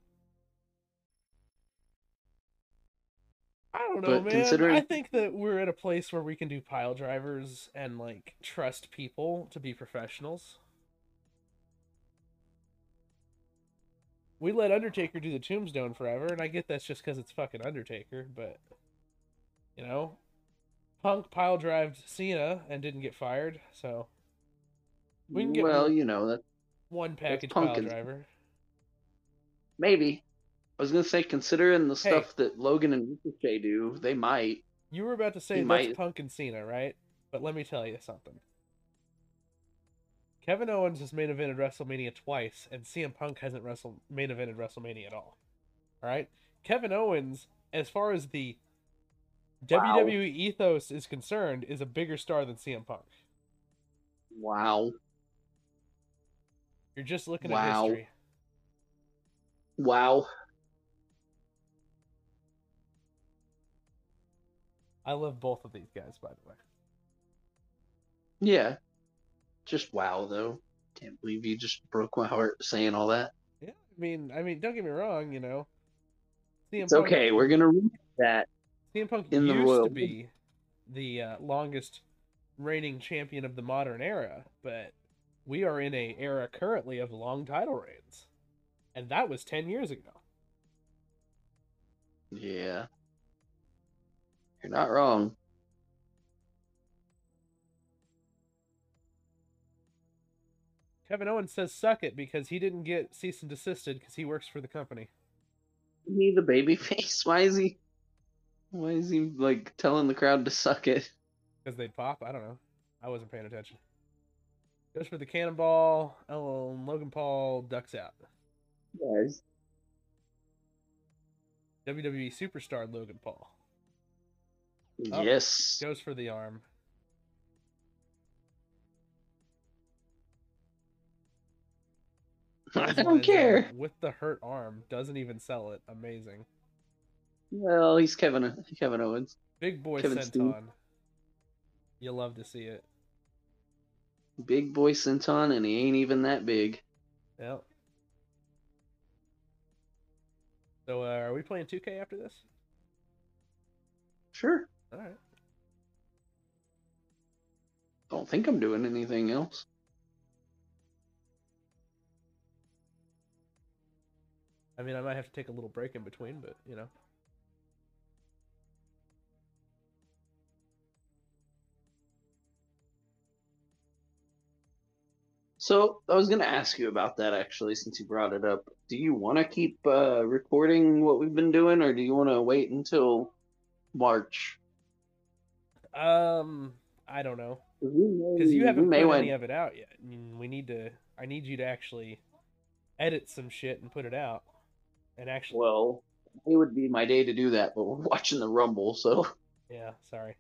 I don't know, But man. considering- I think that we're at a place where we can do pile drivers and like trust people to be professionals. We let Undertaker do the tombstone forever, and I get that's just because it's fucking Undertaker, but you know, Punk pile drived Cena and didn't get fired, so we can get well, you know that one package pile driver. maybe. I was gonna say, considering the Hey. stuff that Logan and Ricochet do, they might. You were about to say He that's might- Punk and Cena, right? But let me tell you something. Kevin Owens has main evented WrestleMania twice, and CM Punk hasn't wrestled main evented WrestleMania at all. All right, Kevin Owens, as far as the Wow. WWE ethos is concerned, is a bigger star than CM Punk. Wow, You're just looking Wow. at history. wow. I love both of these guys, by the way. Yeah, just wow though. Can't believe you just broke my heart saying all that. Yeah, I mean, I mean, don't get me wrong, you know. CM It's okay. We're gonna read that. CM Punk in the used Royal to be the uh, longest reigning champion of the modern era, but we are in a era currently of long title reigns, and that was ten years ago. Yeah, you're not wrong. Kevin Owens says "suck it" because he didn't get cease and desisted because he works for the company. He the baby (laughs) face. Why is he? Why is he like telling the crowd to suck it? Because they'd pop. I don't know. I wasn't paying attention. Goes for the cannonball. Oh, Logan Paul ducks out. Guys, WWE superstar Logan Paul yes. goes for the arm. (laughs) I don't care. With the hurt arm, doesn't even sell it. Amazing. Well, he's Kevin Kevin Owens. Big boy Kevin senton. Steen. You'll love to see it. Big boy Senton, and he ain't even that big. Yep. So, uh, are we playing 2K after this? Sure. All right. Don't think I'm doing anything else. I mean, I might have to take a little break in between, but you know. So I was gonna ask you about that actually, since you brought it up. Do you want to keep uh, recording what we've been doing, or do you want to wait until March? Um, I don't know Because you haven't put any of it out yet. I mean, we need to. I need you to actually edit some shit and put it out. And actually, Well, it would be my day to do that, but we're watching the Rumble, so yeah, sorry.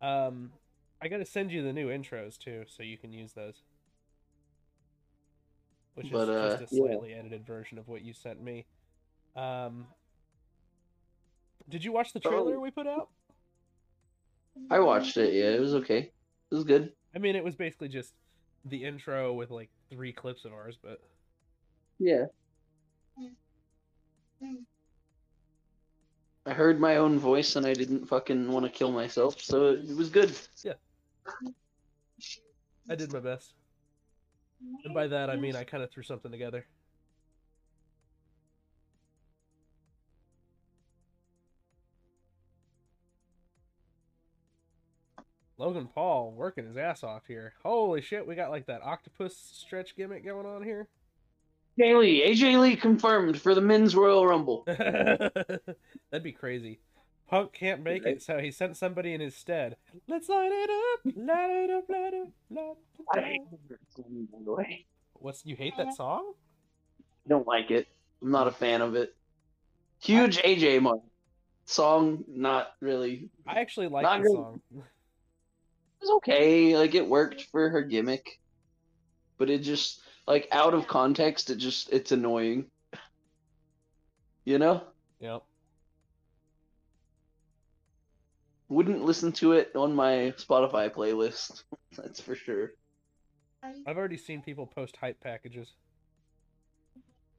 Um, I gotta send you the new intros too, so you can use those. Which But, is uh, just a yeah. slightly edited version of what you sent me. Um, did you watch the trailer Oh. we put out? I watched it. Yeah, it was okay. It was good. I mean, it was basically just the intro with like three clips of ours, but Yeah. I heard my own voice and I didn't fucking want to kill myself, so it was good. Yeah. I did my best. And by that, I mean I kind of threw something together. Logan Paul working his ass off here. Holy shit, we got like that octopus stretch gimmick going on here. AJ Lee, AJ Lee confirmed for the men's Royal Rumble. (laughs) That'd be crazy. Punk can't make it, so he sent somebody in his stead. Let's light it up, light it up, light it up, light I hate up. that song, by the way. What's you hate that song? Don't like it. I'm not a fan of it. Huge AJ mark. Song, not really. I actually like the good. song. It was okay. Like it worked for her gimmick, but it just like out of context, it just it's annoying. You know, Yep. Wouldn't listen to it on my Spotify playlist. (laughs) That's for sure. I've already seen people post hype packages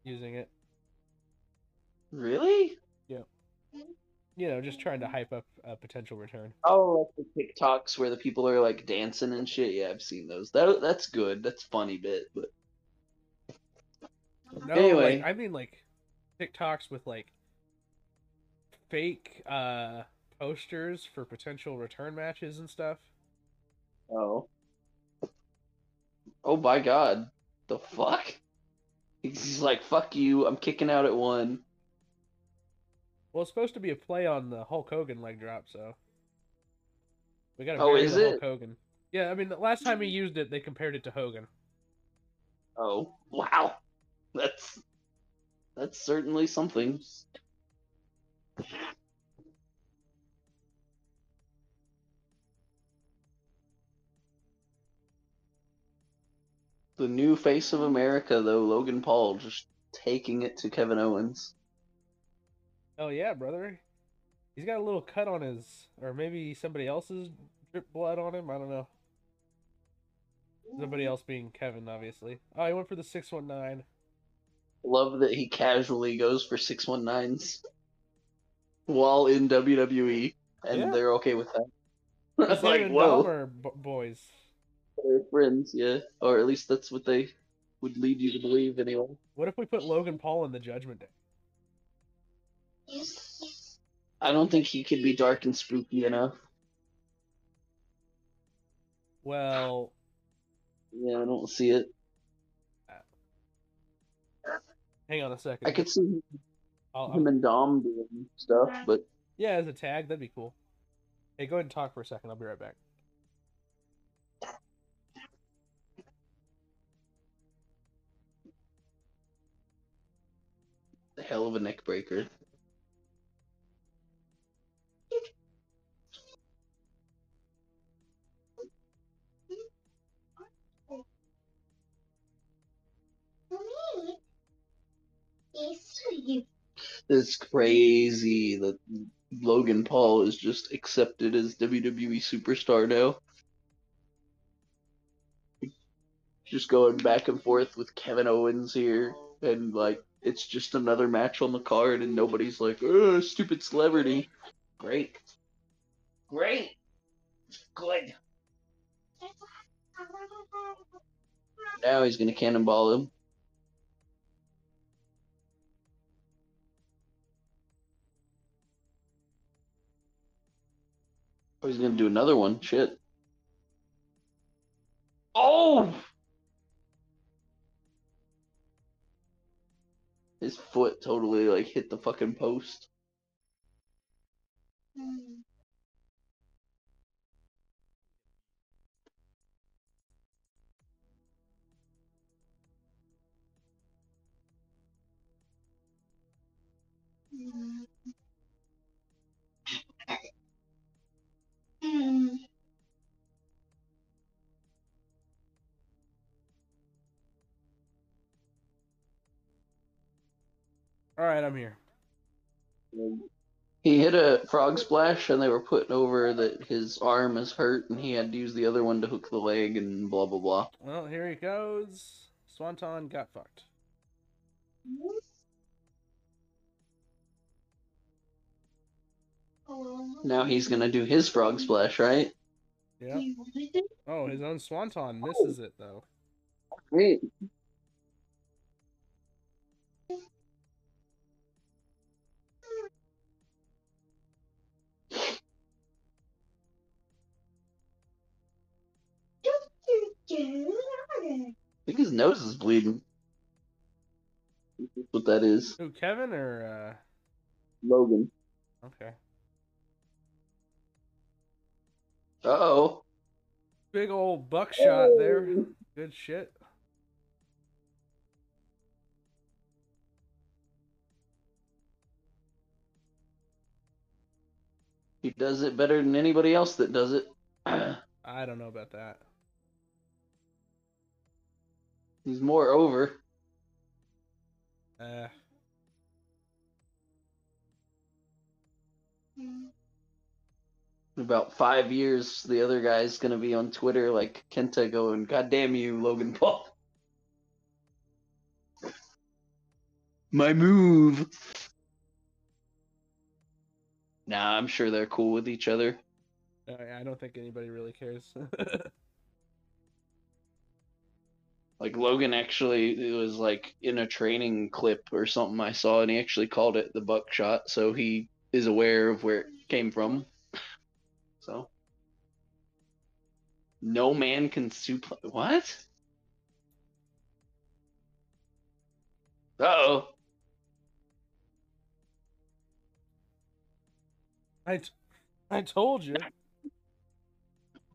using it. Really? Yeah. You know, just trying to hype up a potential return. Oh, like the TikToks where the people are like dancing and shit. Yeah, I've seen those. That that's good. That's funny bit, but No, Anyway. like, I mean like TikToks with like fake uh posters for potential return matches and stuff. oh, oh my god, the fuck? He's like, fuck you. I'm kicking out at one. Well, it's supposed to be a play on the Hulk Hogan leg drop, so we got to Oh, is it? Hulk Hogan. Yeah, I mean the last time he used it, they compared it to Hogan. Oh, wow. That's that's certainly something. The new face of America, though, Logan Paul, just taking it to Kevin Owens. Oh yeah, brother. He's got a little cut on his, or maybe somebody else's drip blood on him. I don't know. Somebody else being Kevin, obviously. Oh, he went for the six one nine. Love that he casually goes for 619s while in WWE, and Yeah. they're okay with that. It's (laughs) like, whoa. B- boys. They're friends, yeah. Or at least that's what they would lead you to believe, anyway. What if we put Logan Paul in the Judgment Day? I don't think he could be dark and spooky enough. Well, Yeah, I don't see it. hang on a second. I could see I'll- him I'll- and Dom doing stuff, but yeah, as a tag, that'd be cool. Hey, go ahead and talk for a second. I'll be right back. hell of a neck breaker. It's crazy that Logan Paul is just accepted as WWE superstar now. Just going back and forth with Kevin Owens here and like it's just another match on the card, and nobody's like, "Oh, stupid celebrity." Great, great, good. Now he's gonna cannonball him. Oh, he's gonna do another one. Shit. Oh! His foot totally like hit the fucking post. Hmm. Hmm. All right, I'm here. He hit a frog splash, and they were putting over that his arm is hurt, and he had to use the other one to hook the leg, and blah blah blah. Well, here he goes. Swanton got fucked. Now he's gonna do his frog splash, right? Yeah. Oh, his own Swanton misses it though. Wait. His nose is bleeding. That's what that is. Who, Kevin or Logan. uh okay. Uh oh. Big old buckshot there. Good shit. He does it better than anybody else that does it. (clears throat) I don't know about that. He's more over. Uh, In about five years, the other guy's gonna be on Twitter like Kenta going, God damn you, Logan Paul. My move. Nah, I'm sure they're cool with each other. I I don't think anybody really cares. (laughs) Like Logan actually it was like in a training clip or something I saw and he actually called it the buckshot, so he is aware of where it came from. (laughs) So no man can suplex what? Oh. I, t- I told you.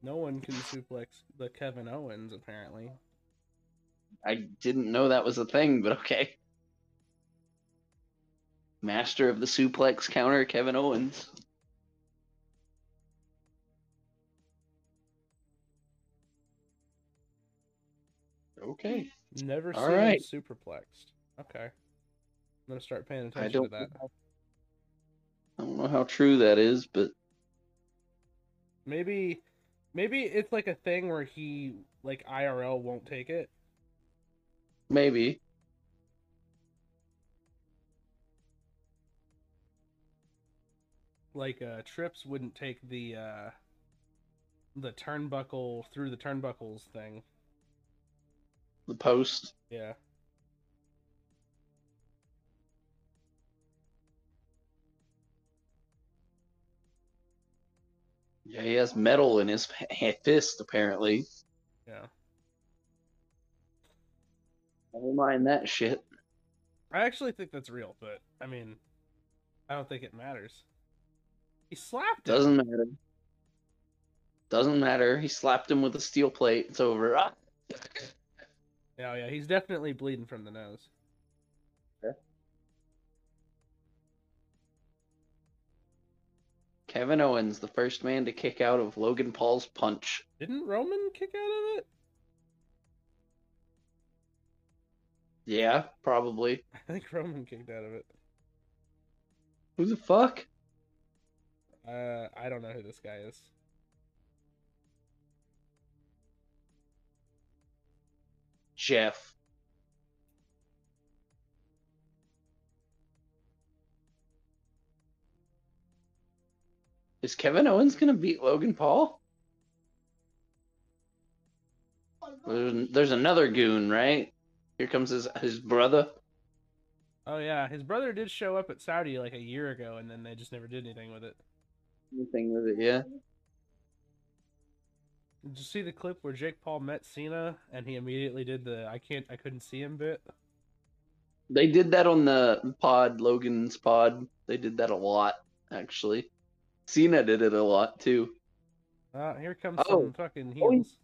No one can suplex the Kevin Owens apparently. I didn't know that was a thing, but okay. Master of the suplex counter, Kevin Owens. Okay. Never All seen right. superplexed. Okay. I'm gonna start paying attention to don't that. I don't know how true that is, but Maybe maybe it's like a thing where he like IRL won't take it. Maybe. Like uh Trips wouldn't take the uh the turnbuckle through the turnbuckles thing. The post. Yeah. Yeah, he has metal in his (laughs) fist, apparently. Yeah. Never mind that shit. I actually think that's real, but I mean I don't think it matters. He slapped him. Doesn't matter. Doesn't matter. He slapped him with a steel plate. It's over. Ah. Yeah, yeah, he's definitely bleeding from the nose. Kevin Owens, the first man to kick out of Logan Paul's punch. Didn't Roman kick out of it? Yeah, probably. I think Roman kicked out of it. Who the fuck? Uh, I don't know who this guy is. Jeff. Is Kevin Owens gonna beat Logan Paul? There's, there's another goon, right? Here comes his his brother. Oh yeah, his brother did show up at Saudi like a year ago, and then they just never did anything with it. Anything with it, yeah. Did you see the clip where Jake Paul met Cena and he immediately did the "I can't, I couldn't see him" bit? They did that on the pod, Logan's pod. They did that a lot, actually. Cena did it a lot too. Uh, here comes Oh. some fucking Oh, heels.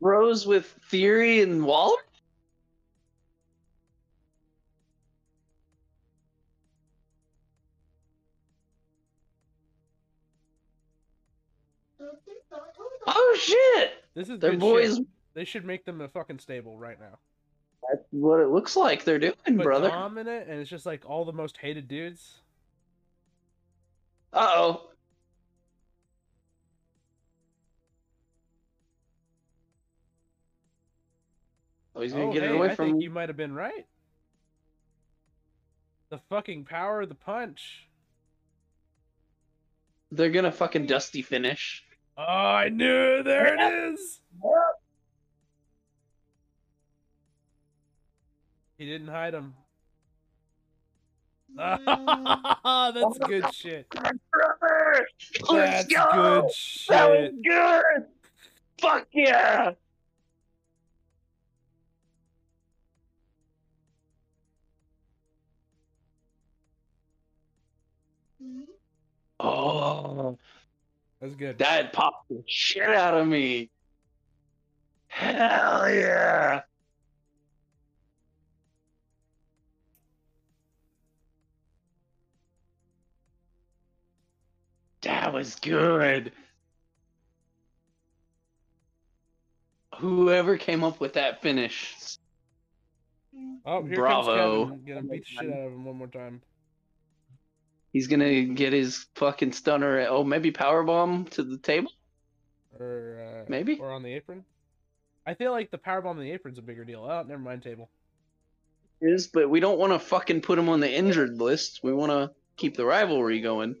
Bros with Theory and Waller? Shit! This is good boys. shit. They should make them a fucking stable right now. That's what it looks like they're doing, Put brother. Dom in it, and it's just like all the most hated dudes. Uh oh. Oh, he's gonna oh, get hey, it away I from. think you might have been right. The fucking power of the punch. They're gonna fucking dusty finish. Oh, I knew. There it is. He didn't hide him. (laughs) Mm. That's good shit. Brother! Let's That's go! good That was good! Fuck yeah! Mm-hmm. Oh, That's good. that popped the shit out of me. Hell yeah! That was good. Whoever came up with that finish. Oh, here Bravo. comes Kevin. Gonna beat the shit out of him one more time. He's gonna get his fucking stunner. Oh, maybe power bomb to the table. Or uh, Maybe. Or on the apron. I feel like the power bomb on the apron's a bigger deal. Oh, never mind table. Is but we don't want to fucking put him on the injured list. We want to keep the rivalry going.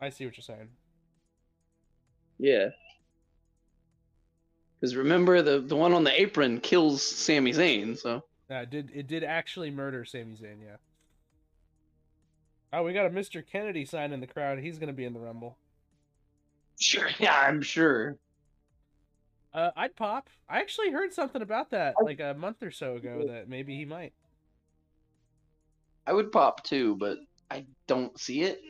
I see what you're saying. Yeah. Because remember, the the one on the apron kills Sami Zayn. So Yeah, it did it did actually murder Sami Zayn, yeah. Oh, we got a Mr. Kennedy sign in the crowd. He's gonna be in the Rumble. sure, yeah, I'm sure. Uh, I'd pop. I actually heard something about that like a month or so ago that maybe he might. I would pop too, but I don't see it.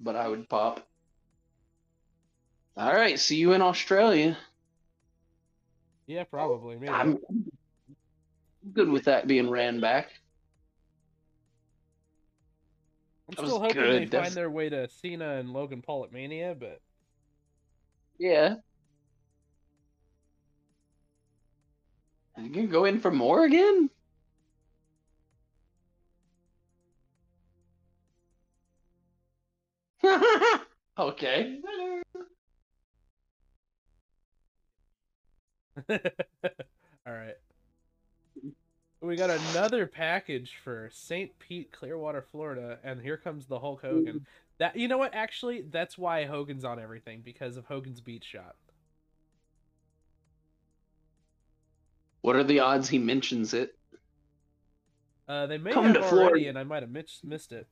But I would pop. All right, see you in Australia. Yeah, probably. Maybe. I'm good with that being ran back. I'm that still hoping good. they That's- find their way to Cena and Logan Paul at Mania, but Yeah. You can go in for more again? (laughs) okay. (laughs) We got another package for St. Pete, Clearwater, Florida, and here comes the Hulk Hogan. That you know what? Actually, that's why Hogan's on everything because of Hogan's Beach Shop. What are the odds he mentions it? Uh, they may Come have to already, Florida. and I might have missed missed it.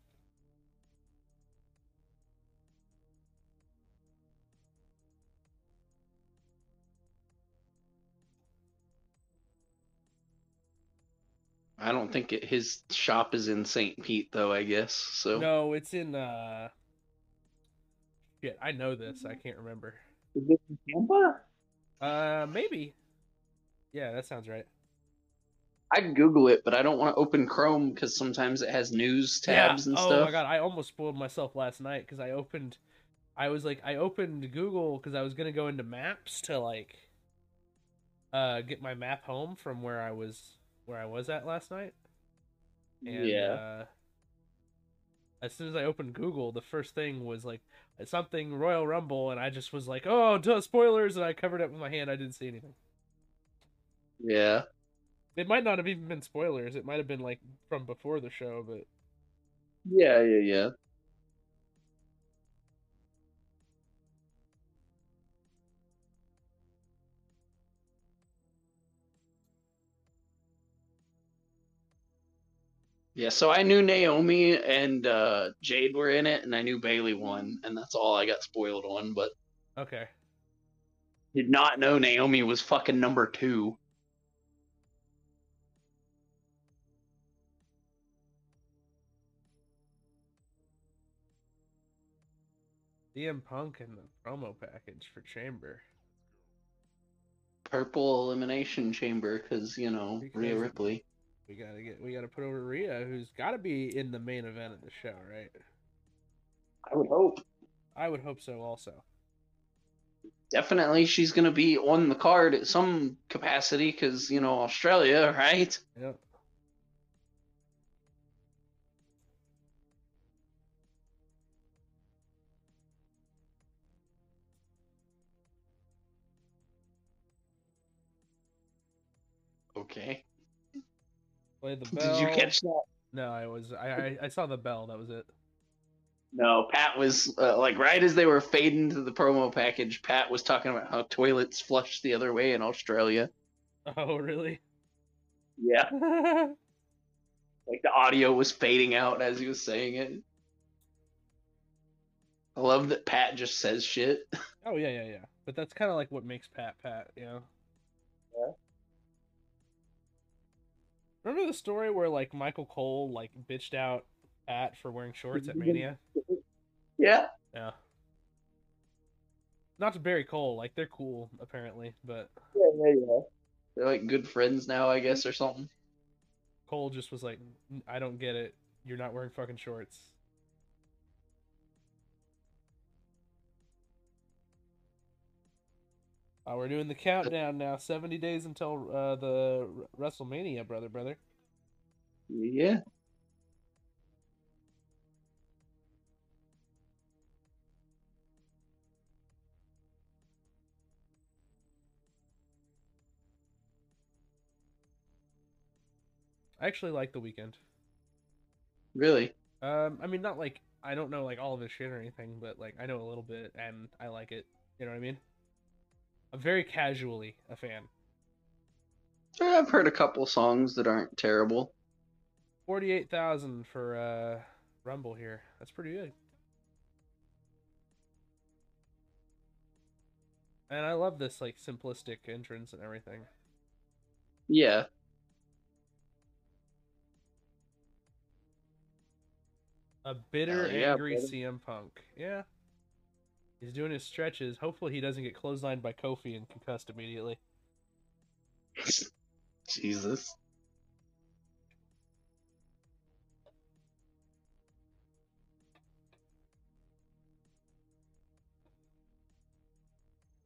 I don't think it, his shop is in St. Pete, though, I guess. So No, it's in. uh Shit, I know this. I can't remember. Is it in Tampa? Uh, maybe. Yeah, that sounds right. I'd Google it, but I don't want to open Chrome because sometimes it has news tabs yeah. and oh stuff. Oh my god, I almost spoiled myself last night because I opened. I was like, I opened Google because I was gonna go into Maps to like, uh, get my map home from where I was where I was at last night. And, Yeah. Uh, as soon as I opened Google, the first thing was like something Royal Rumble, and I just was like, "Oh, duh, spoilers!" and I covered it with my hand. I didn't see anything. Yeah. It might not have even been spoilers. It might have been like from before the show, but Yeah, yeah, yeah. Yeah, so I knew Naomi and uh, Jade were in it, and I knew Bayley won, and that's all I got spoiled on. But okay. did not know Naomi was fucking number two. CM Punk in the promo package for Chamber. Purple Elimination Chamber, because you know Rhea Ripley. We gotta get. We gotta put over Rhea, who's gotta be in the main event of the show, right? I would hope. I would hope so. Also, Definitely, she's gonna be on the card at some capacity, because you know Australia, right? yep. The bell. Did you catch that? No, I was. I, I I saw the bell. That was it. No, Pat was uh, like right as they were fading to the promo package. Pat was talking about how toilets flush the other way in Australia. Oh, really? Yeah, (laughs) like the audio was fading out as he was saying it. I love that Pat just says shit. (laughs) Oh, yeah, yeah, yeah. But that's kind of like what makes Pat Pat, you know. Remember the story where like Michael Cole like bitched out at for wearing shorts at Mania? Yeah, Yeah. Not to Barry Cole, like they're cool apparently, but yeah, yeah, yeah. They're like good friends now, I guess, or something. Cole just was like, I don't get it. You're not wearing fucking shorts. Oh, we're doing the countdown now. 70 days until uh, the WrestleMania, brother, brother. Yeah. I actually like the Weeknd. Really? Um, I mean, not like I don't know like all of his shit or anything, but like I know a little bit and I like it. You know what I mean? I'm very casually a fan. I've heard a couple songs that aren't terrible. Forty-eight thousand for uh Rumble here. That's pretty good. And I love this like simplistic entrance and everything. Yeah. A bitter, Hell yeah, angry brother. CM Punk. Yeah. He's doing his stretches. Hopefully he doesn't get clotheslined by Kofi and concussed immediately. (laughs) Jesus.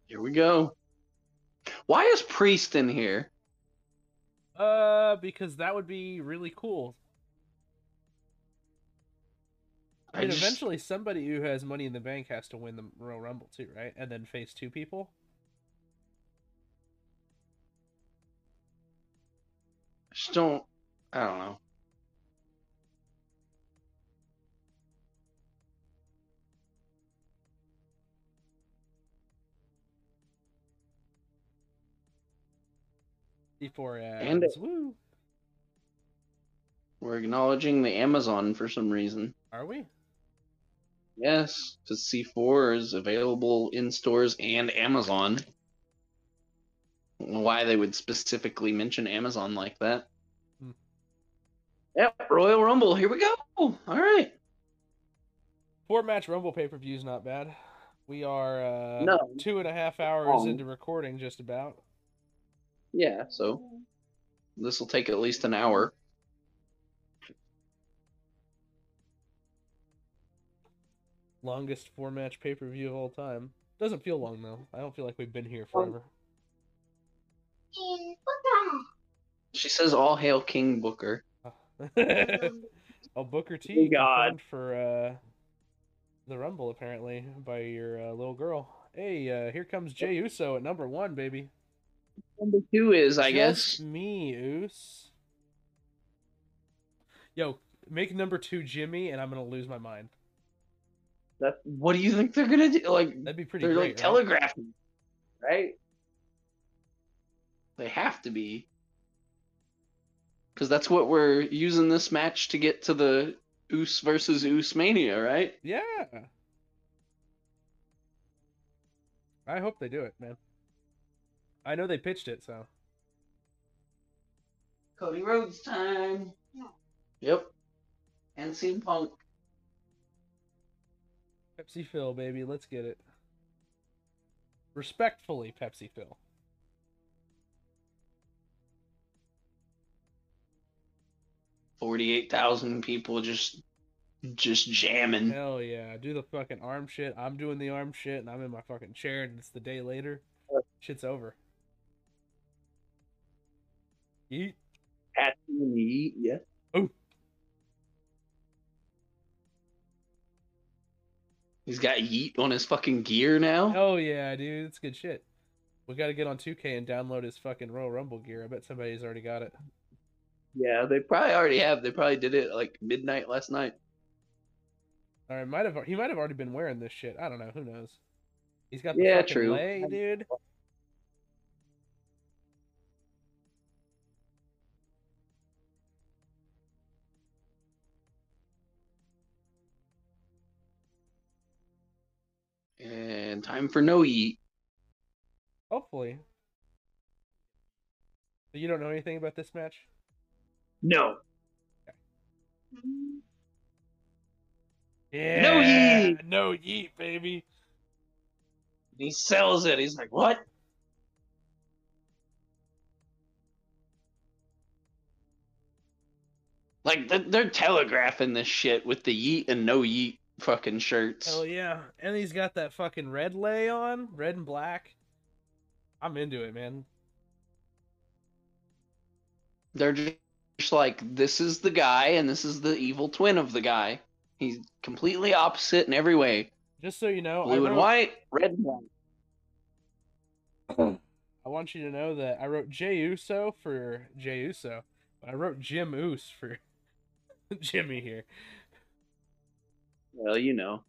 Here we go. Why is Priest in here? Uh, because that would be really cool. I mean, just- eventually somebody who has money in the bank has to win the Royal Rumble too, right? And then face two people. I just don't. I don't know. Before. And it- Woo! We're acknowledging the Amazon for some reason. Are we? Yes, because C4 is available in stores and Amazon. Why they would specifically mention Amazon like that? Hmm. Yep, Royal Rumble. Here we go. All right. Four match Rumble pay per view is not bad. We are uh, No. two and a half hours Long. into recording, just about. Yeah, so this will take at least an hour. Longest four match pay per view of all time. Doesn't feel long though. I don't feel like we've been here forever. She says, "All hail King Booker." all (laughs) Oh, Booker T God. for uh, the Rumble apparently by your uh, little girl. Hey, uh, here comes Jey Uso at number one, baby. Number two is, I Just guess. me, Us. Yo, make number two Jimmy, and I'm gonna lose my mind. That. What do you think they're gonna do? Like That'd be pretty they're great. like right? telegraphing, right? They have to be. Because that's what we're using this match to get to the Oos versus Oos Mania, right? Yeah. I hope they do it, man. I know they pitched it, so Cody Rhodes time. Yep. And CM Punk. Pepsi Phil, baby, let's get it. Respectfully, Pepsi Phil. Forty-eight thousand people just, just jamming. Hell yeah, do the fucking arm shit. I'm doing the arm shit, and I'm in my fucking chair, and it's the day later. Shit's over. Yeet. At the yeah. Oh. He's got Yeet on his fucking gear now. Oh yeah, dude, it's good shit. We got to get on 2K and download his fucking Royal Rumble gear. I bet somebody's already got it. Yeah, they probably already have. They probably did it like midnight last night. Or it might have he might have already been wearing this shit. I don't know. Who knows? He's got the Yeah, fucking true. lay, dude. Time for no Yeet. Hopefully. So you don't know anything about this match? No. Yeah. No yeet! No yeet, baby. He sells it. He's like, what? Like they're, they're telegraphing this shit with the yeet and no yeet fucking shirts. Hell yeah. And he's got that fucking red lay on, red and black. I'm into it, man. They're just like, this is the guy and this is the evil twin of the guy. He's completely opposite in every way. Just so you know, I, Blue and white, red and white. (clears throat) I want you to know that I wrote Jey Uso for Jey Uso. But I wrote Jim Oos for (laughs) Jimmy here. Well, you know.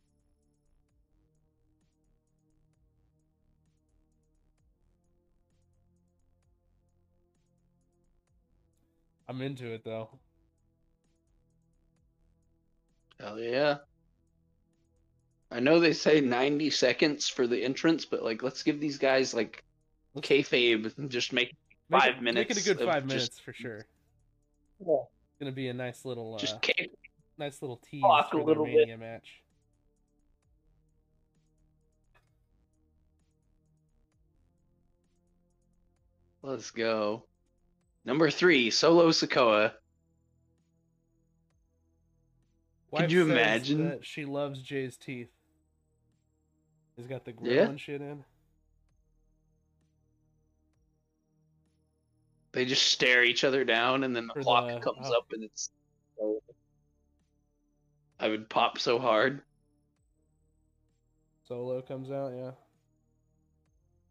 I'm into it though. Hell yeah. I know they say 90 seconds for the entrance, but like, let's give these guys like Let's- kayfabe and just make Make Five it, Make it a good of five just- minutes for sure. Yeah. It's gonna be a nice little, uh, just kay. Nice little tease talk a for the little bit. Mania match. Let's go. Number three, Solo Sikoa. Wife you imagine? that she loves Jey's teeth? He's got the grill Yeah. and shit in. They just stare each other down, and then the For clock the- comes oh. up, and it's. I would pop so hard. Solo comes out, yeah.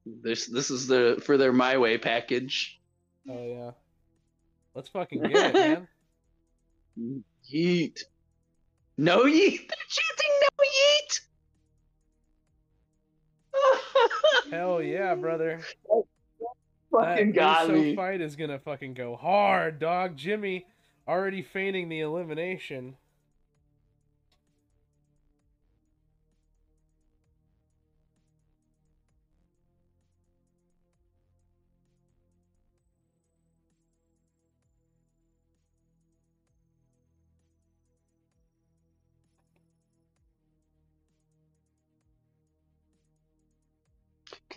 This this is the for their My Way package. Oh yeah. Let's fucking get it, man. (laughs) Yeet. No yeet. They're chanting no yeet. (laughs) Hell yeah, brother. Fucking that got Uso me. fight is gonna fucking go hard, dog. Jimmy already feigning the elimination.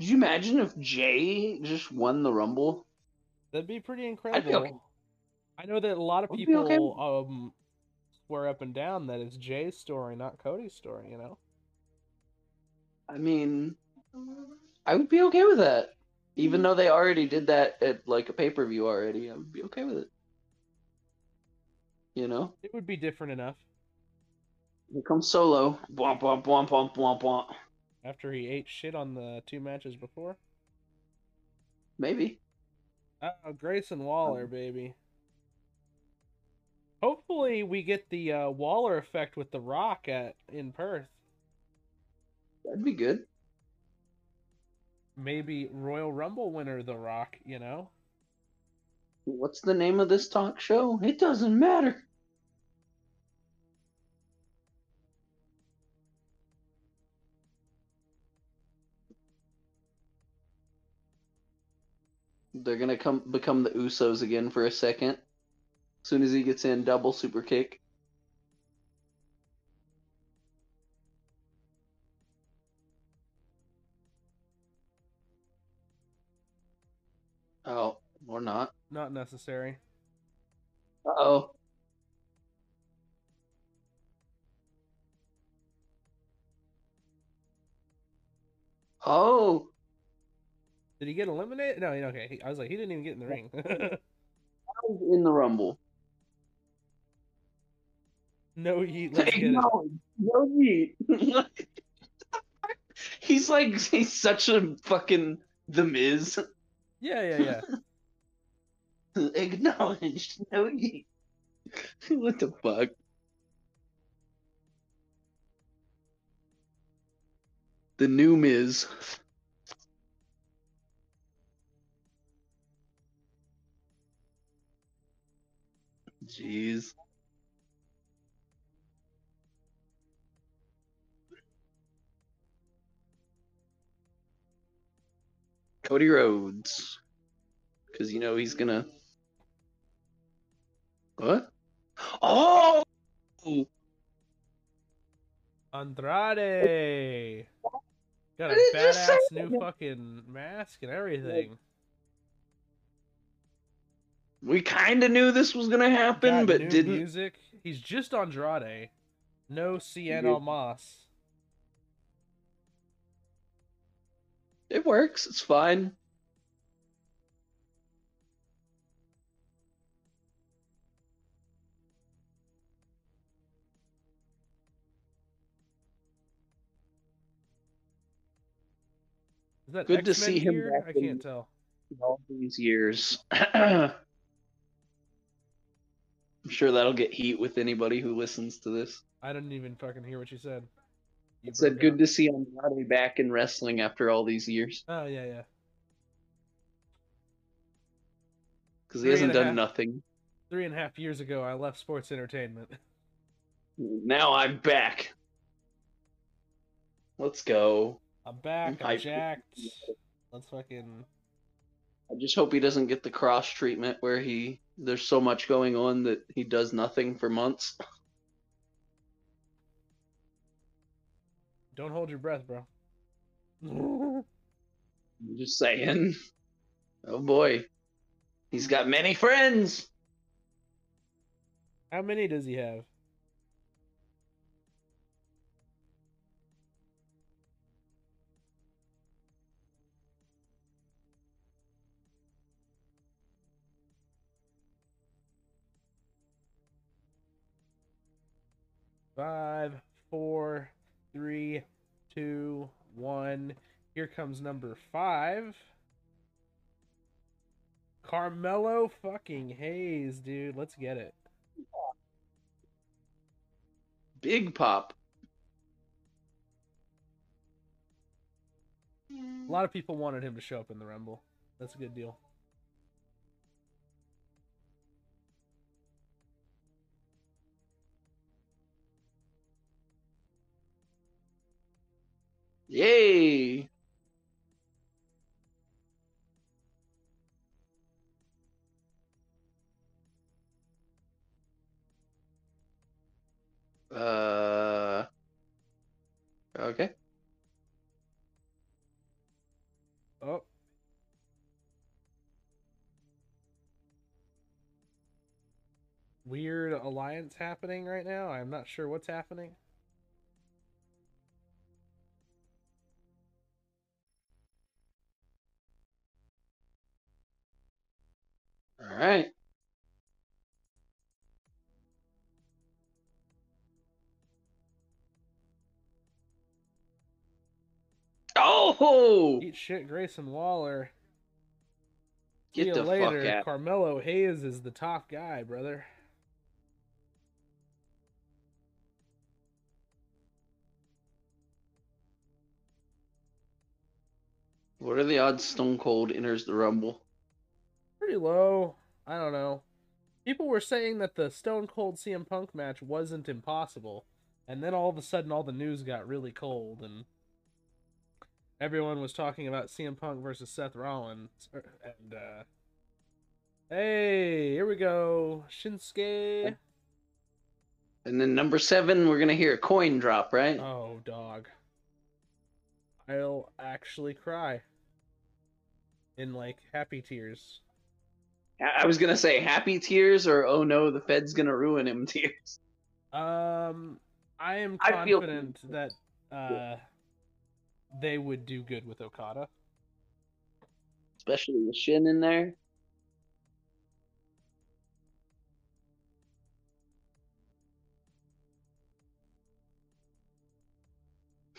Could you imagine if Jey just won the Rumble? That'd be pretty incredible. be okay. I know that a lot of I'd people okay. um swear up and down that it's Jey's story, not Cody's story. You know. I mean, I would be okay with that. Even though they already did that at like a pay per view already, I would be okay with it. You know, It would be different enough here comes Solo. Womp womp womp womp womp womp. After he ate shit on the two matches before. Maybe. Oh, Grayson Waller, baby. Hopefully, we get the uh, Waller effect with The Rock at in Perth. That'd be good. Maybe Royal Rumble winner The Rock. You know. What's the name of this talk show? It doesn't matter. They're gonna come become the Usos again for a second. As soon as he gets in, double super kick. Oh, or not. Not necessary. Uh oh. Oh, Did he get eliminated? No, okay. He, I was like, he didn't even get in the ring. (laughs) in the Rumble. no, he. Let's get it. no, no yeet. (laughs) he's like he's such a fucking the Miz. Yeah, yeah, yeah. (laughs) Acknowledged. No yeet. what the fuck? The new Miz. Jeez. Cody Rhodes. Because you know he's gonna. What? Oh! Andrade. Got a badass new fucking mask and everything. We kind of knew this was gonna happen, but new didn't. music. He's just Andrade. No Cien Yeah. Almas. It works. It's fine. Is that Good to X-Men see him back I can't tell. All these years. (clears throat) I'm sure that'll get heat with anybody who listens to this. I didn't even fucking hear what you said. You It said good to see Andrade back in wrestling after all these years Oh yeah, yeah. because he hasn't done half. nothing. Three and a half years ago, I left sports entertainment. Now I'm back. Let's go. I'm back. I'm I- jacked. Let's fucking. I just hope he doesn't get the Kross treatment where he there's so much going on that he does nothing for months. Don't hold your breath, bro. (laughs) I'm just saying. Oh boy. He's got many friends. How many does he have? Five, four, three, two, one. Here comes number five. Carmelo fucking Hayes, dude. Let's get it. Big Pop. A lot of people wanted him to show up in the Rumble. That's a good deal. Yay! Uh. Okay. Oh. Weird alliance happening right now. I'm not sure what's happening. All right. Oh! Eat shit, Grayson Waller. Get See you the later. fuck out. Carmelo Hayes is the top guy, brother. What are the odds Stone Cold enters the Rumble? Pretty low. I don't know. People were saying that the Stone Cold CM Punk match wasn't impossible, and then all of a sudden all the news got really cold and everyone was talking about CM Punk versus Seth Rollins er, and uh Hey, here we go. Shinsuke. And then number seven, we're gonna hear a coin drop, right? Oh, dog. I'll actually cry. In like happy tears. I was gonna say happy tears or oh no, the Fed's gonna ruin him (laughs) tears. Um, I am I feel- confident that uh, they would do good with Okada. Especially with Shin in there.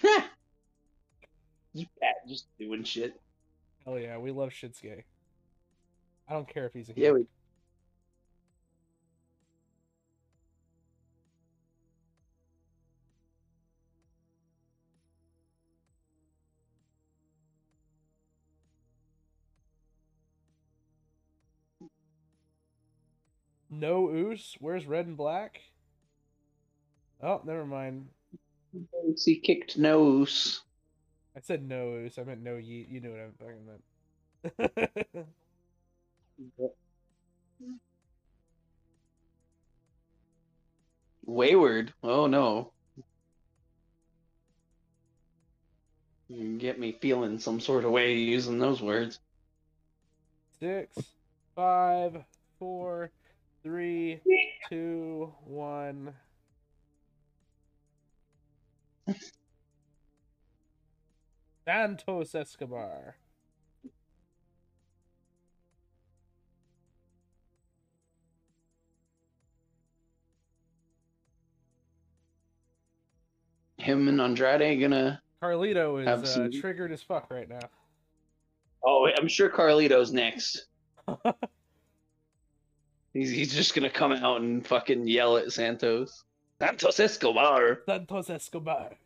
(laughs) just doing shit. Hell yeah, we love Shinsuke. I don't care if he's a Yeah, heel. we No Oos. Where's Red and Black? Oh, never mind. he kicked no nose. I said no Oos. I meant no Yeet. You knew what I fucking meant. (laughs) Wayward. Oh no. You get me feeling some sort of way using those words. Six, five, four, three, two, one. (laughs) Santos Escobar. Him and Andrade gonna. Carlito is uh, triggered as fuck right now. Oh, I'm sure Carlito's next. (laughs) He's he's just gonna come out and fucking yell at Santos. Santos Escobar. Santos Escobar.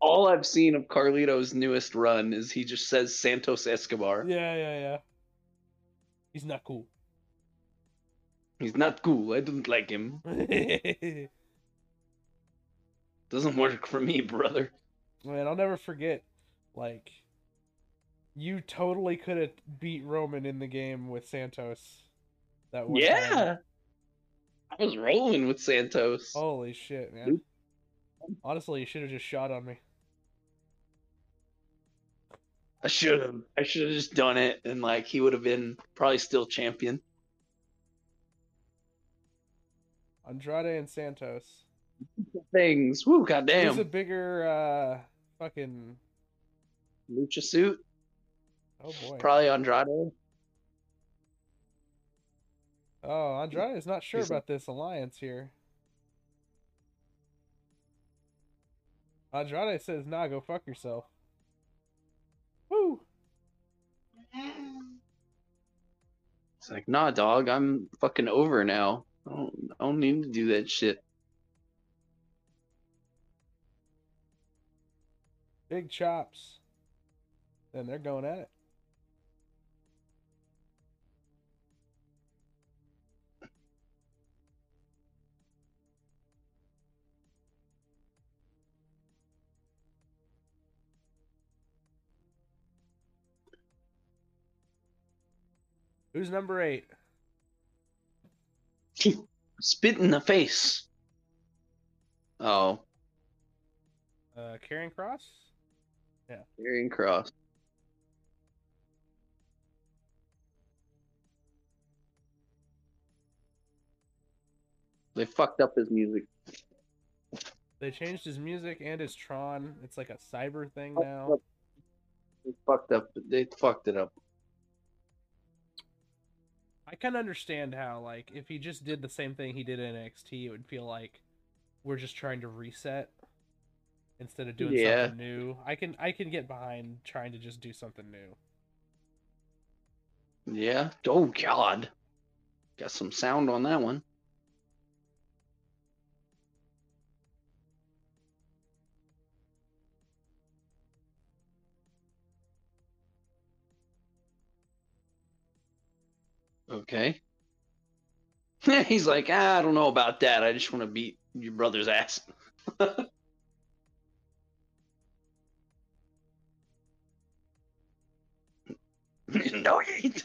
All I've seen of Carlito's newest run is he just says Santos Escobar. Yeah, yeah, yeah. He's not cool. He's not cool. I don't like him. (laughs) Doesn't work for me, brother. Man, I'll never forget. Like, you totally could have beat Roman in the game with Santos. That one time. Yeah. I was rolling with Santos. Holy shit, man. Honestly, you should have just shot on me. I should have. I should have just done it, and like he would have been probably still champion. Andrade and Santos. Things. Woo, goddamn. Who's a bigger uh fucking Lucha suit. oh boy. Probably Andrade. Oh, Andrade is not sure He's about this alliance here. Andrade says, "Nah, go fuck yourself." Woo! It's like, nah, dog. I'm fucking over now. I don't, I don't need to do that shit. Big chops. And they're going at it. Who's number eight? (laughs) Spit in the face. Oh, Uh, Karrion Kross. Karrion Kross. They fucked up his music. They changed his music and his Tron. It's like a cyber thing now. They fucked up. They fucked it up. I can understand how, like, if he just did the same thing he did in NXT, it would feel like we're just trying to reset. Instead of doing Yeah. something new. I can I can get behind trying to just do something new. Yeah. Oh God. Got some sound on that one. Okay. (laughs) He's like, ah, I don't know about that. I just want to beat your brother's ass. (laughs) (laughs) no, you ain't.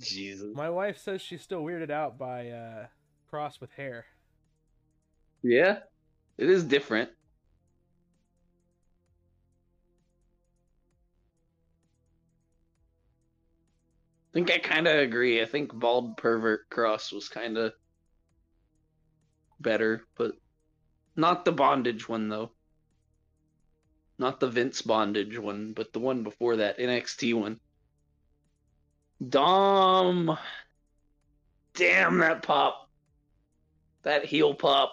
Jesus. My wife says she's still weirded out by uh, Kross with hair. Yeah, it is different. I think I kind of agree. I think bald pervert Kross was kind of better, but not the bondage one though. Not the Vince bondage one, but the one before that NXT one. Dom, damn that pop, that heel pop.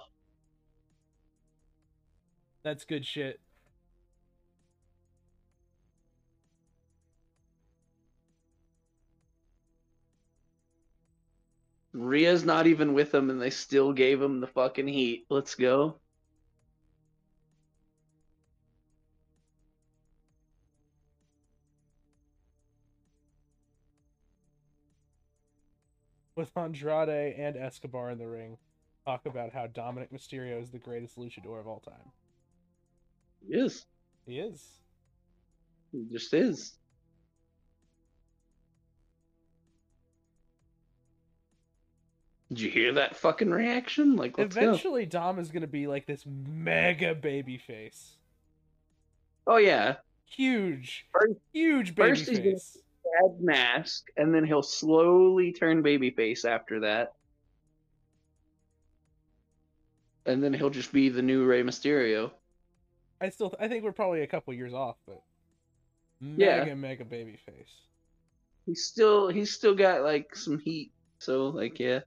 That's good shit. Rhea's not even with him, and they still gave him the fucking heat. Let's go. With Andrade and Escobar in the ring, talk about how Dominic Mysterio is the greatest luchador of all time. He is. He is. He just is. Did you hear that fucking reaction? Like, let's Eventually, Dom is gonna be like this mega baby face. Oh yeah, Huge, First- huge baby first he's gonna- face. Bad mask, and then he'll slowly turn babyface after that. And then he'll just be the new Rey Mysterio. I still, I think we're probably a couple years off, but Yeah. mega, mega baby face. He's still he's still got like some heat. So like yeah.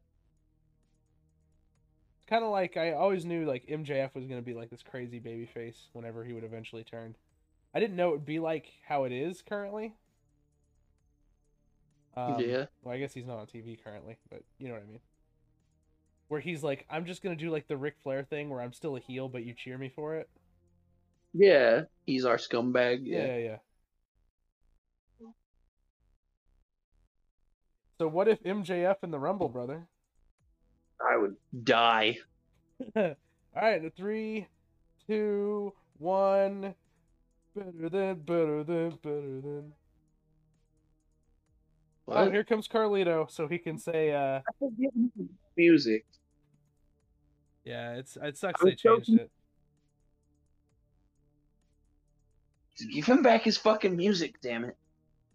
Kind of like I always knew like MJF was gonna be like this crazy baby face whenever he would eventually turn. I didn't know it would be like how it is currently. Um, yeah. Well, I guess he's not on TV currently, but you know what I mean. Where he's like, I'm just gonna do like the Ric Flair thing, where I'm still a heel, but you cheer me for it. Yeah. He's our scumbag. Yeah, Yeah. yeah. So what if MJF and the Rumble, brother? I would die. (laughs) All right, the three, two, one. Better than, better than, better than. Oh, here comes Carlito, so he can say, uh, Music. yeah, it's it sucks I they was so changed it. Give him back his fucking music, damn it.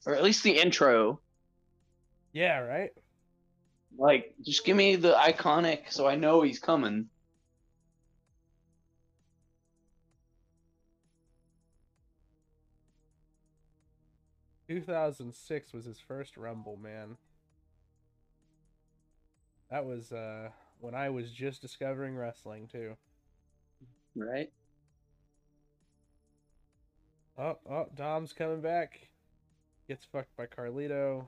Or at least the intro. Yeah, right. Like, just give me the iconic so I know he's coming. 2006 was his first Rumble, man. That was uh when I was just discovering wrestling too. Right? Oh, oh, Dom's coming back. Gets fucked by Carlito.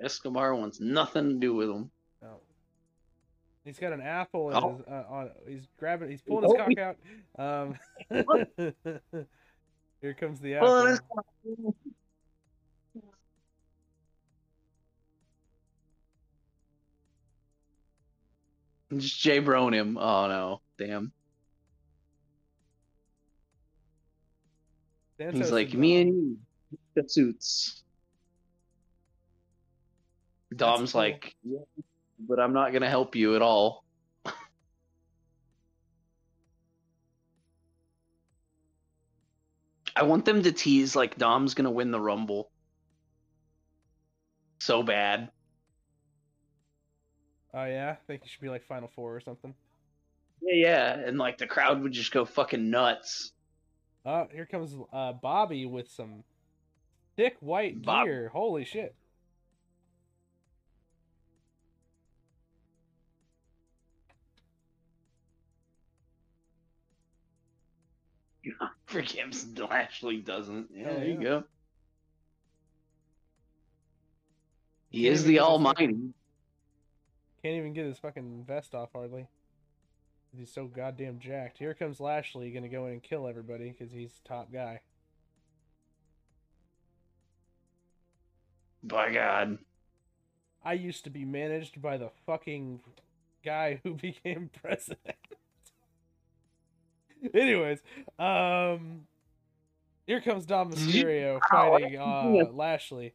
Escobar wants nothing to do with him. Oh. He's got an apple in Oh. his, uh, on. He's grabbing. He's pulling his Oh, cock out. Um. (laughs) here comes the Well, apple. that's- Just Jay Brown him. Oh no. Damn. Santos He's like, me and you. The suits. Dom's cool. like, yeah, but I'm not gonna help you at all. I want them to tease like Dom's gonna win the Rumble. So bad. Oh yeah, I think it should be like Final Four or something. Yeah, yeah, and like the crowd would just go fucking nuts. Oh, here comes uh, Bobby with some thick white Bob- gear. Holy shit! Forgives Lashley doesn't. Yeah, Oh, there you yeah. go. He Can't is the Almighty. Can't even get his fucking vest off hardly. He's so goddamn jacked. Here comes Lashley, gonna go in and kill everybody because he's top guy. By God. I used to be managed by the fucking guy who (laughs) became president. (laughs) Anyways, um, here comes Dom Mysterio fighting uh, Lashley.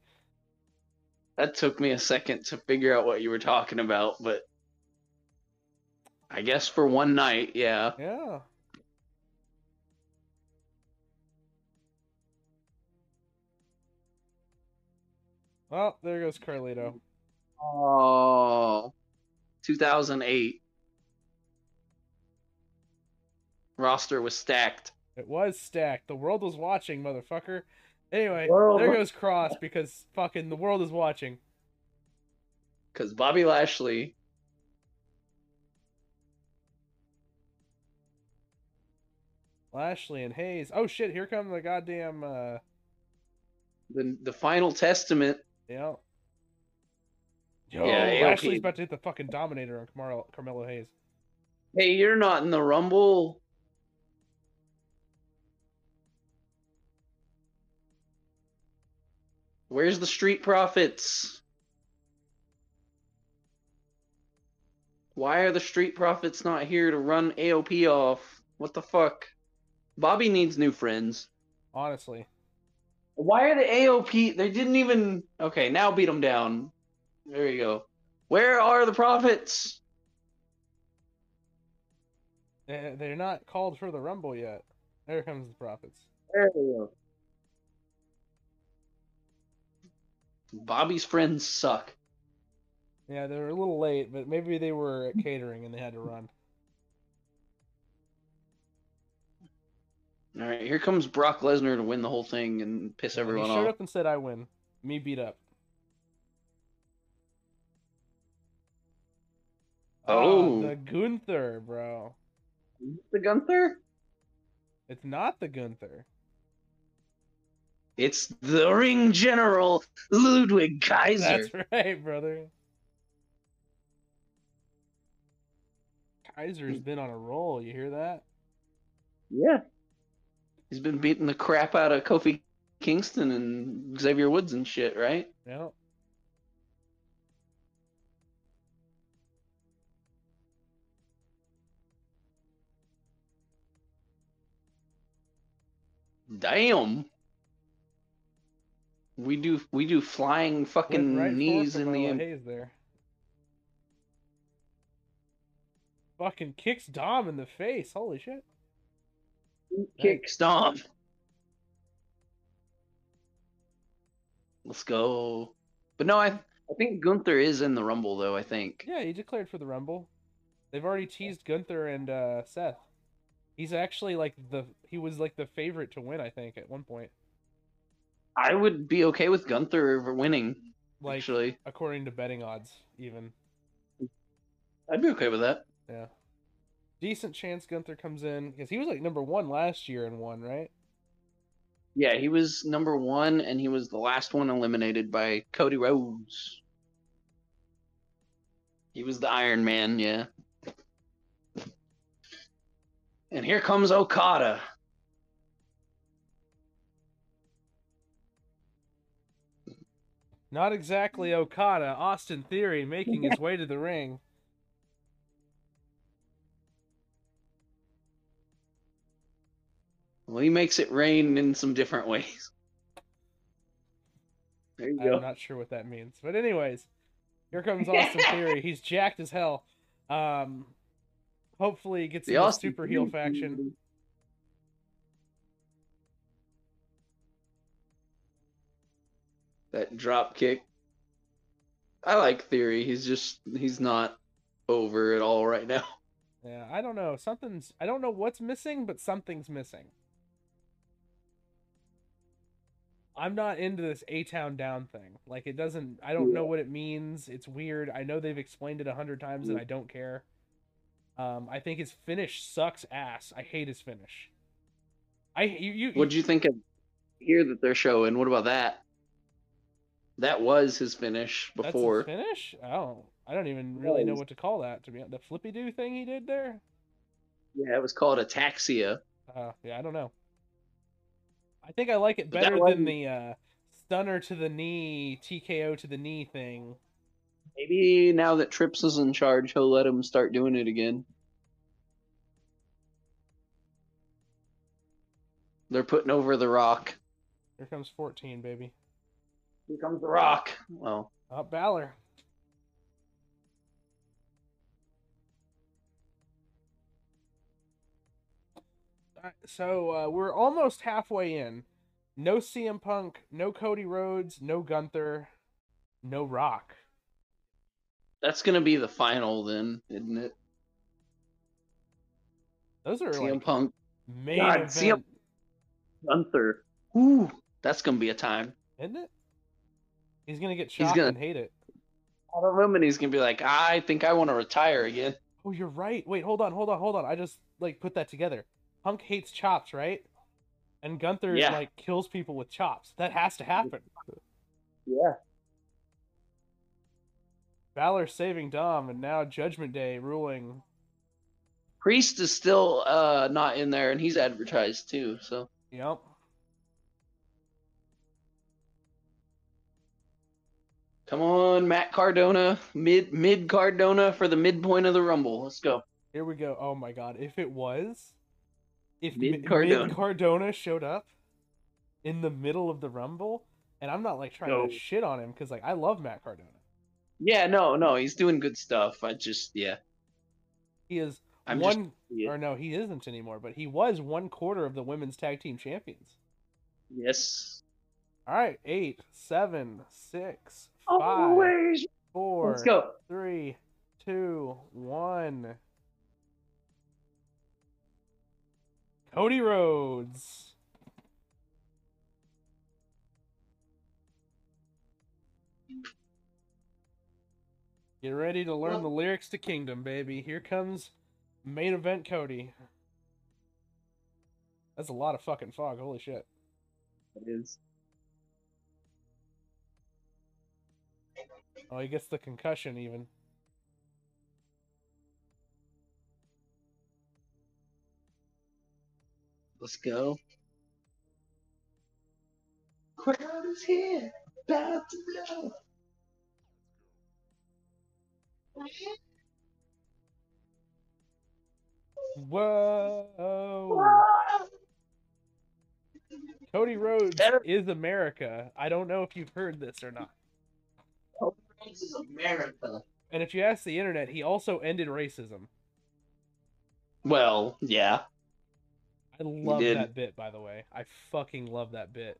That took me a second to figure out what you were talking about, but I guess for one night, yeah. Yeah. Well, there goes Carlito. Oh, 2008. Roster was stacked. It was stacked. The world was watching, motherfucker. Anyway, World- there goes Kross because fucking the world is watching. Because Bobby Lashley Lashley and Hayes. Oh shit, here come the goddamn uh the the final testament. Yeah. know. Yo, Yeah, AOP. Lashley's about to hit the fucking dominator on Carmelo, Carmelo Hayes. Hey, you're not in the Rumble. Where's the Street Profits? Why are the Street Profits not here to run AOP off? What the fuck? Bobby needs new friends. Honestly. Why are the AOP? They didn't even. Okay, now beat them down. There you go. Where are the Profits? They- They're not called for the Rumble yet. There comes the Profits. There we go. Bobby's friends suck. Yeah, they were a little late, but maybe they were at catering and they had to run. All right, here comes Brock Lesnar to win the whole thing and piss everyone he showed off. up and said, "I win." Me beat up. Oh. Ah, the Gunther, bro. The Gunther? It's not the Gunther. It's the Ring General Ludwig Kaiser. That's right, brother. Kaiser's been on a roll. You hear that? Yeah. He's been beating the crap out of Kofi Kingston and Xavier Woods and shit, right? Yeah. Damn. We do we do flying fucking right knees in the Hayes there. Fucking kicks Dom in the face. Holy shit. kick stomp. Let's go. But no, I I think Gunther is in the Rumble though. I think. Yeah, he declared for the Rumble. They've already teased Gunther and uh, Seth. He's actually like the he was like the favorite to win, I think, at one point. I would be okay with Gunther winning. Like actually, according to betting odds, even. I'd be okay with that. Yeah. Decent chance Gunther comes in because he was like number one last year and won, right? Yeah, he was number one, and he was the last one eliminated by Cody Rhodes. He was the Iron Man, yeah. And here comes Okada. Not exactly Okada. Austin Theory making his (laughs) way to the ring. Well, he makes it rain in some different (laughs) ways. There you I'm go. not sure what that means, but anyways, here comes (laughs) Austin Theory. He's jacked as hell. Um, hopefully he gets The Austin super heel faction. That drop kick. I like Theory. He's just he's not over at all right now. (laughs) Yeah, I don't know. Something's I don't know what's missing, but something's missing. I'm not into this A Town Down thing. Like it doesn't I don't know what it means. It's weird. I know they've explained it a hundred times and I don't care. Um, I think his finish sucks ass. I hate his finish. I you you What'd you think of here that they're showing? What about that? That was his finish that's his before. finish? I don't I don't even really know what to call that. To be honest. the flippy do thing he did there. Yeah, it was called Ataxia. Uh, yeah, I don't know. I think I like it better than the uh, stunner to the knee, TKO to the knee thing. Maybe now that Trips is in charge, he'll let him start doing it again. They're putting over the Rock. Here comes 14, baby. Here comes the Rock. Well, Up Balor. Alright, So uh, we're almost halfway in. No CM Punk, no Cody Rhodes, no Gunther, no Rock. that's gonna be the final then, isn't it? Those are CM like Punk, main God, event, CM Gunther. Ooh, that's gonna be a time. isn't it? He's gonna get He's gonna- and hate it. Out of him, and he's gonna be like, I think I want to retire again. Oh, you're right. Wait, hold on, hold on, hold on. I just like put that together. Punk hates chops, right? And Gunther Yeah. like kills people with chops. That has to happen. Yeah. Balor saving Dom, and now Judgment Day ruling. Priest is still uh not in there, and he's advertised too. So Yep. Come on, Matt Cardona, mid mid Cardona for the midpoint of the Rumble. Let's go. Here we go. Oh my god. If it was if Mid Mid Cardona. Cardona. Cardona showed up in the middle of the Rumble, and I'm not like trying No. to shit on him because like I love Matt Cardona. Yeah, no, no, he's doing good stuff. I just, yeah, He is I'm just, one yeah. or no, he isn't anymore, but he was one quarter of the women's tag team champions. yes. All right, eight, seven, six, Oh, five, Always. four, Let's go. three, two, one. Cody Rhodes. Get ready to learn the lyrics to Kingdom, baby. Here comes main event Cody. That's a lot of fucking fog. Holy shit. It is. Oh, he gets the concussion even. Let's go. Crowd is here, about to blow. Whoa. Whoa. Cody Rhodes is America. I don't know if you've heard this or not. This is America. And if you ask the internet, he also ended racism. Well, yeah. I love that bit, by the way. I fucking love that bit.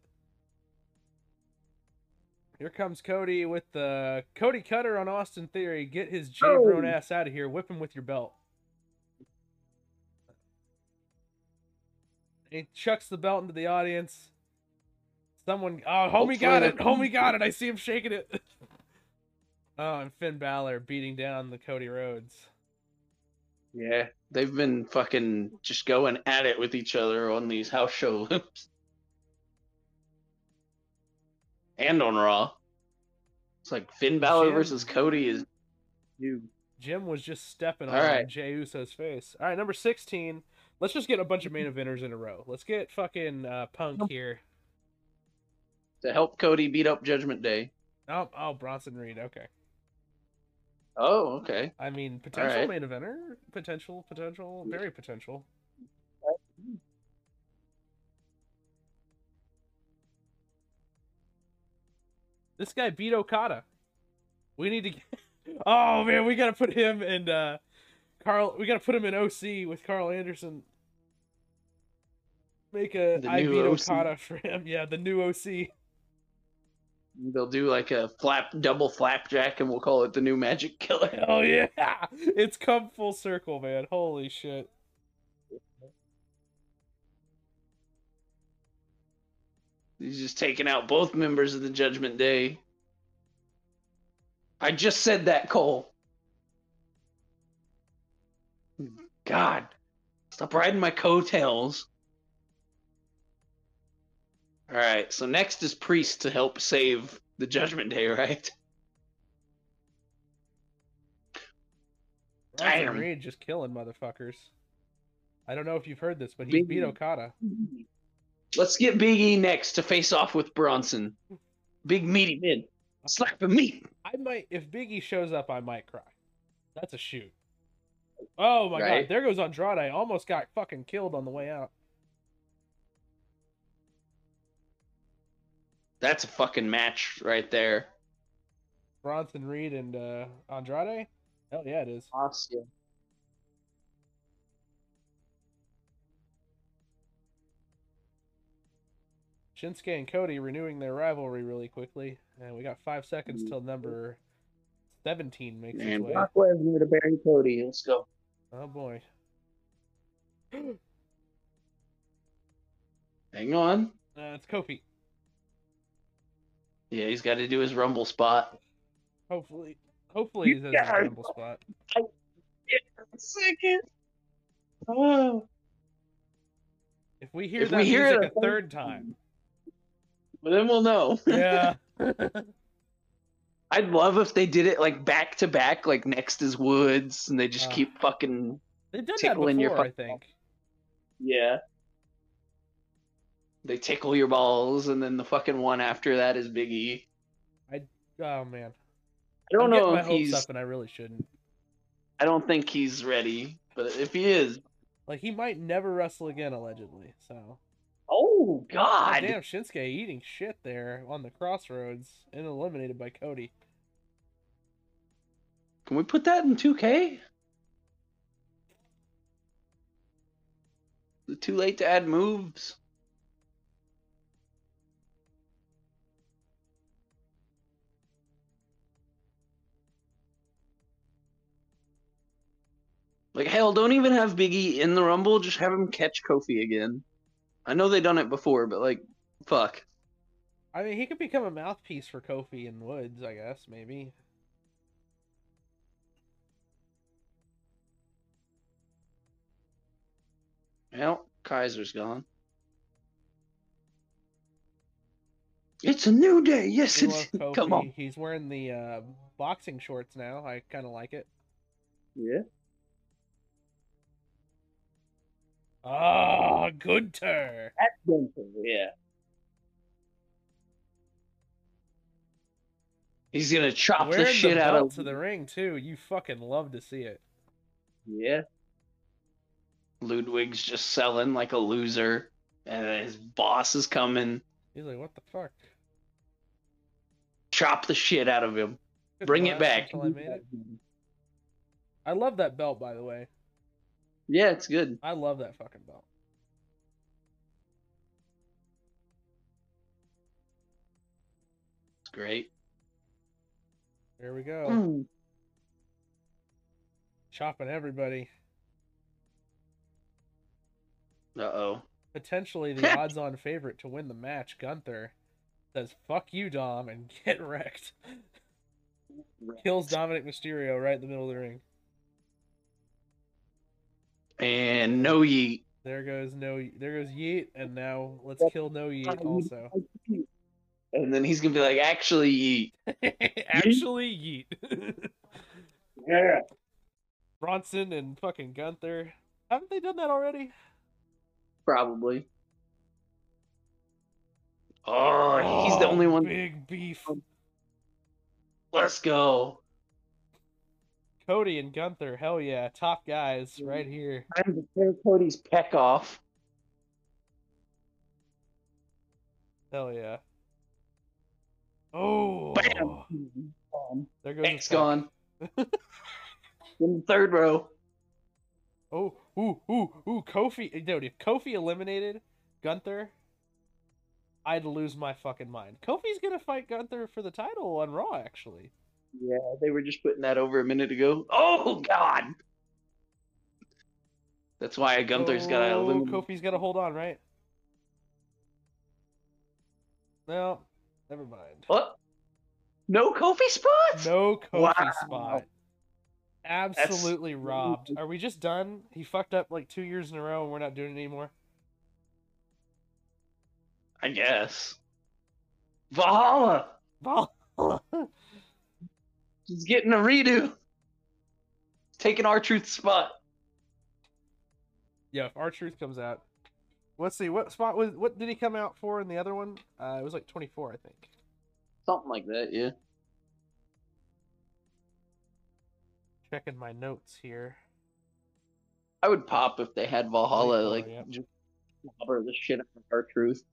Here comes Cody with the Cody Cutter on Austin Theory. Get his J Brown Oh. ass out of here. Whip him with your belt. He chucks the belt into the audience. Someone, oh, homie Hopefully got it. Homie got it. I see him shaking it. (laughs) oh, and Finn Balor beating down the Cody Rhodes. Yeah. They've been fucking just going at it with each other on these house shows. (laughs) and on Raw. It's like Finn Balor Jim. versus Cody is new. Jim was just stepping on All right. Jey Uso's face. All right, number 16. Let's just get a bunch of main eventers in a row. Let's get fucking uh, Punk here. To help Cody beat up Judgment Day. Oh, oh, Bronson Reed. Okay. Oh, okay. I mean, potential right. main eventer. Potential, potential, very potential. This guy beat Okada. We need to get. (laughs) Oh man, we gotta put him and uh, Karl. We gotta put him in OC with Karl Anderson. Make a I beat OC. Okada for him. Yeah, the new OC. They'll do like a flap double flapjack and we'll call it the new magic killer. (laughs) Oh yeah, it's come full circle, man. Holy shit. He's just taking out both members of the Judgment Day. I just said that, Cole. Hmm. God. Stop riding my coattails. All right, so next is Priest to help save the Judgment Day, right? Damn. Reed just killing motherfuckers. I don't know if you've heard this, but he Big- beat Okada. Let's get Big E next to face off with Bronson. Big meaty mid. Slap a meat. I might, if Biggie shows up, I might cry. That's a shoot. Oh my Right. god, there goes Andrade. I almost got fucking killed on the way out. That's a fucking match right there. Bronson Reed and uh, Andrade? Hell yeah, it is. Awesome. Shinsuke and Cody renewing their rivalry really quickly, and we got five seconds till number seventeen makes its And way. Brock Lesnar to Baron Cody. Let's go. Oh boy. (gasps) Hang on. Uh, it's Kofi. Yeah, he's got to do his Rumble spot. Hopefully, hopefully he's in Yeah. a rumble spot. Second. Oh. If we hear If that we hear music it a a third time, But then we'll know. yeah. (laughs) (laughs) I'd love if they did it like back to back, like next is Woods, and they just Ah. keep fucking They've done that Tickling your before, I think. yeah. They tickle your balls, and then the fucking one after that is Big E. Oh man, I don't I'm know getting my if he's. up, and I really shouldn't. I don't think he's ready, but if he is, Like he might never wrestle again, allegedly. So, oh God god, damn, Shinsuke eating shit there on the crossroads and eliminated by Cody. can we put that in 2K? Is too late to add moves? Like hell, don't even have Biggie in the Rumble. Just have him catch Kofi again. I know they done it before, but like, fuck. I mean, he could become a mouthpiece for Kofi and Woods, I guess, maybe. Well, Kaiser's gone. It's a new day. Yes, it's. (laughs) Kofi. Come on. He's wearing the uh, boxing shorts now. I kind of like it. Yeah. Ah, good Gunther. Yeah. He's gonna chop Wearing the shit the out of. to the ring too. You fucking love to see it. Yeah. Ludwig's just selling like a loser, and his boss is coming. He's like, what the fuck? Chop the shit out of him. Couldn't Bring it back. I made it. I love that belt, by the way. Yeah, it's good. I love that fucking belt. It's great. There we go. Mm. Chopping everybody. Uh oh. Potentially the (laughs) odds-on favorite to win the match, Gunther, says "fuck you, Dom" and (laughs) get wrecked. Kills Dominic Mysterio right in the middle of the ring. And no yeet. There goes no. There goes Yeet, and now let's kill No Yeet also. And then he's gonna be like, actually, yeet. (laughs) Actually, Yeet. (laughs) Yeah. Bronson and fucking Gunther. Haven't they done that already? Probably. Oh, oh he's the Oh, only one. Big beef. Let's go. Cody and Gunther, hell yeah, top guys right here. Time to tear Cody's peck off. Hell yeah. Oh, Bam. there goes Peck's peck. gone. (laughs) In the third row. Oh, ooh, ooh, ooh, Kofi. Dude, if Kofi eliminated Gunther, I'd lose my fucking mind. Kofi's gonna fight Gunther for the title on Raw, actually. Yeah, they were just putting that over a minute ago. Oh God. That's why Gunther's got to Oh, eliminate. Kofi's gotta hold on, right? No, never mind. What? No Kofi spot? No Kofi Wow. spot. Absolutely robbed. (laughs) Are we just done? He fucked up like two years in a row and we're not doing it anymore? I guess. Valhalla. Valhalla. (laughs) He's getting a redo. Taking R-Truth spot. yeah, if R-Truth comes out. Let's see, what spot was what did he come out for in the other one? Uh, it was like twenty four, I think. Something like that, yeah. Checking my notes here. I would pop if they had Valhalla, 24, like yep. just clobber the shit out of R-Truth.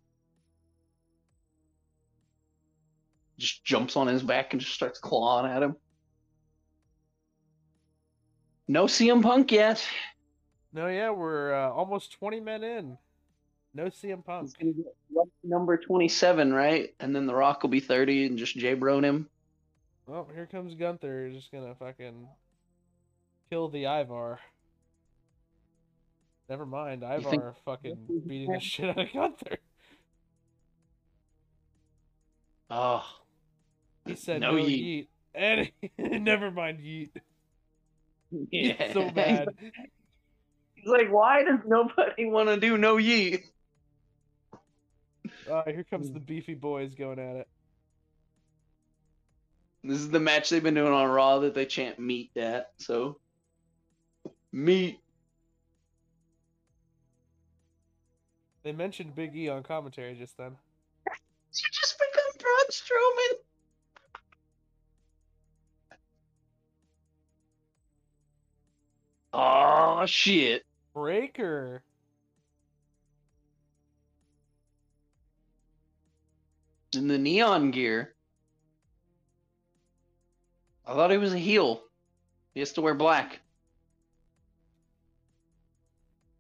Just jumps on his back and just starts clawing at him. No CM Punk yet. No, yeah, we're uh, almost twenty men in. No CM Punk. He's gonna get number twenty-seven, right? And then The Rock will be thirty and just J Bro him. Oh, here comes Gunther. Just gonna fucking kill the Ivar. Never mind, think- Ivar fucking beating the shit out of Gunther. Oh, He said No no, yeet. yeet. And (laughs) never mind yeet. (laughs) yeah. He's so bad. He's like, why does nobody want to do no yeet? Uh, here comes the beefy boys going at it. This is the match they've been doing on Raw that they chant meat at. So, meat. They mentioned Big E on commentary just then. (laughs) You just become Braun Strowman. Oh shit! Breakker. In the neon gear. I thought he was a heel. He has to wear black.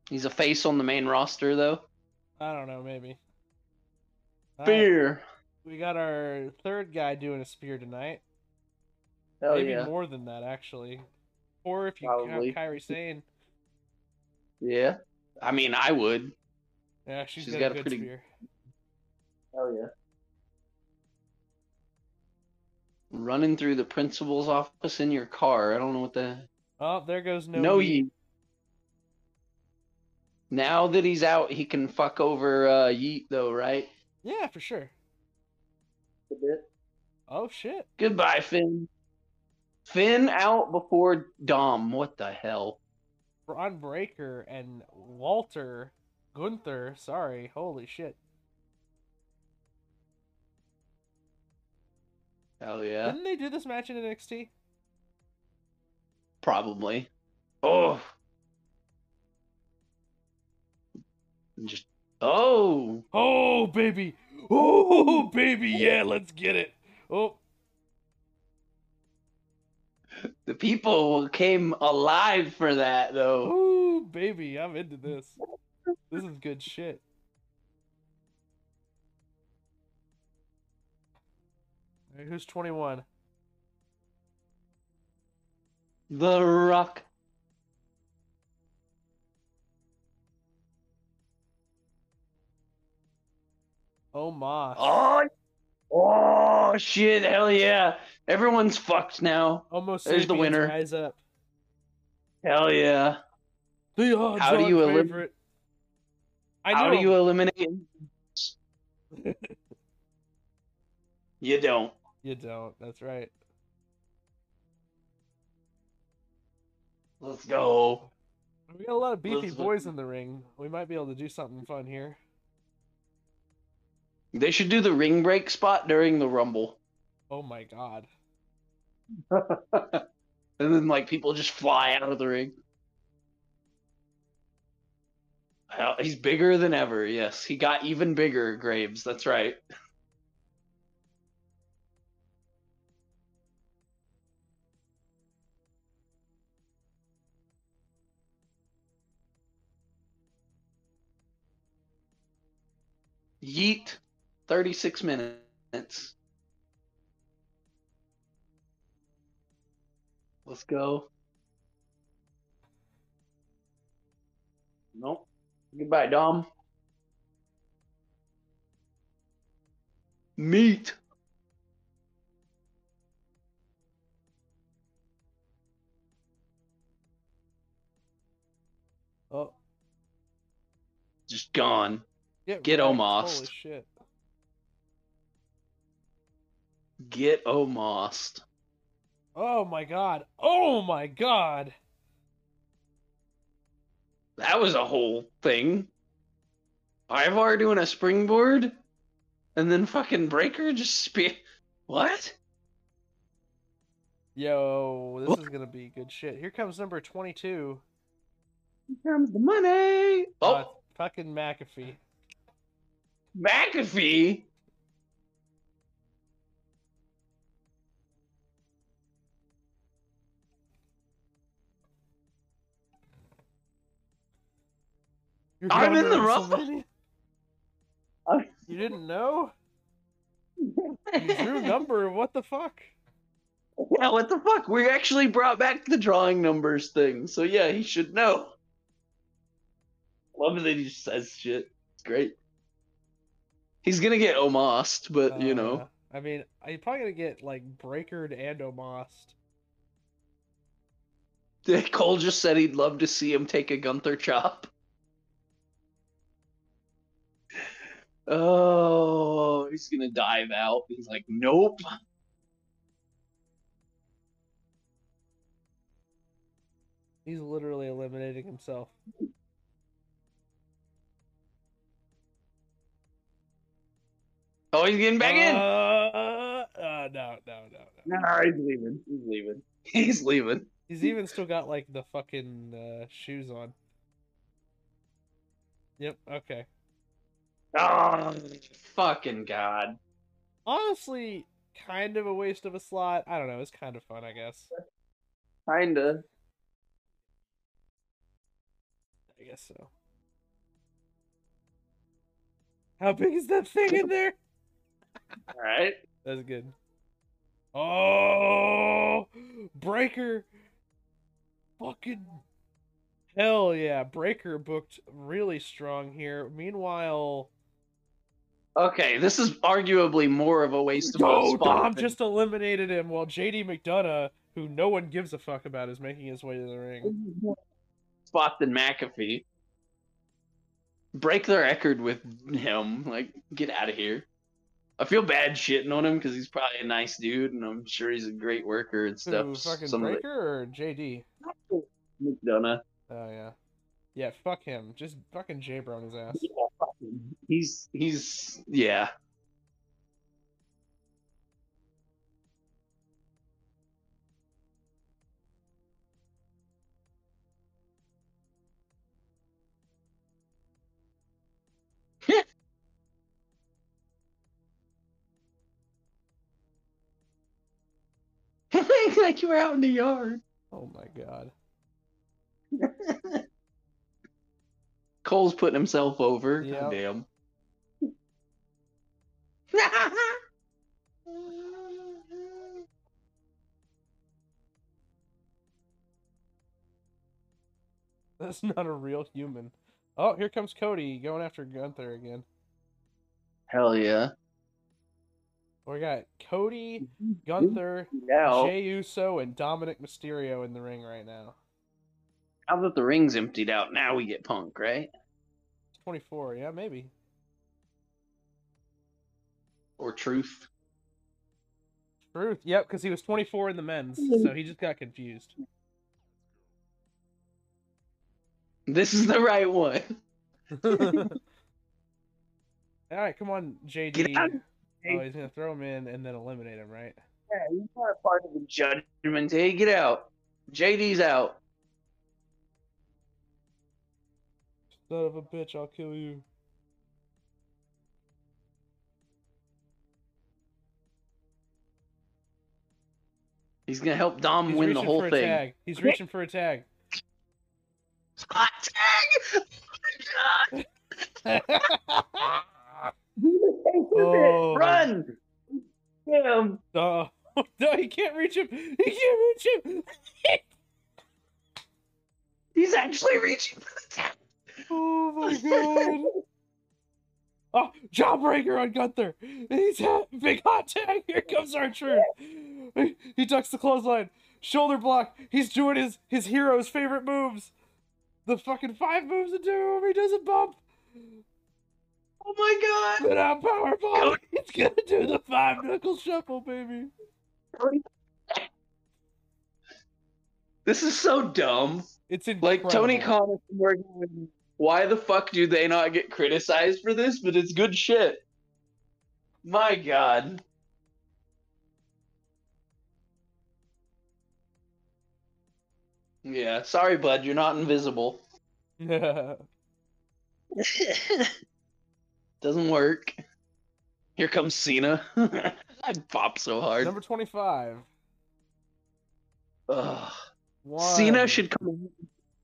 He's a face on the main roster, though. I don't know, maybe. Uh, we got our third guy doing a spear tonight. Hell maybe yeah. more than that, actually. Or if you Probably. count Kairi Sane. Yeah. I mean, I would. Yeah, she's She's got, got a a good pretty- spear. Hell yeah. Running through the principal's office in your car. I don't know what the. Oh, there goes no. No, Yeet. Yeet. Now that he's out, he can fuck over uh, Yeet, though, right? Yeah, for sure. A bit. Oh shit. Goodbye, Finn. Finn out before Dom. What the hell? Bron Breakker and Walter Gunther. Sorry, holy shit. Hell yeah. Didn't they do this match in NXT? Probably. Oh. Just. Oh. Oh baby. Oh baby, yeah, let's get it. Oh, The people came alive for that, though. oh baby, I'm into this. This is good shit. Alright, who's 21? The Rock. Oh Moss. Oh. Oh, shit. Hell yeah. Everyone's fucked now. Almost there's the winner. Rise up. Hell yeah. The odds How do you elim- favorite. I How do you eliminate? (laughs) you don't. You don't. That's right. Let's go. We got a lot of beefy Elizabeth. boys in the ring. We might be able to do something fun here. They should do the ring break spot during the Rumble. Oh my god. (laughs) and then, like, people just fly out of the ring. He's bigger than ever. Yes, he got even bigger, Graves. That's right. Yeet, 36 minutes. Let's go. Nope. Goodbye, Dom. Meat. Oh, Just gone. Get wrecked. almost. Holy shit. Get almost. Oh my god. Oh my god. That was a whole thing. Ivar doing a springboard, and then fucking Breakker just spe- What? Yo, this is gonna be good shit. Here comes number 22. Here comes the money. Oh, Uh, fucking McAfee. McAfee. I'm in the to rumble. (laughs) You didn't know? You drew (laughs) number. What the fuck? Yeah, what the fuck? We actually brought back the drawing numbers thing, so yeah, he should know. Love that he just says shit. It's great. He's gonna get almost, but you Uh, know. I mean, I'm probably gonna get like Breakered and Omast. (laughs) Cole just said he'd love to see him take a Gunther chop. Oh, he's gonna dive out. He's like, nope. He's literally eliminating himself. Oh, he's getting back in. Uh, uh, no, no, no, no. No, he's leaving. He's leaving. (laughs) He's leaving. He's even still got like the fucking uh, shoes on. Yep. Okay. Oh, fucking god. Honestly, kind of a waste of a slot. I don't know. It's kind of fun, I guess. Kinda. I guess so. How big is that thing in there? All right. That's good. Oh, Breakker. Fucking hell yeah. Breakker booked really strong here. Meanwhile, Okay, this is arguably more of a waste of a oh, spot. Dom than- just eliminated him while JD McDonagh, who no one gives a fuck about, is making his way to the ring. spot than McAfee. Break the record with him. Like, get out of here. I feel bad shitting on him because he's probably a nice dude, and I'm sure he's a great worker and stuff. Who, fucking Some Breakker or JD? McDonagh. Oh, yeah. Yeah, fuck him. Just fucking J-Bro on his ass. He's he's yeah. (laughs) like you were out in the yard. Oh my god. (laughs) Cole's putting himself over. Yep. God damn. (laughs) That's not a real human. Oh, here comes Cody going after Gunther again. Hell yeah. We got Cody, mm-hmm. Gunther, Now, Jey Uso, and Dominic Mysterio in the ring right now. Now that the ring's emptied out, now we get Punk, right? 24, yeah, maybe. Or Truth. Truth, yep, because he was 24 in the men's, mm-hmm. so he just got confused. This is the right one. (laughs) (laughs) All right, come on, JD. Get out. Oh, he's gonna throw him in and then eliminate him, right? Yeah, he's not a part of the judgment. Hey, get out. JD's out. Son of a bitch, I'll kill you. He's gonna help Dom He's win the reaching whole for a thing. tag. He's reaching for a tag. Hot tag! Oh. Run! Damn! Oh, (laughs) no, he can't reach him. He can't reach him. (laughs) He's actually reaching for the tag. Oh my god. (laughs) Oh, jawbreaker on Gunther. He's ha- big hot tag. Here comes R-Truth. He, ducks the clothesline. Shoulder block. He's doing his his hero's favorite moves. The fucking five moves to do. He does a bump. Oh my god. Spit out Powerball. He's gonna do the five knuckle shuffle, baby. This is so dumb. It's incredible. Like Tony Khan and Morgan, why the fuck do they not get criticized for this? But it's good shit. My god. Yeah, sorry, bud, you're not invisible. (laughs) Doesn't work. Here comes Cena. (laughs) I'd pop so hard. Number twenty-five. Ugh. One. Cena should come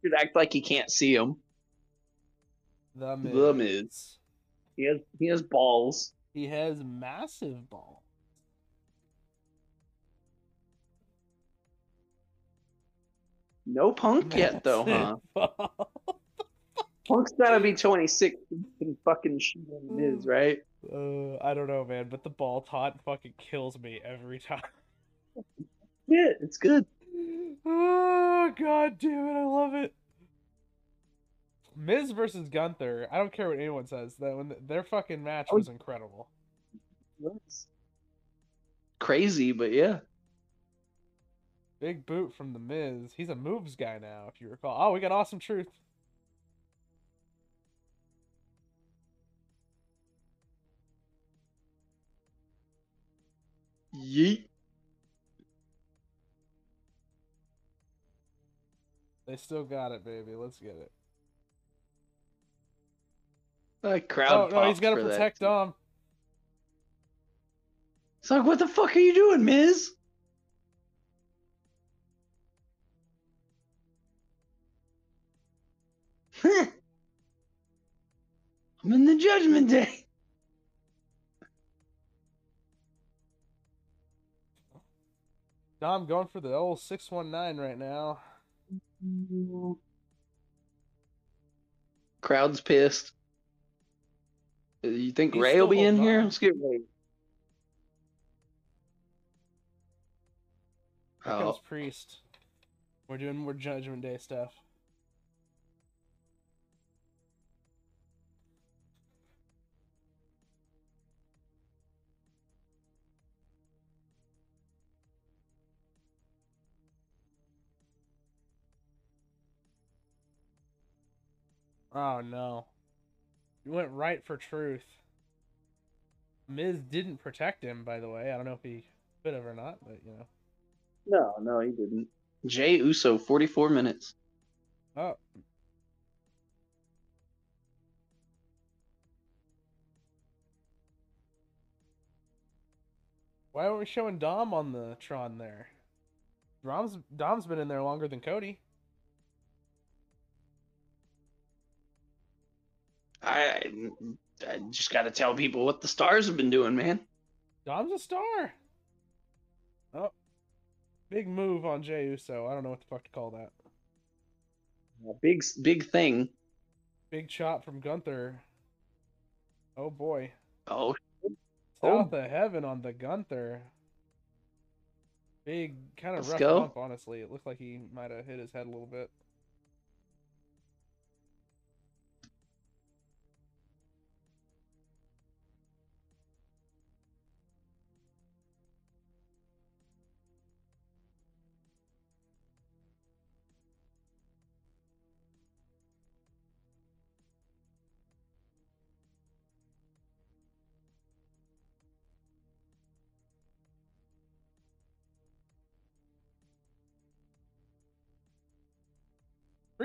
should act like he can't see him. The Miz. The Miz. He has he has balls. He has massive ball. No punk yet though, huh? (laughs) Punk's gotta be 26 and fucking shoot on Miz, right? Uh, I don't know, man, but the ball taunt fucking kills me every time. Yeah, it's good. (laughs) Oh god damn it, I love it. Miz versus Gunther. I don't care what anyone says. That when their fucking match Oh. was incredible. That's crazy, but yeah. Big boot from the Miz. He's a moves guy now, if you recall. Oh, we got awesome truth. Yeet. They still got it, baby. Let's get it. Like crowd Oh no, he's got to for that. protect Dom. It's like, what the fuck are you doing, Miz? I'm in the Judgment Day. Dom going for the old six one nine right now. Crowd's pissed. You think He's Rey will be in holding here? on. Let's get Rey. Here comes Oh, Priest. We're doing more Judgment Day stuff. Oh no. You went right for truth. Miz didn't protect him, by the way. I don't know if he could have or not, but you know. no, no, he didn't. Jey Uso, 44 minutes. Oh. Why aren't we showing Dom on the Tron there? Dom's Dom's been in there longer than Cody. I, I just got to tell people what the stars have been doing, man. Dom's a star. Oh. Big move on Jey Uso. I don't know what the fuck to call that. A big, big thing. Big chop from Gunther. Oh boy. Oh, Oh. South of heaven on the Gunther. Big, kind of Let's rough go. bump, honestly. It looked like he might have hit his head a little bit.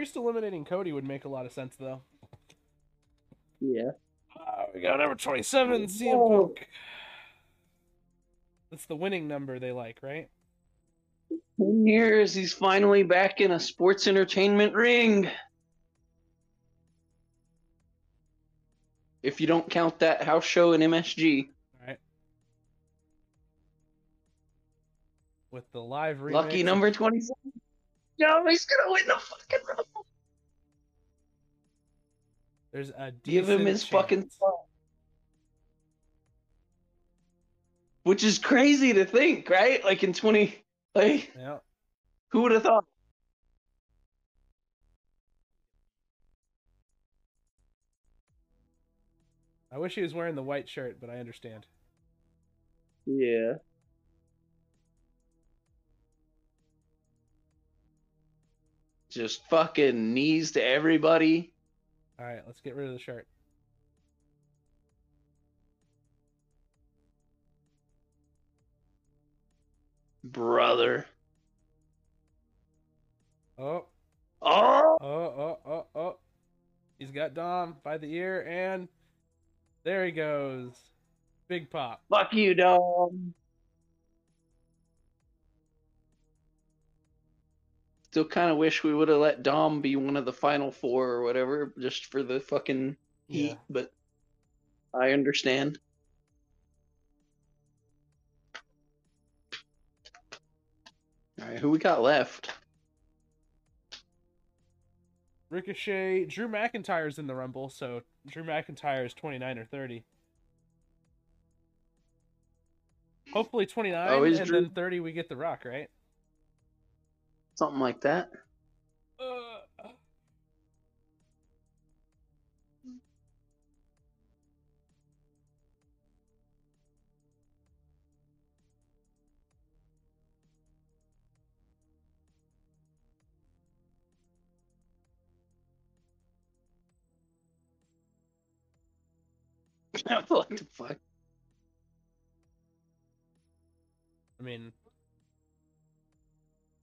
Priest eliminating Cody would make a lot of sense, though. yeah. Uh, we got number 27, CM. Punk. That's the winning number they like, right? 10 years, he's finally back in a sports entertainment ring. If you don't count that house show in MSG. Alright. With the live remix. Lucky number 27. No, he's gonna win the fucking rumble. There's a Give him decent his fucking spot. Which is crazy to think, right? Like in 20, like, Yeah. who would have thought? I wish he was wearing the white shirt, but I understand. Yeah. Just fucking knees to everybody. All right, let's get rid of the shirt. Brother. Oh, Oh! oh, oh, oh, oh. He's got Dom by the ear, and there he goes. Big pop. Fuck you, dog. Still kind of wish we would have let Dom be one of the final four or whatever, just for the fucking heat, Yeah. but I understand. Alright, who we got left? Ricochet, Drew McIntyre's in the Rumble, so Drew McIntyre is 29 or 30. Hopefully 29, Oh, and Drew- then 30 we get The Rock, right? Something like that. Uh, (laughs) what the fuck? I mean,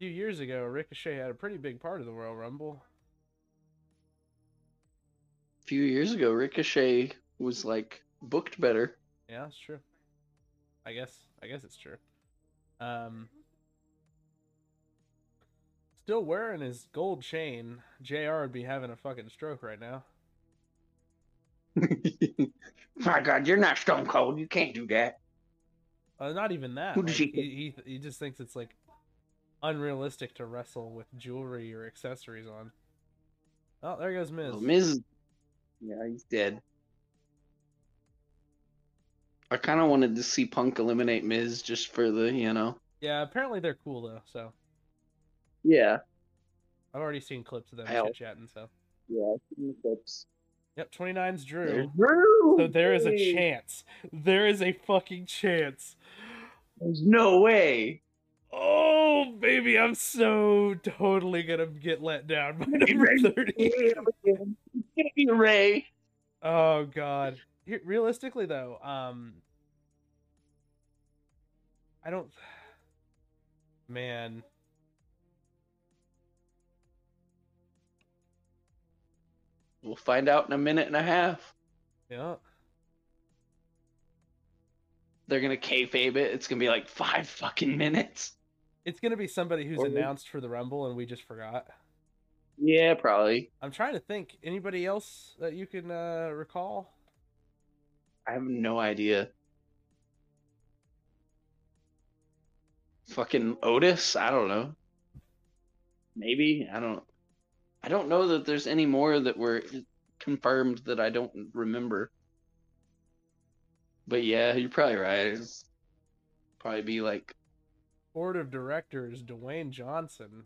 few years ago, Ricochet had a pretty big part of the Royal Rumble. A few years ago, Ricochet was like booked better. Yeah, that's true. I guess. I guess it's true. Um, still wearing his gold chain. Jr. would be having a fucking stroke right now. (laughs) My God, you're not Stone Cold. You can't do that. Uh, not even that. Like, he, he he just thinks it's like unrealistic to wrestle with jewelry or accessories on. Oh, there goes Miz. Well, Miz, yeah, he's dead. I kind of wanted to see Punk eliminate Miz just for the, you know. Yeah, apparently they're cool though. So Yeah, I've already seen clips of them chit chatting. So yeah. Clips. yep, 29's Drew. There's Drew. So there is a chance. There is a fucking chance. There's no way. Oh baby, I'm so totally gonna get let down by number thirty. It's gonna be Rey. Oh god. Realistically though, um I don't man. We'll find out in a minute and a half. Yeah. They're gonna kayfabe it. It's gonna be like five fucking minutes. It's gonna be somebody who's Or- announced for the Rumble and we just forgot. Yeah, probably. I'm trying to think. Anybody else that you can uh recall? I have no idea. Fucking Otis? I don't know. Maybe I don't. I don't know that there's any more that were confirmed that I don't remember. But yeah, you're probably right. It's probably be like Board of Directors, Dwayne Johnson.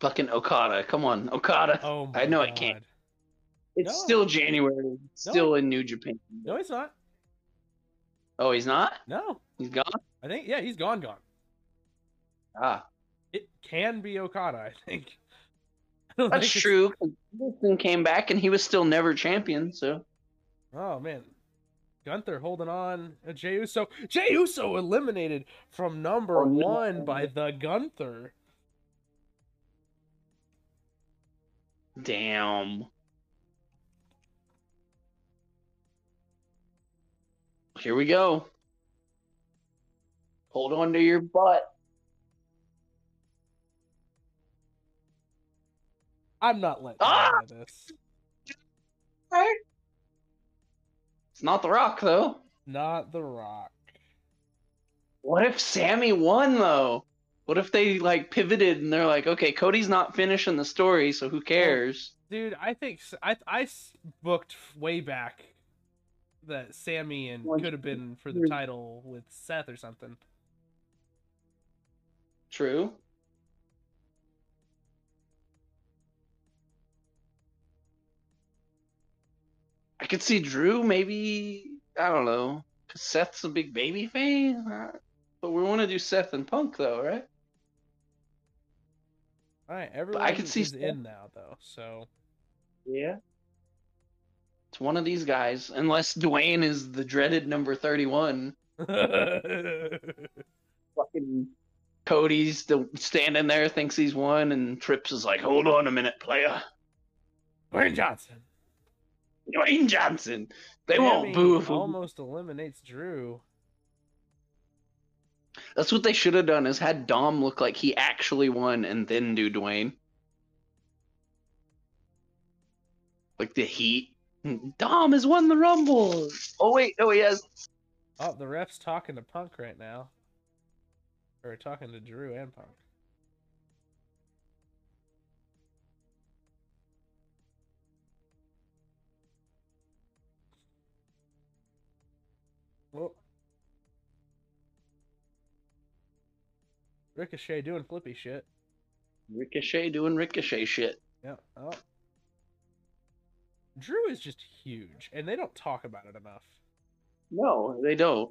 fucking Okada. Come on, Okada. Oh I know god. it can't. It's No. still January. It's No. Still in New Japan. No, he's not. Oh, he's not. No. He's gone. I think yeah, he's gone gone. Ah, It can be Okada, I think. (laughs) I that's think true. Anderson came back and he was still never champion. So Oh man. Gunther holding on. Uh, Jey Uso. Jey Uso eliminated from number Oh, no. one by the Gunther. damn. Here we go. Hold on to your butt. I'm not letting Ah! this. It's not The Rock though. Not The Rock. What if Sami won though? What if they like pivoted and they're like, okay, Cody's not finishing the story, so who cares? Dude, I think I I booked way back that Sami and could have been for the title with Seth or something. True. Could see Drew maybe. I don't know. 'cause Seth's a big baby fan. uh, But we want to do Seth and Punk though, right? All right, everyone I could see is Seth- in now though, so Yeah. It's one of these guys, unless Dwayne is the dreaded number thirty-one. (laughs) Fucking Cody's still standing there, thinks he's won, and Trips is like, "Hold on a minute, player." Dwayne Johnson. Dwayne Johnson. They Sami won't boo if almost eliminates Drew. That's what they should have done is had Dom look like he actually won and then do Dwayne. Like the heat. Dom has won the Rumble. Oh wait, no he has. Oh, the ref's talking to Punk right now. Or talking to Drew and Punk. Ricochet doing flippy shit. Ricochet doing Ricochet shit. Yeah. Oh. Drew is just huge, and they don't talk about it enough. No, they don't.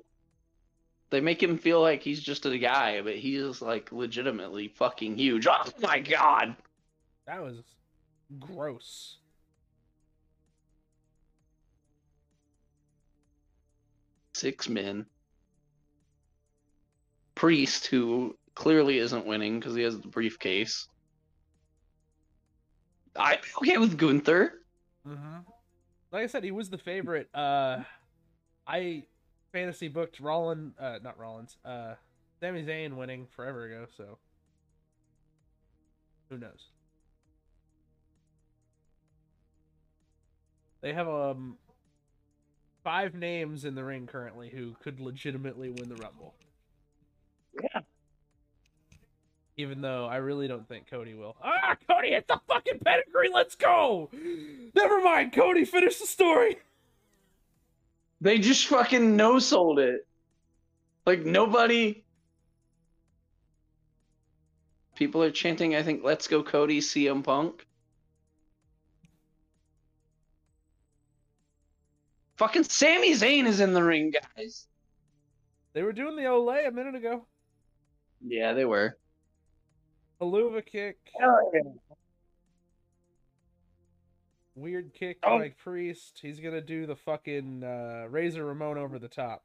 They make him feel like he's just a guy, but he is like legitimately fucking huge. Oh my god. That was gross. Six men. Priest, who clearly isn't winning because he has the briefcase. I'm okay with Gunther. Mm-hmm. Like I said, he was the favorite. Uh, I fantasy booked Rollins, uh, not Rollins, uh, Sami Zayn winning forever ago. So who knows? They have um five names in the ring currently who could legitimately win the Rumble. Yeah. Even though I really don't think Cody will. Ah, Cody, it's the fucking pedigree. Let's go. Never mind, Cody. Finish the story. They just fucking no sold it. Like nobody. People are chanting, I think, let's go Cody, CM Punk. Fucking Sami Zayn is in the ring, guys. They were doing the Olay a minute ago. Yeah, they were. Helluva kick, Hell yeah. weird kick Oh. by Priest. He's gonna do the fucking uh, Razor Ramon over the top.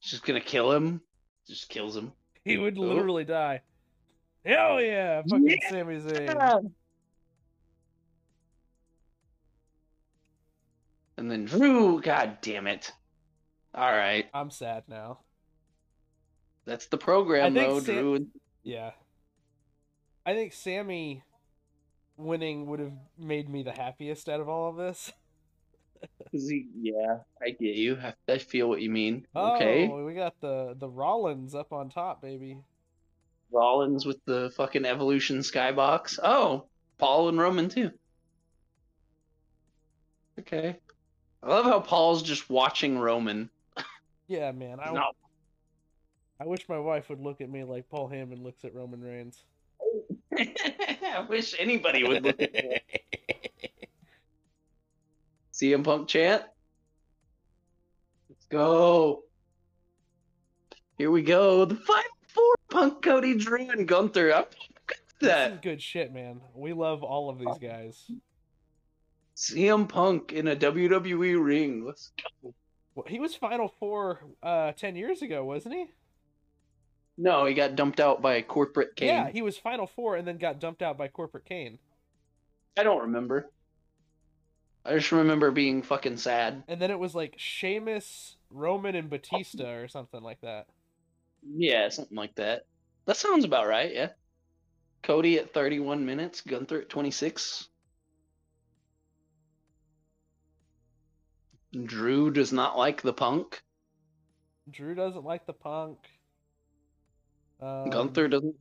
Just gonna kill him. Just kills him. He would Oh. literally die. Hell yeah, fucking Yeah. Sami Zayn. And then Drew, god damn it. Alright. I'm sad now. That's the program though, Sam- Drew. Yeah. I think Sami winning would have made me the happiest out of all of this. (laughs) he- yeah, I get you. I, I feel what you mean. Okay. Oh, we got the the Rollins up on top, baby. Rollins with the fucking evolution skybox. Oh, Paul and Roman too. Okay. I love how Paul's just watching Roman. Yeah, man. I, No. I wish my wife would look at me like Paul Heyman looks at Roman Reigns. (laughs) I wish anybody would look at me. (laughs) CM Punk chant. Let's go. Here we go. The five four Punk, Cody, Drew, and Gunther. I'm good with This that. is good shit, man. We love all of these guys. CM Punk in a WWE ring. Let's go. Well, he was Final Four uh, 10 years ago, wasn't he? No, he got dumped out by corporate Kane. Yeah, he was Final Four and then got dumped out by Corporate Kane. I don't remember. I just remember being fucking sad. And then it was like Sheamus, Roman, and Batista or something like that. Yeah, something like that. That sounds about right, yeah. Cody at 31 minutes, Gunther at 26. Drew does not like the punk. Drew doesn't like the punk. Um, Gunther doesn't.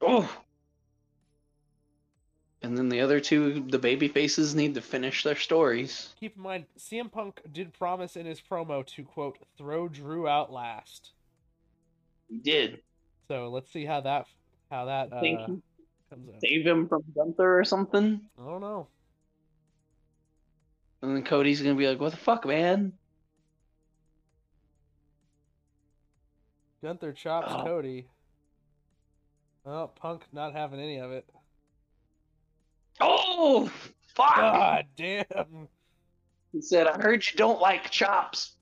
Oh! And then the other two, the baby faces, need to finish their stories. Keep in mind, CM Punk did promise in his promo to quote throw Drew out last. He did. So let's see how that how that uh, comes out. save him from Gunther or something. I don't know. And then Cody's gonna be like, "What the fuck, man?" Gunther chops Oh. Cody. Oh, Punk not having any of it. Oh, fuck! God damn. He said, "I heard you don't like chops."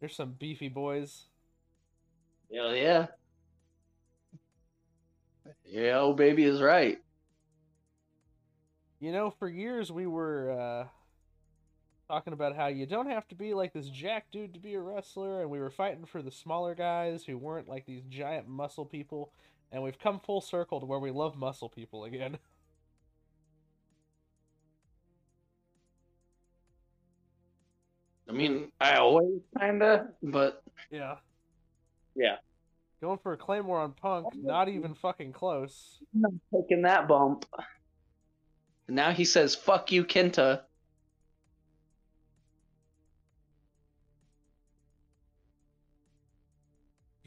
There's some beefy boys. Hell yeah. Yeah, oh baby is right. You know, for years we were uh, talking about how you don't have to be like this jack dude to be a wrestler, and we were fighting for the smaller guys who weren't like these giant muscle people, and we've come full circle to where we love muscle people again. (laughs) I mean, I always kinda, but Yeah. Yeah. Going for a claymore on Punk, not even fucking close. I'm taking that bump. And now he says, "Fuck you, Kenta."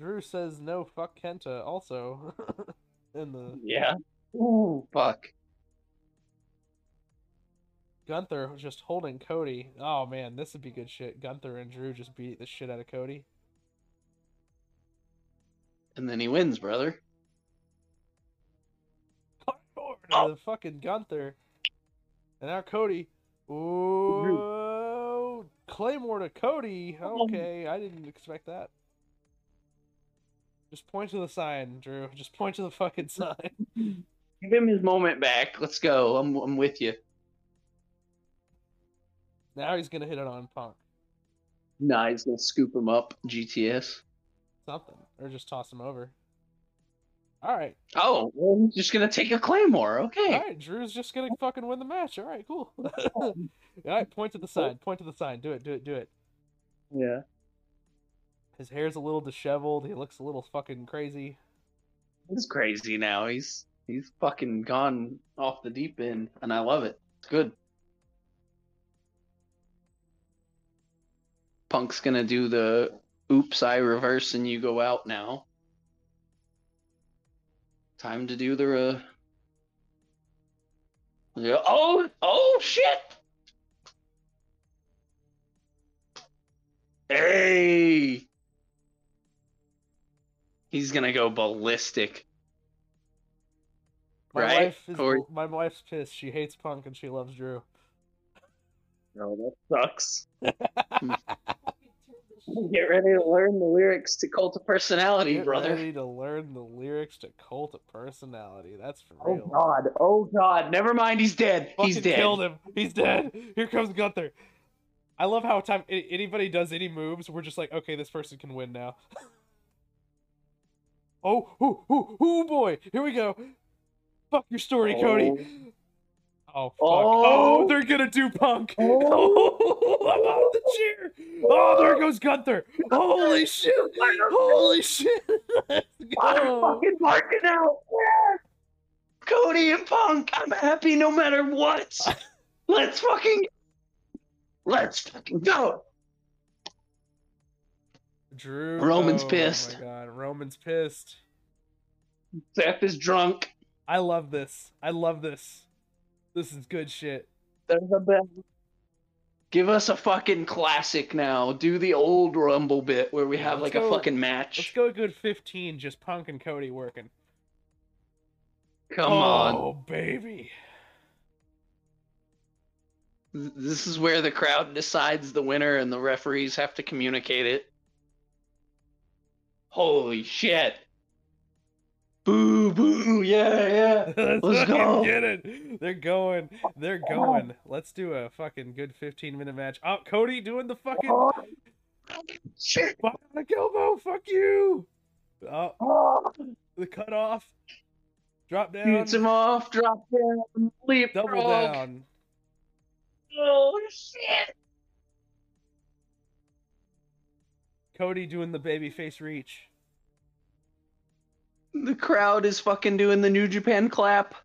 Drew says no, fuck Kenta. Also, (laughs) in the Yeah. Ooh, fuck. Gunther just holding Cody. Oh man, this would be good shit. Gunther and Drew just beat the shit out of Cody. And then he wins, brother. Oh. The fucking Gunther. And now Cody. Ooh, Claymore to Cody. Okay, I didn't expect that. Just point to the sign, Drew. Just point to the fucking sign. (laughs) Give him his moment back. Let's go. I'm I'm with you. Now he's gonna hit it on Punk. Nah, he's gonna scoop him up. GTS. Something. Or just toss him over. Alright. Oh, well, he's just gonna take a claymore. Okay. Alright, Drew's just gonna fucking win the match. Alright, cool. (laughs) Alright, point to the sign. Point to the sign. Do it, do it, do it. Yeah. His hair's a little disheveled. He looks a little fucking crazy. He's crazy now. He's he's fucking gone off the deep end, and I love it. It's good. Punk's gonna do the oops, I reverse and you go out now. Time to do the uh... yeah. Oh, oh shit! Hey! He's gonna go ballistic. My Right? wife is Or- my wife's pissed. She hates Punk and she loves Drew. No, that sucks. (laughs) Get ready to learn the lyrics to Cult of Personality, Get brother. ready to learn the lyrics to Cult of Personality. That's for Oh real. Oh God, oh god, never mind, he's dead. he's Fucking dead. killed him. He's dead. Here comes Gunther. I love how time anybody does any moves, we're just like, okay, this person can win now. (laughs) oh, ooh, ooh, ooh, boy, here we go. Fuck your story, oh. Cody. Oh fuck! Oh, Oh. they're gonna do Punk. Oh. Oh, (laughs) I'm out of the chair. Oh, there goes Gunther. Holy shit! Holy shit! (laughs) Let's I'm fucking marking out. Yeah. Cody and Punk, I'm happy no matter what. (laughs) Let's fucking Let's fucking go. Drew. Roman's oh, pissed. Oh my god, Roman's pissed. Seth is drunk. I love this. I love this. This is good shit. There's a bell. Give us a fucking classic now. Do the old Rumble bit where we have let's like go- a fucking match. Let's go a good 15, just Punk and Cody working. Come oh, on. Oh, baby. This is where the crowd decides the winner and the referees have to communicate it. Holy shit. Boo boo, yeah, yeah. (laughs) Let's, Let's go. get it. They're going. They're going. Let's do a fucking good 15 minute match. Oh, Cody doing the fucking Oh, shit. bionic elbow. Fuck you. Oh, Oh, the cut off. Drop down. beats him off, drop down, leap Double down. Oh shit. Cody doing the babyface reach. The crowd is fucking doing the New Japan clap.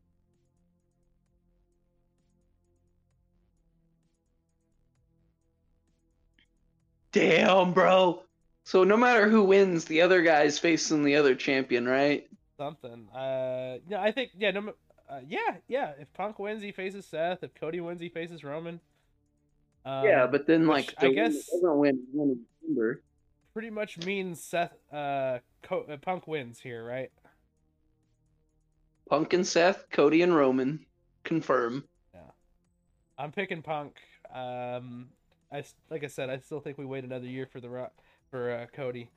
Damn, bro. So no matter who wins, the other guy's facing the other champion, right? Something. Uh, yeah, I think yeah, no, uh, yeah, yeah. If Punk wins, he faces Seth. If Cody wins, he faces Roman. Um, yeah, but then like I guess- doesn't win, win. Pretty much means Seth. Uh, Co- uh, Punk wins here, right? Punk and Seth, Cody and Roman, confirm. Yeah, I'm picking Punk. Um, I like I said, I still think we wait another year for the Rock for uh, Cody,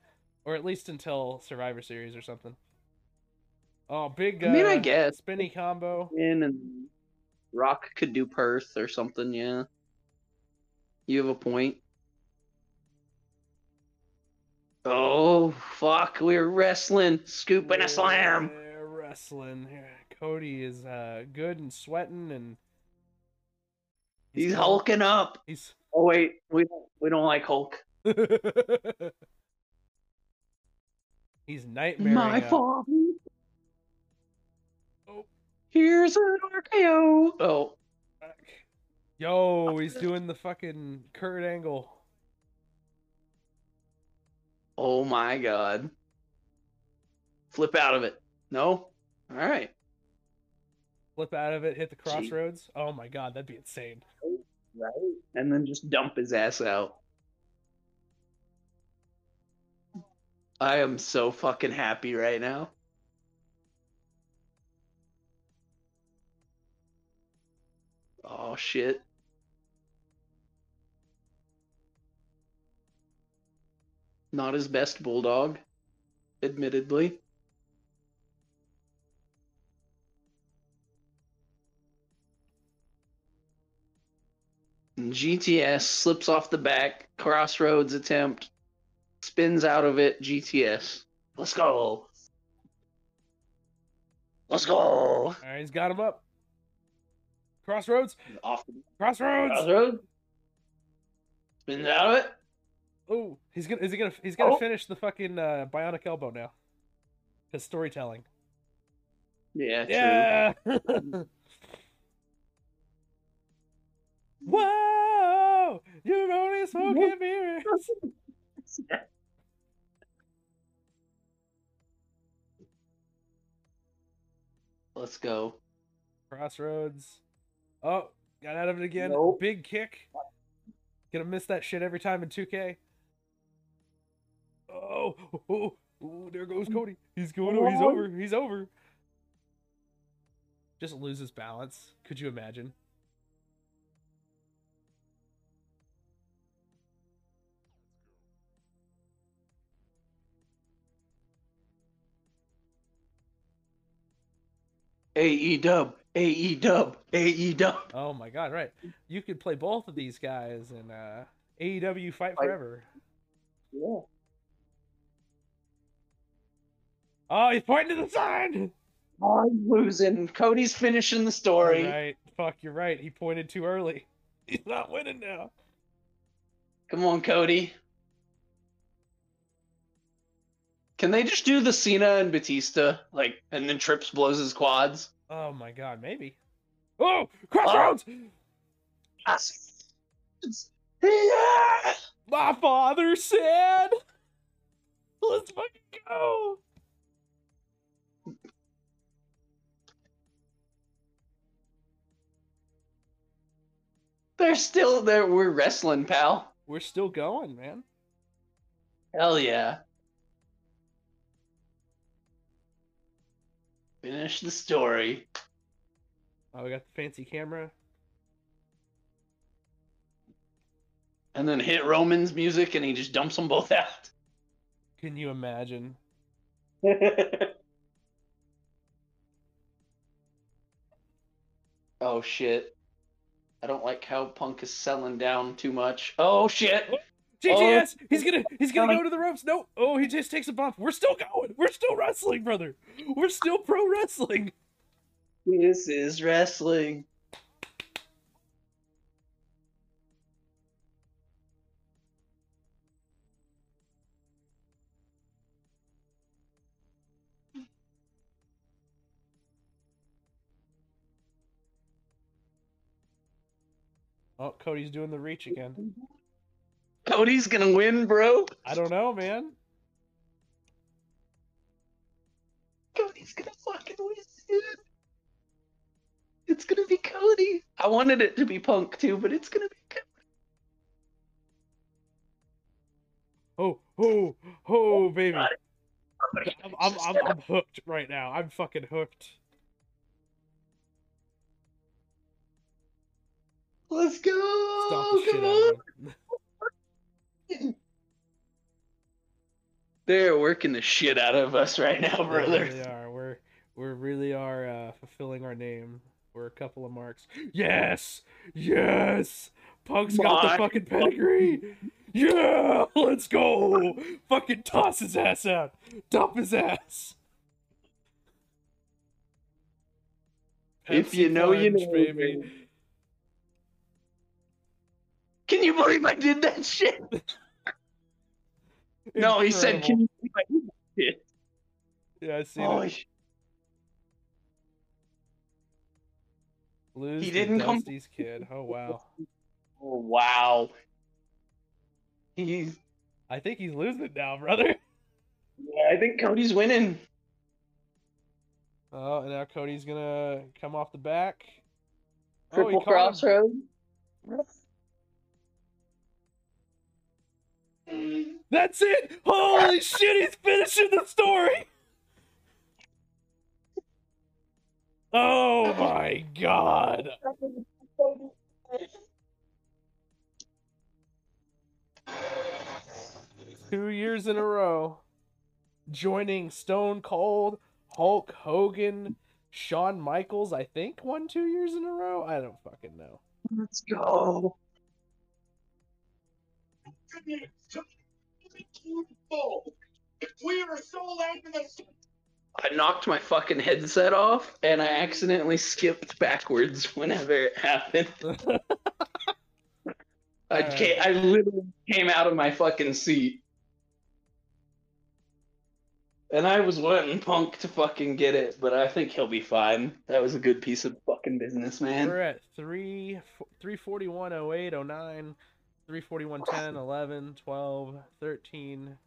or at least until Survivor Series or something. Oh, big! Uh, I mean, I guess. spinny combo. In and Rock could do Perth or something. Yeah, you have a point. Oh fuck! We're wrestling, scoop and a slam. Yeah, wrestling. Cody is uh, good and sweating, and He's going- hulking up. He's Oh wait, we don't we don't like Hulk. (laughs) he's nightmare. My fault. Oh. Here's an RKO. Oh, Yo, he's doing the fucking Kurt Angle. Oh my god. Flip out of it. No. All right. Flip out of it, hit the Gee. crossroads. Oh my god, that'd be insane. Right. And then just dump his ass out. I am so fucking happy right now. Oh shit. Not his best bulldog, admittedly. GTS slips off the back, crossroads attempt, spins out of it, GTS. Let's go. Let's go. All right, he's got him up. Crossroads, Off the crossroads. crossroads. Spins out of it. Oh, he's gonna is he gonna he's gonna Oh. finish the fucking uh, bionic elbow now. His storytelling. Yeah, true. Yeah. (laughs) Whoa! You're only smoking mirrors. (laughs) Let's go. Crossroads. Oh, got out of it again. Nope. Big kick. Gonna miss that shit every time in 2K. Oh, oh, oh, there goes Cody. He's going over. He's over. He's over. Just loses balance. Could you imagine? AE dub, AE dub, AE dub. Oh my god, right. You could play both of these guys in uh, AEW Fight Fight. Forever. Yeah. Oh, he's pointing to the sign! Oh, he's losing. Cody's finishing the story. Right. Fuck, you're right. He pointed too early. (laughs) He's not winning now. Come on, Cody. Can they just do the Cena and Batista, like, and then Trips blows his quads? Oh my god, maybe. Oh, crossroads! Oh. Yes. Yeah! My father said. Let's fucking go. They're still there. We're wrestling, pal. We're still going, man. Hell yeah. Finish the story. Oh, we got the fancy camera. And then hit Roman's music and he just dumps them both out. Can you imagine? (laughs) oh shit. I don't like how Punk is selling down too much. Oh shit. GTS! Oh. he's gonna he's gonna go to the ropes. No, oh, he just takes a bump. We're still going. We're still wrestling, brother. We're still pro wrestling. This is wrestling. Oh, Cody's doing the reach again. Cody's gonna win, bro. I don't know, man. Cody's gonna fucking win, dude. It's gonna be Cody. I wanted it to be Punk too, but it's gonna be Cody. Oh, oh, oh, baby. I'm, I'm, I'm, I'm hooked right now. I'm fucking hooked. Let's go! Stop the Come out on! (laughs) They're working the shit out of us right now, We brother. really are. We're we really are uh, fulfilling our name. We're a couple of marks. Yes, yes. Punk's got the fucking pedigree. Yeah, (laughs) let's go. Fucking toss his ass out. Dump his ass. If you Pepsi know, you Punch, know, baby. Can you believe I did that shit? (laughs) No, he said, "Can you believe I did that shit?" Yeah, I see sh- Lose he didn't come- Dusty's kid. Oh wow. Oh, wow. He's. I think he's losing it now, brother. (laughs) Yeah, I think Cody's winning. Oh, and now Cody's gonna come off the back. oh, Triple he caught That's it! Holy (laughs) shit, he's finishing the story! Oh my god! Two years in a row. Joining Stone Cold, Hulk Hogan, Shawn Michaels, I think, one, two years in a row? I don't fucking know. Let's go. I knocked my fucking headset off and I accidentally skipped backwards whenever it happened. (laughs) I, Alright. ca- I literally came out of my fucking seat. And I was wanting Punk to fucking get it, but I think he'll be fine. That was a good piece of fucking business, man. We're at 3 341 08 09 341 10 11 12 13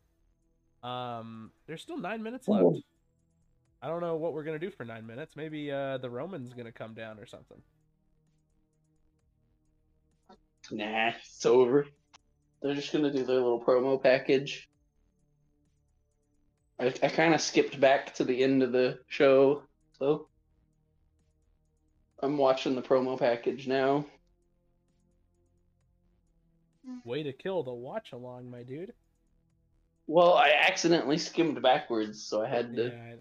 um there's still 9 minutes left. I don't know what we're going to do for 9 minutes. Maybe uh the Roman's going to come down or something. Nah, it's over. They're just gonna do their little promo package. I, I kind of skipped back to the end of the show, so I'm watching the promo package now. Way to kill the watch along, my dude. Well, I accidentally skimmed backwards, so I had to. Yeah, I.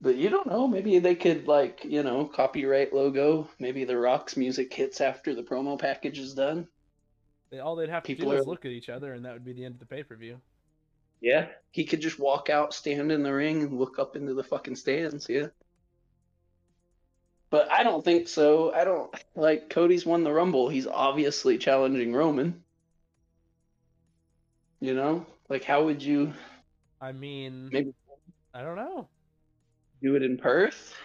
But you don't know. Maybe they could like you know copyright logo. Maybe the Rock's music hits after the promo package is done. They, all they'd have to People do is are- look at each other and that would be the end of the pay-per-view. Yeah, he could just walk out, stand in the ring, and look up into the fucking stands. Yeah. But I don't think so. I don't like Cody's won the Rumble. He's obviously challenging Roman. You know, like how would you I mean, Maybe- I don't know. do it in Perth?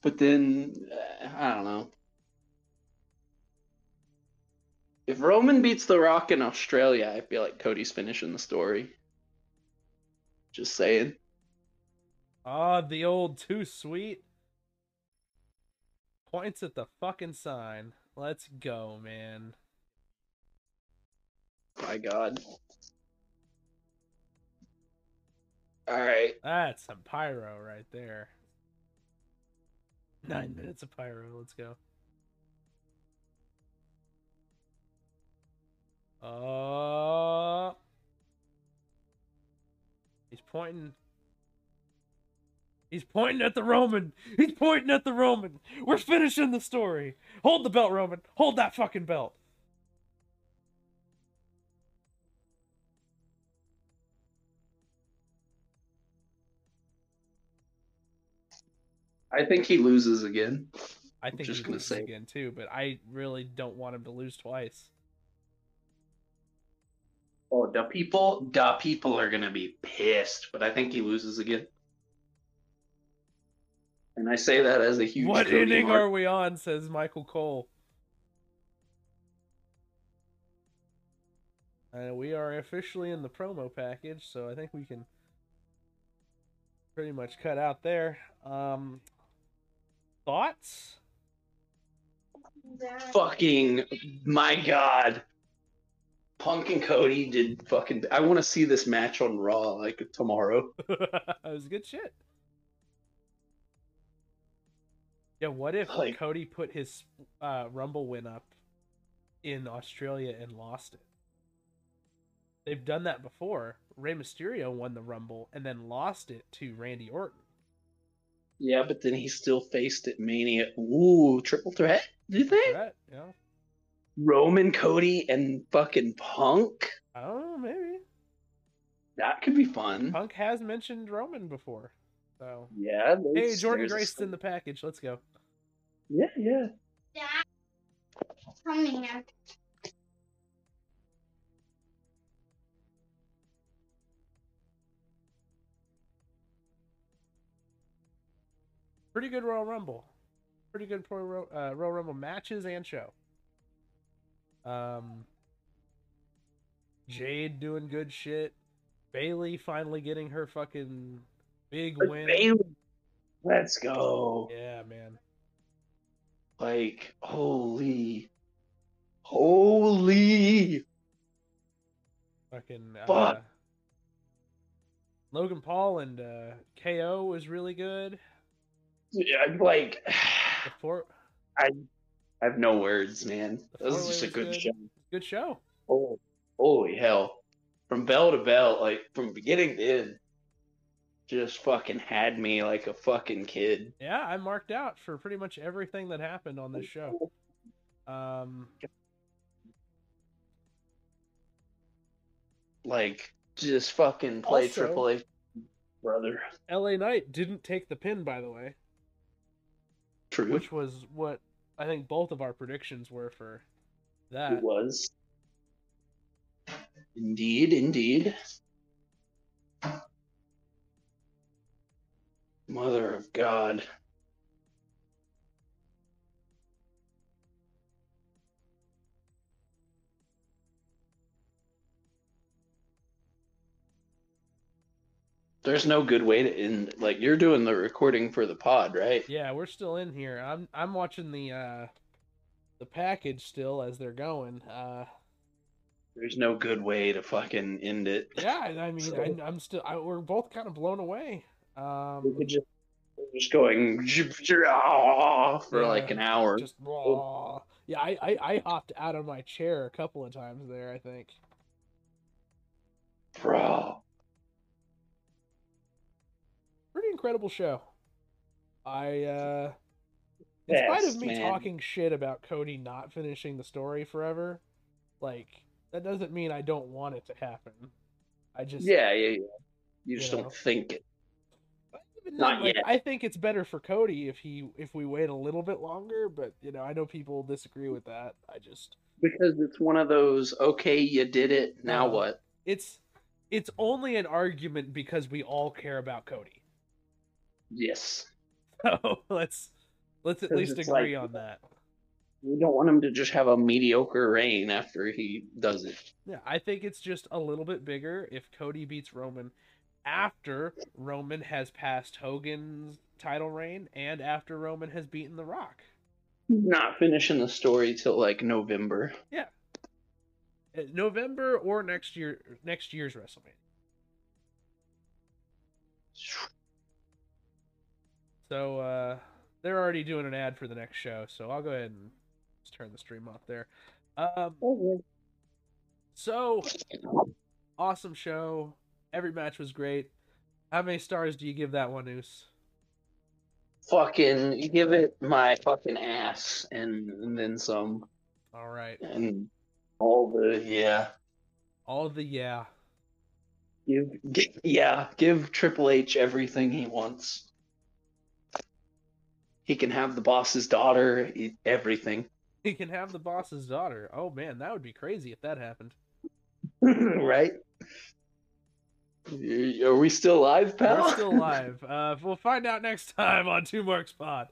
But then uh, I don't know. If Roman beats The Rock in Australia, I feel like Cody's finishing the story. Just saying. Ah, the old too sweet. Points at the fucking sign. Let's go, man. My God. All right. That's some pyro right there. Nine minutes of pyro. Let's go. Uh, he's pointing. He's pointing at the Roman. He's pointing at the Roman. We're finishing the story. Hold the belt, Roman. Hold that fucking belt. I think he loses again. I think just he gonna loses say- again too, but I really don't want him to lose twice. Oh, the people, the people are gonna be pissed, but I think he loses again. And I say that as a huge. What inning mark. are we on? Says Michael Cole. Uh, we are officially in the promo package, so I think we can pretty much cut out there. Um, thoughts? Fucking my god. Punk and Cody did fucking. I want to see this match on Raw like tomorrow. (laughs) that was good shit. Yeah, what if Like- Cody put his uh, Rumble win up in Australia and lost it? They've done that before. Rey Mysterio won the Rumble and then lost it to Randy Orton. Yeah, but then he still faced it Mania. Ooh, triple threat. Do you think Right? Yeah. Roman, Cody, and fucking Punk? Oh, maybe. That could be fun. Punk has mentioned Roman before. So Yeah. Hey, Jordynne there's a- Grace in the package. Let's go. Yeah, yeah. Coming out. Pretty good Royal Rumble. Pretty good Pro uh, Royal Rumble matches and show. Um, Jade doing good shit. Bayley finally getting her fucking big win. Bayley. Let's go. Yeah, man. Like, holy. Holy. Fucking uh, Fuck. Logan Paul and uh, KO was really good. Yeah, like, (sighs) four, I have no words, man. This is just a good good. show. good show. Oh, holy hell. From bell to bell, like, from beginning to end, just fucking had me like a fucking kid. Yeah, I marked out for pretty much everything that happened on this show. Um, Like, just fucking play Also- Triple H, brother. LA Knight didn't take the pin, by the way, True. which was what I think both of our predictions were for that. It was. Indeed, indeed. Mother of God. There's no good way to end. Like you're doing the recording for the pod, right? Yeah, we're still in here. I'm I'm watching the uh the package still as they're going. Uh There's no good way to fucking end it. yeah, I mean (laughs) I, I'm still I, we're both kind of blown away. We Um could just we're just going (laughs) for Yeah, like an hour. just raw. Yeah, I, I I hopped out of my chair a couple of times there, I think. Bro. pretty incredible show. I uh in spite of me man. talking shit about Cody not finishing the story forever, like that doesn't mean I don't want it to happen. I just Yeah, yeah, yeah. You just You know. don't think it. Even not then, like. I think it's better for Cody if he if we wait a little bit longer, but you know, I know people disagree with that. I just Because it's one of those, okay, you did it, now Uh, what? it's it's only an argument because we all care about Cody. Yes. (laughs) So let's let's at least agree like- on that. We don't want him to just have a mediocre reign after he does it. Yeah, I think it's just a little bit bigger if Cody beats Roman after Roman has passed Hogan's title reign and after Roman has beaten The Rock. Not finishing the story till like November. Yeah. November or next year next year's WrestleMania. So uh they're already doing an ad for the next show, so I'll go ahead and just turn the stream off there. Um so awesome show. Every match was great. How many stars do you give that one, Noose? Fucking you give it my fucking ass and, and then some. All right. And all the yeah. All the yeah. Give, gi- yeah, give Triple H everything he wants. He can have the boss's daughter, everything. He can have the boss's daughter. Oh man, that would be crazy if that happened. (laughs) right? Are we still live, pal? We're still live. Uh, we'll find out next time on Two Marks Pod.